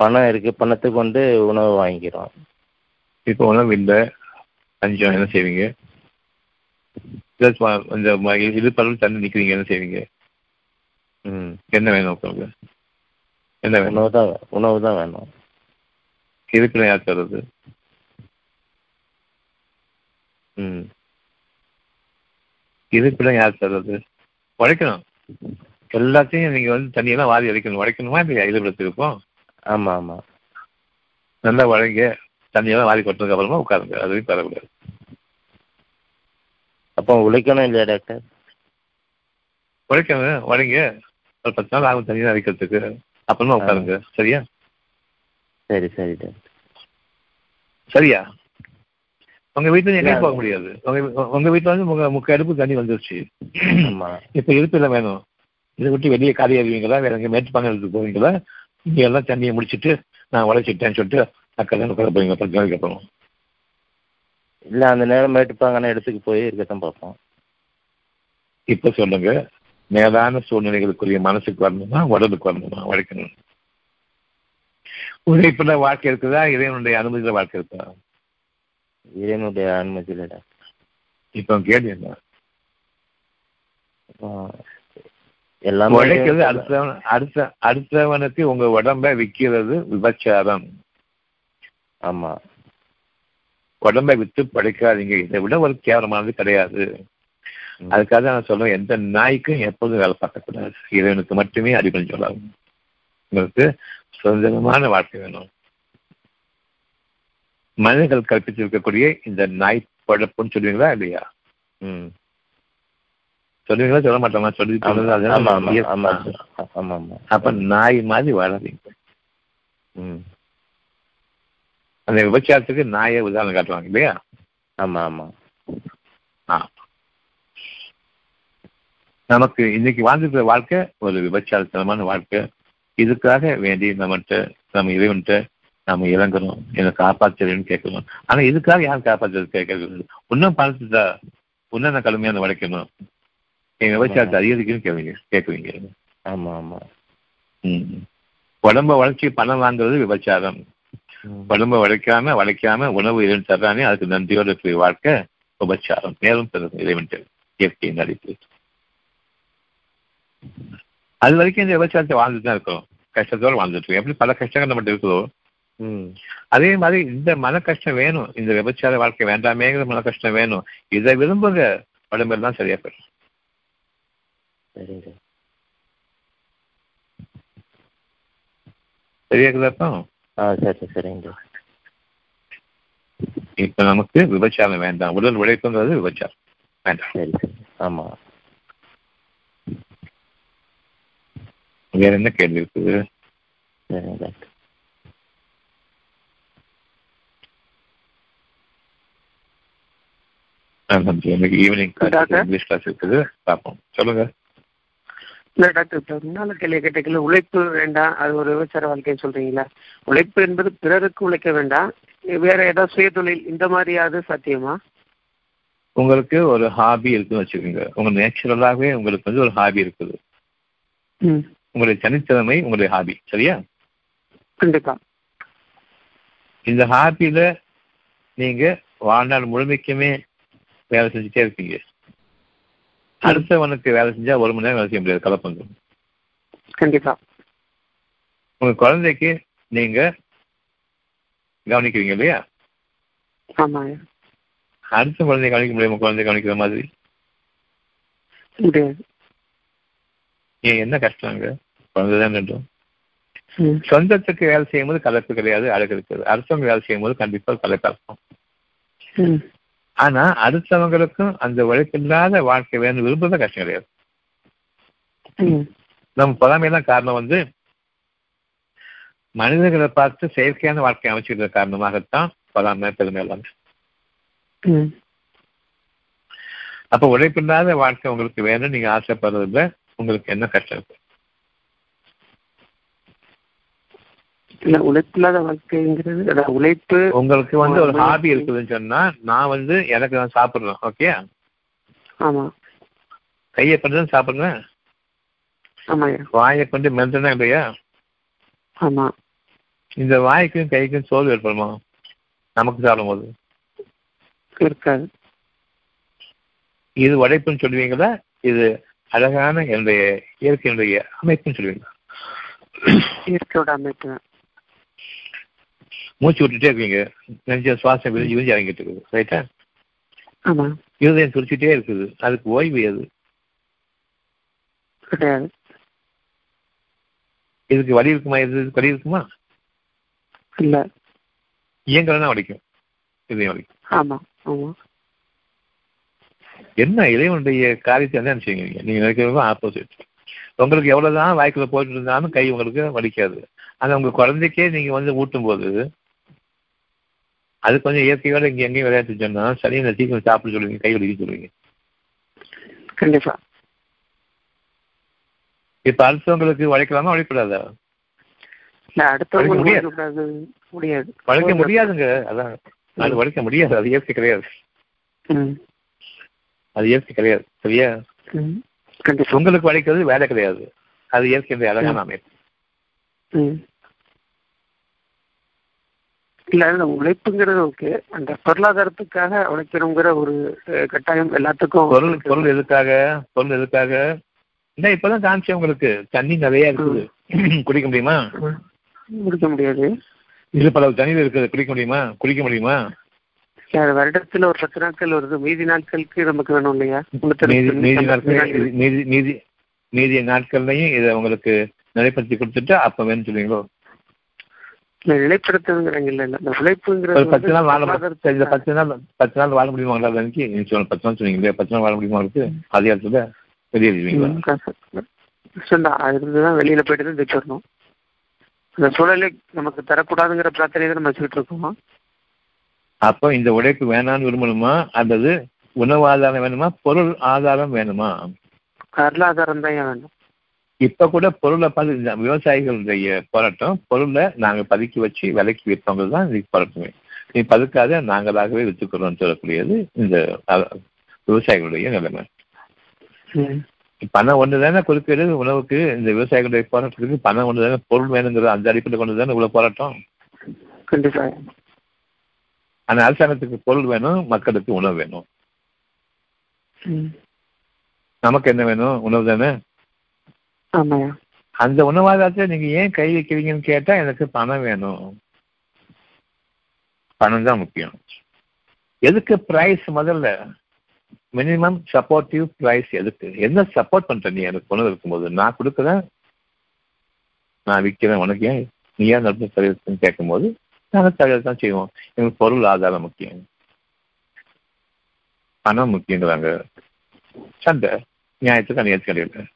பணம் இருக்கு. பணத்தை கொண்டு உணவு வாங்கிக்கிறோம். இப்போ உணவு இல்லை. பஞ்சம் என்ன செய்வீங்க சும்மா இந்த பருவம் தண்ணி நிக்கிறீங்க என்ன செய்வீங்க ம். என்ன வேணும் உங்களுக்கு? என்ன வேணும்? உணவு தான் உணவு தான் வேணும். இருக்கிற யார் தருது? ம். இருப்பிடம் யார் தர்றது உழைக்கணும் எல்லாத்தையும் நீங்க வந்து தண்ணியெல்லாம் வாரி அடிக்கணும். உழைக்கணுமா இல்லையா? இருப்பிடத்துக்கு இருக்கும் ஆமா ஆமா. நல்லா உழைங்க தண்ணியெல்லாம் வாரி கொட்டதுக்கு அப்புறமா உட்காருங்க. அது வரைக்கும் தரக்கூடாது. அப்போ உழைக்கணும் இல்லையா டாக்டர்? உழைக்கணும். உழைங்க. ஒரு பத்து நாள் ஆகும் தண்ணியெல்லாம் அடிக்கிறதுக்கு அப்புறமா உட்காருங்க. சரியா? சரி சரி டாக்டர். சரியா? உங்க வீட்டுல எங்கேயும் போக முடியாது. உங்க உங்க வீட்டுல வந்து உங்க முக்க அடுப்பு தண்ணி வந்துருச்சு. இப்ப இருப்பிடம் வேணும். இதை விட்டு வெளியே காலி அறிவீங்களா வேற எங்க மேட்டுப்பாங்க போவீங்களா? இங்க எல்லாம் தண்ணியை முடிச்சிட்டு நான் உழைச்சிட்டேன்னு சொல்லிட்டு அக்கெல்லாம் உட்கார போவீங்க பத்து நாளைக்கு அப்புறம்? இல்ல அந்த நேரம் மேட்டுப்பாங்கன்னா இடத்துக்கு போய் இருக்கத்தான் பார்ப்போம். இப்ப சொல்லுங்க. மேலான சூழ்நிலைகளுக்குரிய மனசுக்கு வரணுமா? உடலுக்கு வரணுமா? உழைக்கணும்? உழைப்புல வாழ்க்கை இருக்குதா? இறைவனுடைய அனுமதியில வாழ்க்கை இருக்கா இறைவனுடைய அனுமதியில இப்ப கேள்வி என்ன? எல்லாமே உழைக்கிறது அடுத்தவன் அடுத்த அடுத்தவனுக்கு உங்க உடம்ப விற்கிறது விபச்சாரம். ஆமா. உடம்பை வித்து படைக்காதீங்க இதை விட ஒரு கேவலமானது கிடையாது. அதுக்காக நான் சொல்லுவேன் எந்த நாய்க்கும் எப்போதும் வேலை பார்க்கக்கூடாது. இறைவனுக்கு மட்டுமே அடிபணி சொல்லாகும் உங்களுக்கு சுதந்திரமான வாழ்க்கை வேணும். மனிதர்கள் கற்பித்திருக்கக்கூடிய இந்த நாய் பழப்புன்னு சொல்லுவீங்களா இல்லையா? ம். சொல்லுவீங்களா? சொல்ல மாட்டோமா? சொல்லி அப்ப நாய் மாதிரி வாழாதீங்க. ம். அந்த விபச்சாரத்துக்கு நாயை உதாரணம் காட்டுவாங்க இல்லையா? ஆமா ஆமா. ஆ. நமக்கு இன்னைக்கு வாழ்ந்துக்கிற வாழ்க்கை ஒரு விபச்சாரத்தனமான வாழ்க்கை. இதுக்காக வேண்டி நம்மகிட்ட நம்ம இறைவன்கிட்ட நாம இறங்குறோம் என்னை காப்பாற்றுறேன்னு கேட்கணும். ஆனா இதுக்காக யாரும் காப்பாற்றுறது கேட்கறது இன்னும் பணத்துதா இன்னும் நான் கடுமையான உழைக்கணும் என் விவசாயத்தை அதிகரிக்கணும் கேட்குவீங்க கேட்குவீங்க ஆமா ஆமா. ம். உடம்ப உழைச்சி பணம் வாங்குறது விபச்சாரம். உடம்ப உழைக்காம வளைக்காம உணவு இறைவன் தர்றானே அதுக்கு நன்றியோட இருக்கிற வாழ்க்கை உபச்சாரம். நேரம் தரும் இறைவன் இயற்கையின் அடிப்பு அது வரைக்கும் இந்த விபச்சாரத்தை வாழ்ந்துட்டு தான் இருக்கிறோம். கஷ்டத்தோட வாழ்ந்துட்டு இருக்கோம். எப்படி பல கஷ்டங்கள் நம்மகிட்ட இருக்குதோ ம். அதே மாதிரி இந்த மன கஷ்டம் வேணும். இந்த விபச்சார வாழ்க்கை வேண்டாமேங்கிற மன கஷ்டம் வேணும். இதை விரும்புங்க உடம்பெல்லாம் சரியா போயிடும். சரியா இருக்குதாப்பா ஆ சரி சரிங்க இப்ப நமக்கு விபச்சாரம் வேண்டாம். உடல் உழைப்புங்கிறது விபச்சாரம். வேண்டாம். சரி சரி. ஆமா. வேற என்ன கேள்வி இருக்குது? சரிங்க டாக்டர். ஈவினிங். இங்கிலீஷ் கிளாஸ் இருக்குது. பார்ப்போம். சொல்லுங்க. இல்ல டாக்டர் இப்ப முன்னால கேள்வி கேட்டீங்கல்ல உழைப்பு வேண்டாம் அது ஒரு விபச்சார வாழ்க்கைன்னு சொல்றீங்களா உழைப்பு என்பது பிறருக்கு உழைக்க வேண்டாம். வேற ஏதாவது சுயதொழில் இந்த மாதிரியாவது சாத்தியமா? உங்களுக்கு ஒரு ஹாபி இருக்குன்னு வச்சுக்கோங்க. உங்க நேச்சுரலாகவே உங்களுக்கு வந்து ஒரு ஹாபி இருக்குது. ம். உங்களுடைய தனித்திறமை உங்களுடைய ஹாபி சரியா? கண்டிப்பா. இந்த ஹாபியில நீங்க வாழ்நாள் முழுமைக்குமே வேலை செஞ்சுட்டே இருப்பீங்க. அடுத்தவனுக்கு வேலை செஞ்சா ஒரு மணி நேரம் வேலை செய்ய முடியாது. கலப்பந்து கண்டிப்பா. உங்க குழந்தைக்கு நீங்க கவனிக்கிறீங்க இல்லையா? அடுத்த குழந்தைய கவனிக்க முடியுமா? குழந்தை கவனிக்கிற மாதிரி? ஏன் என்ன கஷ்டங்க குழந்தை தான் வேண்டும். சொந்தத்துக்கு வேலை செய்யும்போது கலப்பு கிடையாது அழகு இருக்குது அடுத்தவங்க வேலை செய்யும்போது கண்டிப்பா கலப்பு இருக்கும் ஆனா அடுத்தவங்களுக்கும் அந்த உழைப்பில்லாத வாழ்க்கை வேணும் விரும்புறது கஷ்டம் கிடையாது. நம்ம பொறாமையெல்லாம் காரணம் வந்து மனிதர்களை பார்த்து செயற்கையான வாழ்க்கை அமைச்சுக்கிற காரணமாகத்தான் பொறாமை பெருமை எல்லாமே அப்ப உழைப்பில்லாத வாழ்க்கை உங்களுக்கு வேணும் நீங்க ஆசைப்படுறதுல உங்களுக்கு என்ன கஷ்டம் இருக்கு? இல்ல உழைப்பில்லாத வாழ்க்கைங்கிறது அதான் உழைப்பு உங்களுக்கு வந்து ஒரு ஹாபி இருக்குதுன்னு சொன்னா நான் வந்து எனக்கு நான் சாப்பிடுறேன் ஓகே ஆமா. கையை கொண்டு சாப்பிடுறேன் ஆமாய்யா. வாயை கொண்டு மெல்றேனா இல்லையா? ஆமா. இந்த வாய்க்கும் கைக்கும் சோறு ஏற்படுமா? நமக்கு சாப்பிடும்போது. இருக்காது. இது உழைப்புன்னு சொல்லுவீங்களா? இது அழகான என்னுடைய இயற்கையினுடைய அமைப்புன்னு சொல்லுவீங்களா? இயற்கையோட அமைப்பு மூச்சு விட்டுட்டே இருக்கீங்க. நெஞ்ச சுவாசம் விரிஞ்சு இறங்கிட்டு இருக்குது. ரைட்டா இருதயம் துடிச்சிட்டே இருக்குது. அதுக்கு ஓய்வு எது? இதுக்கு வலி இருக்குமா? இது வலி இருக்குமா? இல்ல. இயங்கலன்னா வலிக்கும். இதயம் வலிக்கும். ஆமா. ஆமா. என்ன இறைவனுடைய காரியத்தை என்ன நினைச்சீங்க நீங்க? நினைக்கிறது ஆப்போசிட் உங்களுக்கு எவ்வளவுதான் வாய்க்குள்ள போயிட்டு இருந்தாலும் கை உங்களுக்கு வலிக்காது. ஆனா உங்க குழந்தைக்கே நீங்க வந்து ஊட்டும் போது அது கொஞ்சம் இயற்கையோட இங்க எங்கேயும் விளையாட்டு சொன்னா சரி இந்த சீக்கிரம் சாப்பிட சொல்லுவீங்க கை வலிக்க சொல்லுவீங்க. கண்டிப்பா. இப்ப அடுத்தவங்களுக்கு உழைக்கலாமா உழைக்கூடாதா உழைக்க முடியாதுங்க அதான். அது உழைக்க முடியாது அது இயற்கை கிடையாது. அது இயற்கை கிடையாது சரியா? உங்களுக்கு உழைக்கிறது வேலை கிடையாது அது இயற்கையுடைய அழகான அமைப்பு. ம். இல்ல அந்த உழைப்புங்கிறது ஓகே அந்த பொருளாதாரத்துக்காக உழைக்கணுங்கிற ஒரு கட்டாயம் எல்லாத்துக்கும் பொருள் பொருள் எதுக்காக? பொருள் எதுக்காக? என்ன இப்பதான் காமிச்சேன் உங்களுக்கு. தண்ணி நிறைய இருக்குது. குடிக்க முடியுமா? ம். முடிக்க முடியாது. இது பல தண்ணீர் இருக்குது. குடிக்க முடியுமா? குடிக்க முடியுமா? இல்ல, அது வருடத்துல ஒரு பத்து நாட்கள் வருது. மீதி நாட்களுக்கு நமக்கு வேணும் இல்லையா? மீதி மீதி. மீதி நாட்கள்லையும் இதை உங்களுக்கு நிலைப்படுத்தி கொடுத்துட்டு அப்ப வேணும்னு சொல்லுவீங்களோ இல்ல நிலைப்படுத்துங்கிறாங்க இல்ல இல்ல. இந்த உழைப்புங்கிறது பத்து நாள் வாழ இந்த பொருளாதாரத்துக்காக- பத்து நாள் பத்து நாள் வாழ முடியுமாங்களா அன்னைக்கு பத்து நாள் சொன்னீங்க இல்லையா? பத்து நாள் வாழ முடியுமா உங்களுக்கு? அதிகாரத்துல வெளியேறுவீங்களா ம், காசு. கஷ்டம்தான் அது இருந்துதான் வெளியில போயிட்டு தான் வரணும் அந்த சூழலை நமக்கு தரக்கூடாதுங்கிற பிரார்த்தனை தான் நம்ம வச்சுக்கிட்டு இருக்கோம். அப்போ இந்த உழைப்பு வேணாம்னு விரும்பணுமா? அல்லது உணவு ஆதாரம் வேணுமா? பொருள் ஆதாரம் வேணுமா? பொருளாதாரம் தான் வேணும். இப்ப கூட பொருளை பார்த்து விவசாயிகளுடைய போராட்டம் பொருளை நாங்க பதுக்கி வச்சு விலைக்கு விற்பவங்க தான் இன்னைக்கு போராட்டமே. நீ பதுக்காத நாங்களாகவே வித்துக்கிறோம்னு சொல்லக்கூடியது இந்த விவசாயிகளுடைய நிலைமை. ம். பணம் ஒன்று தானே குறுக்கீடு உணவுக்கு இந்த விவசாயிகளுடைய போராட்டத்துக்கு பணம் ஒன்று தானே பொருள் வேணுங்கிற அந்த அடிப்படையில் கொண்டு தானே இவ்வளவு போராட்டம்? கண்டிப்பா. ஆனா அரசாங்கத்துக்கு பொருள் வேணும் மக்களுக்கு உணவு வேணும். ம். நமக்கு என்ன வேணும்? உணவு தானே? அந்த உணவாதாரத்தை நீங்க ஏன் கை வைக்கிறீங்கன்னு கேட்டா எனக்கு பணம் வேணும். பணம் தான் முக்கியம். எதுக்கு பிரைஸ் முதல்ல? மினிமம் சப்போர்ட்டிவ் பிரைஸ் எதுக்கு? என்ன சப்போர்ட் பண்ற நீ? எனக்கு உணவு இருக்கும்போது நான் கொடுக்குறேன். நான் விற்கிறேன் உனக்கு ஏன்? நீ ஏன் நடந்து தருவதுன்னு கேட்கும்போது நாங்கள் தகவல் தான் செய்வோம். எங்களுக்கு பொருள் ஆதாரம் முக்கியம். பணம் முக்கியங்கிறாங்க. சண்டை. நியாயத்துக்கு அநியாயத்துக்கு கிடையாது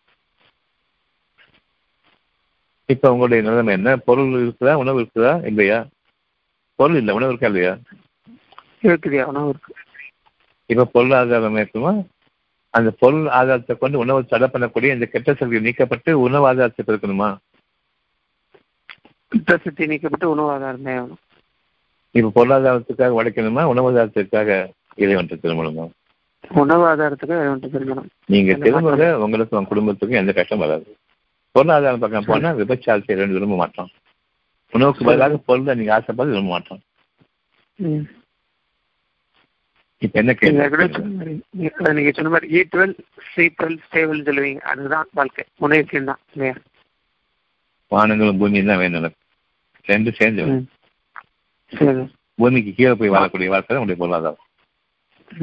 இப்ப உங்களுடைய நிலைமை என்ன? பொருள் இருக்குதா உணவு இருக்குதா இல்லையா? பொருள் இல்லை உணவு இருக்கா இல்லையா? இருக்குதுயா உணவு இருக்கு. இப்ப பொருளாதாரம் இருக்குமா? அந்த பொருள் ஆதாரத்தை கொண்டு உணவு தடை பண்ணக்கூடிய இந்த கெட்ட சக்தி நீக்கப்பட்டு உணவு ஆதாரத்தை பெருக்கணுமா? பிரசித்தி நீக்கப்பட்டு உணவு ஆதாரம் ஆகணும் இப்ப பொருளாதாரத்துக்காக உழைக்கணுமா உணவு ஆதாரத்துக்காக இறைவன் திருமணமா உணவு ஆதாரத்துக்கு வந்து திருமணம் நீங்க திரும்ப உங்களுக்கு உங்க குடும்பத்துக்கும் எந்த கஷ்டம் வராது. பொருளாதாரம் பக்கம் போனா விபச்சாரத்தை ரெண்டு விரும்ப மாட்டோம். உணவுக்கு பதிலாக பொருளை நீங்க ஆசைப்பட்டு விரும்ப மாட்டோம். ம். இப்ப என்ன கேள்வி? சொன்ன மாதிரி நீங்க- சொன்ன மாதிரி E twelve C twelve stable சொல்லுவீங்க. அதுதான் வாழ்க்கை. முன்னேற்றம் தான். இல்லையா? வானங்களும் பூமியும் தான் வேணும் எனக்கு. ரெண்டு சேர்ந்து பூமிக்கு கீழே போய் வாழக்கூடிய வாழ்க்கை தான் உங்களுடைய பொருளாதாரம்.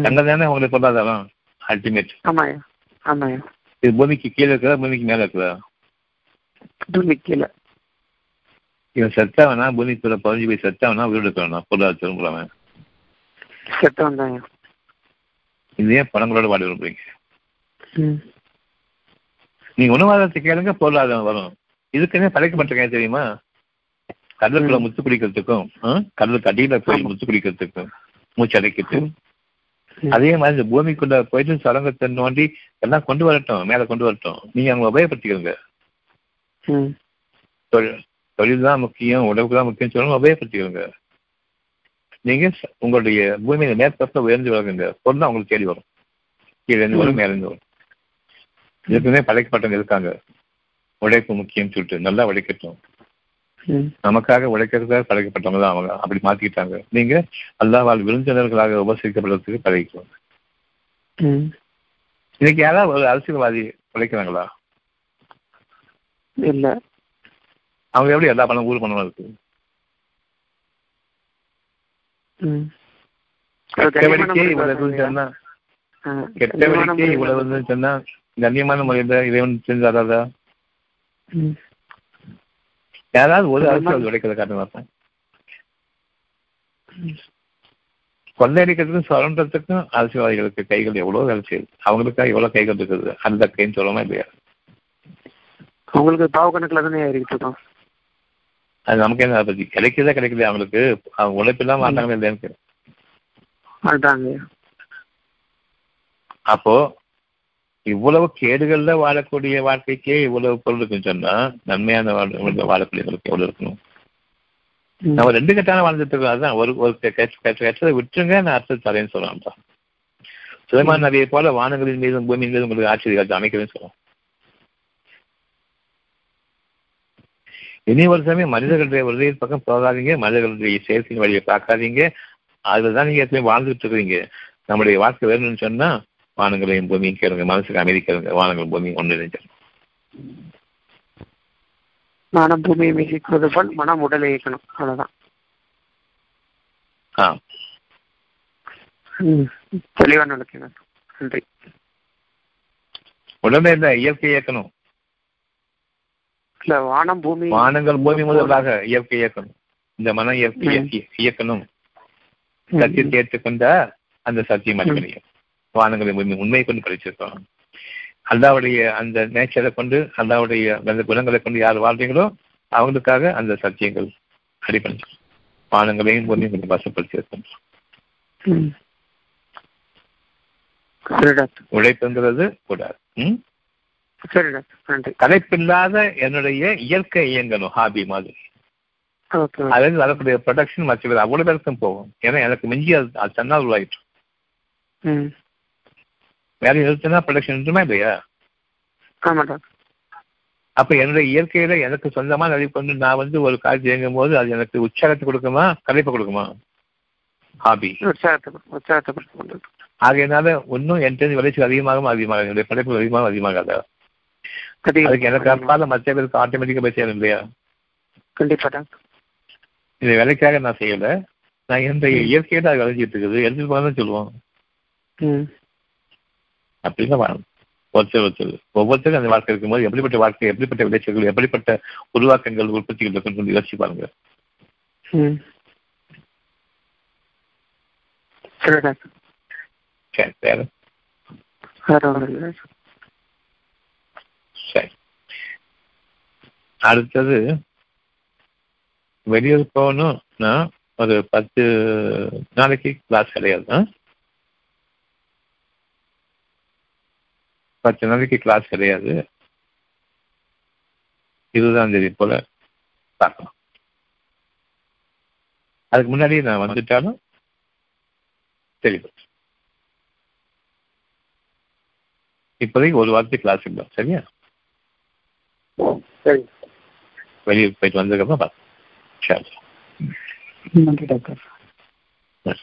தங்க தானே உங்களுடைய பொருளாதாரம்? அல்டிமேட் ஆமாய்யா. ஆமாய்யா. இது பூமிக்கு கீழே இருக்குதா? பூமிக்கு மேல இருக்குதா? கீழே இவன் செத்தவனா பூமிக்குள்ள பதிஞ்சு போய் செத்தவனா வீடு இருக்கணும் பொருளாதாரம் திரும்புறவன் செத்தவன் தான் இது ஏன் பணங்களோட வாடி விரும்புறீங்க நீங்க உணவாதாரத்தை கேளுங்க பொருளாதாரம் வரும். இதுக்குன்னே படைக்கப்பட்டிருக்கேன் தெரியுமா? கடலுக்குள்ள. முத்து குடிக்கிறதுக்கும்? கடலுக்கு அடியில போய். முத்து குடிக்கிறதுக்கும் மூச்சு அடைக்கிட்டு ம். அதே மாதிரி இந்த பூமிக்குள்ள போயிட்டு சடங்கத்தை நோண்டி எல்லாம் கொண்டு வரட்டும் மேல கொண்டு வரட்டும். நீங்க அவங்க உபயோகப்படுத்திக்கிறங்க தொழில் தொழில் தான் முக்கியம் உடம்பு தான் முக்கியம் சொல்லணும் உபயோகப்படுத்திக்கிறங்க நீங்க உங்களுடைய பூமியில மேற்பரப்புல உயர்ந்து வருங்க பொருள் உங்களுக்கு தேடி வரும். கீழே இருந்து வரும் ம். மேல இருந்து வரும். இதுக்குமே படைக்கப்பட்டவங்க இருக்காங்க. உழைப்பு முக்கியம் சொல்லிட்டு நல்லா உழைக்கட்டும். நமக்காக உழைக்கிறதுக்காக படைக்கப்பட்டவங்க தான் அவங்க. அப்படி மாத்திக்கிட்டாங்க. நீங்க அல்லாவால் விருந்தினர்களாக உபசரிக்கப்படுறதுக்கு பழகிக்குவாங்க இன்னைக்கு யாராவது ஒரு அரசியல்வாதி உழைக்கிறாங்களா? இல்ல. அவங்க எப்படி எல்லா பணம் ஊர் பணமும் இருக்கு? ம். கெட்டவழிக்கே இவ்வளவு சொன்னா கண்ணியமான முறையில இறைவன் செஞ்சாரா ம். யாராவது ஒரு மாதிரி- உழைக்கிறத காட்ட மாட்டேன் கொள்ளையடிக்கிறதுக்கும் சுரண்டத்துக்கும் அரசியல்வாதிகளுக்கு கைகள் எவ்வளவு வேலை செய்யுது? அவங்களுக்காக எவ்வளவு கைகள் இருக்குது? அந்த கைன்னு சொல்லணுமா இல்லையா? உங்களுக்கு பாவ கணக்குல தானே ஏறிக்கிட்டு இருக்கோம்? அது நமக்கு என்ன பத்தி கிடைக்குதா கிடைக்கல அவங்களுக்கு. அவங்க உழைப்பு இல்லாம மாட்டாங்களா இல்லையான்னு அதுதாங்க. அப்போ இவ்வளவு கேடுகள்ல வாழக்கூடிய வாழ்க்கைக்கே இவ்வளவு பொருள் இருக்குன்னு சொன்னா நன்மையான வாழ்~ வாழக்கூடியவங்களுக்கு எவ்வளவு இருக்கணும். நம்ம ரெண்டு கட்டான வாழ்ந்துட்டு இருக்கோம். அதுதான் ஒரு ஒரு கெ- கெட்ட கெட்ட- கெட்டதை விட்டுருங்க நான் அர்த்தம் தரேன்னு சொல்லலாம்ப்பா சுலைமான் நபியை போல வானங்களின் மீதும் பூமியின் மீதும் உங்களுக்கு ஆட்சி அதிகாரத்தை அமைக்கிறேன்னு சொல்லலாம் இனி சமயம் மனிதர்களுடைய உதவியின் பக்கம் போகாதீங்க மனிதர்களுடைய செயற்கையின் வழியை பார்க்காதீங்க. அதுதான் நீங்க எப்பயும் வாழ்ந்துட்டு இருக்கிறீங்க. நம்முடைய வாழ்க்கை வேணும்னு சொன்னா வானங்களையும் பூமியும் கேளுங்க மனசுக்கு அமைதி கேளுங்க வானங்கள் பூமியும் ஒன்று நினைச்சு மனம் பூமியை மீசிக்குவது போல் மனம் உடலை இயக்கணும். அவ்வளவுதான். ஆ. ம். தெளிவா நடக்கணும் நன்றி. உடனே இல்லை இயற்கை இயக்கணும்? இல்ல வானம் பூமி வானங்கள் பூமி முதலாக இயற்கை இயக்கணும். இந்த மனம் இயற்கை இயக்கணும். சத்தியத்தை ஏற்றுக்கொண்டா அந்த சத்தியம் அடிப்படையும் வானங்களை பூமி உண்மை கொண்டு படிச்சிருக்கோம் அல்லாவுடைய அந்த நேச்சரை கொண்டு அல்லாவுடைய அந்த குணங்களை கொண்டு யார் வாழ்றீங்களோ அவங்களுக்காக அந்த சத்தியங்கள் அடிப்படை வானங்களையும் பூமியும் கொஞ்சம் வசப்படுத்தியிருக்கோம் உழைப்புங்கிறது கூடாது. ம்? சரி டாக்டர் நன்றி. கலைப்பில்லாத என்னுடைய இயற்கை இயங்கணும் ஹாபி மாதிரி. அதுலேருந்து வரக்கூடிய ப்ரொடக்ஷன் மற்ற அவ்வளோ பேருக்கும் போகும். ஏன்னா எனக்கு மிஞ்சி அது அது தன்னால் உருவாயிட்டு ம். வேற நிறுத்தினா ப்ரொடக்ஷன் இருக்குமா இல்லையா? அப்ப என்னுடைய இயற்கையில எனக்கு சொந்தமா நடிப்பொண்டு நான் வந்து ஒரு காட்சி இயங்கும் போது அது எனக்கு உற்சாகத்தை கொடுக்குமா கலைப்பை கொடுக்குமா? ஹாபி ஆகையினால இன்னும் என் விளைச்சல் அதிகமாகும் அதிகமாக என்னுடைய படைப்பு அதிகமாக அதிகமாகாத? அதிகம். அதுக்கு எனக்கு அப்பால மற்ற பேருக்கு ஆட்டோமேட்டிக்கா போய் சேரும் இல்லையா? கண்டிப்பா இது வேலைக்காக நான் செய்யல. நான் என்னுடைய இயற்கையில அது விளைஞ்சிட்டு இருக்குது. எடுத்துட்டு போகணும்னு சொல்லுவோம். ம். அப்படின்னு ஒருத்தர் ஒருத்தர். ஒவ்வொருத்தரும் அந்த வாழ்க்கை இருக்கும்போது எப்படிப்பட்ட வாழ்க்கை எப்படிப்பட்ட விளைச்சல்கள் எப்படிப்பட்ட உருவாக்கங்கள் உற்பத்திகள் இருக்குன்னு யோசிச்சு பாருங்க. சரி வேற. வேற ஒன்றும் இல்லை டாக்டர். சரி அடுத்தது வெளியூர் போகணும்னா ஒரு பத்து நாளைக்கு கிளாஸ் கிடையாது. ஆ? பத்து நாளைக்கு கிளாஸ் கிடையாது. இருபதாம் தேதி போல பார்க்கலாம் அதுக்கு முன்னாடி நான் வந்துட்டாலும் தெளிவு. இப்போதைக்கு ஒரு வாரத்துக்கு கிளாஸ் இல்லை சரியா? சரி. வெளியூர் போயிட்டு வந்ததுக்கப்புறம் பார்க்கலாம் நன்றி டாக்டர். சரி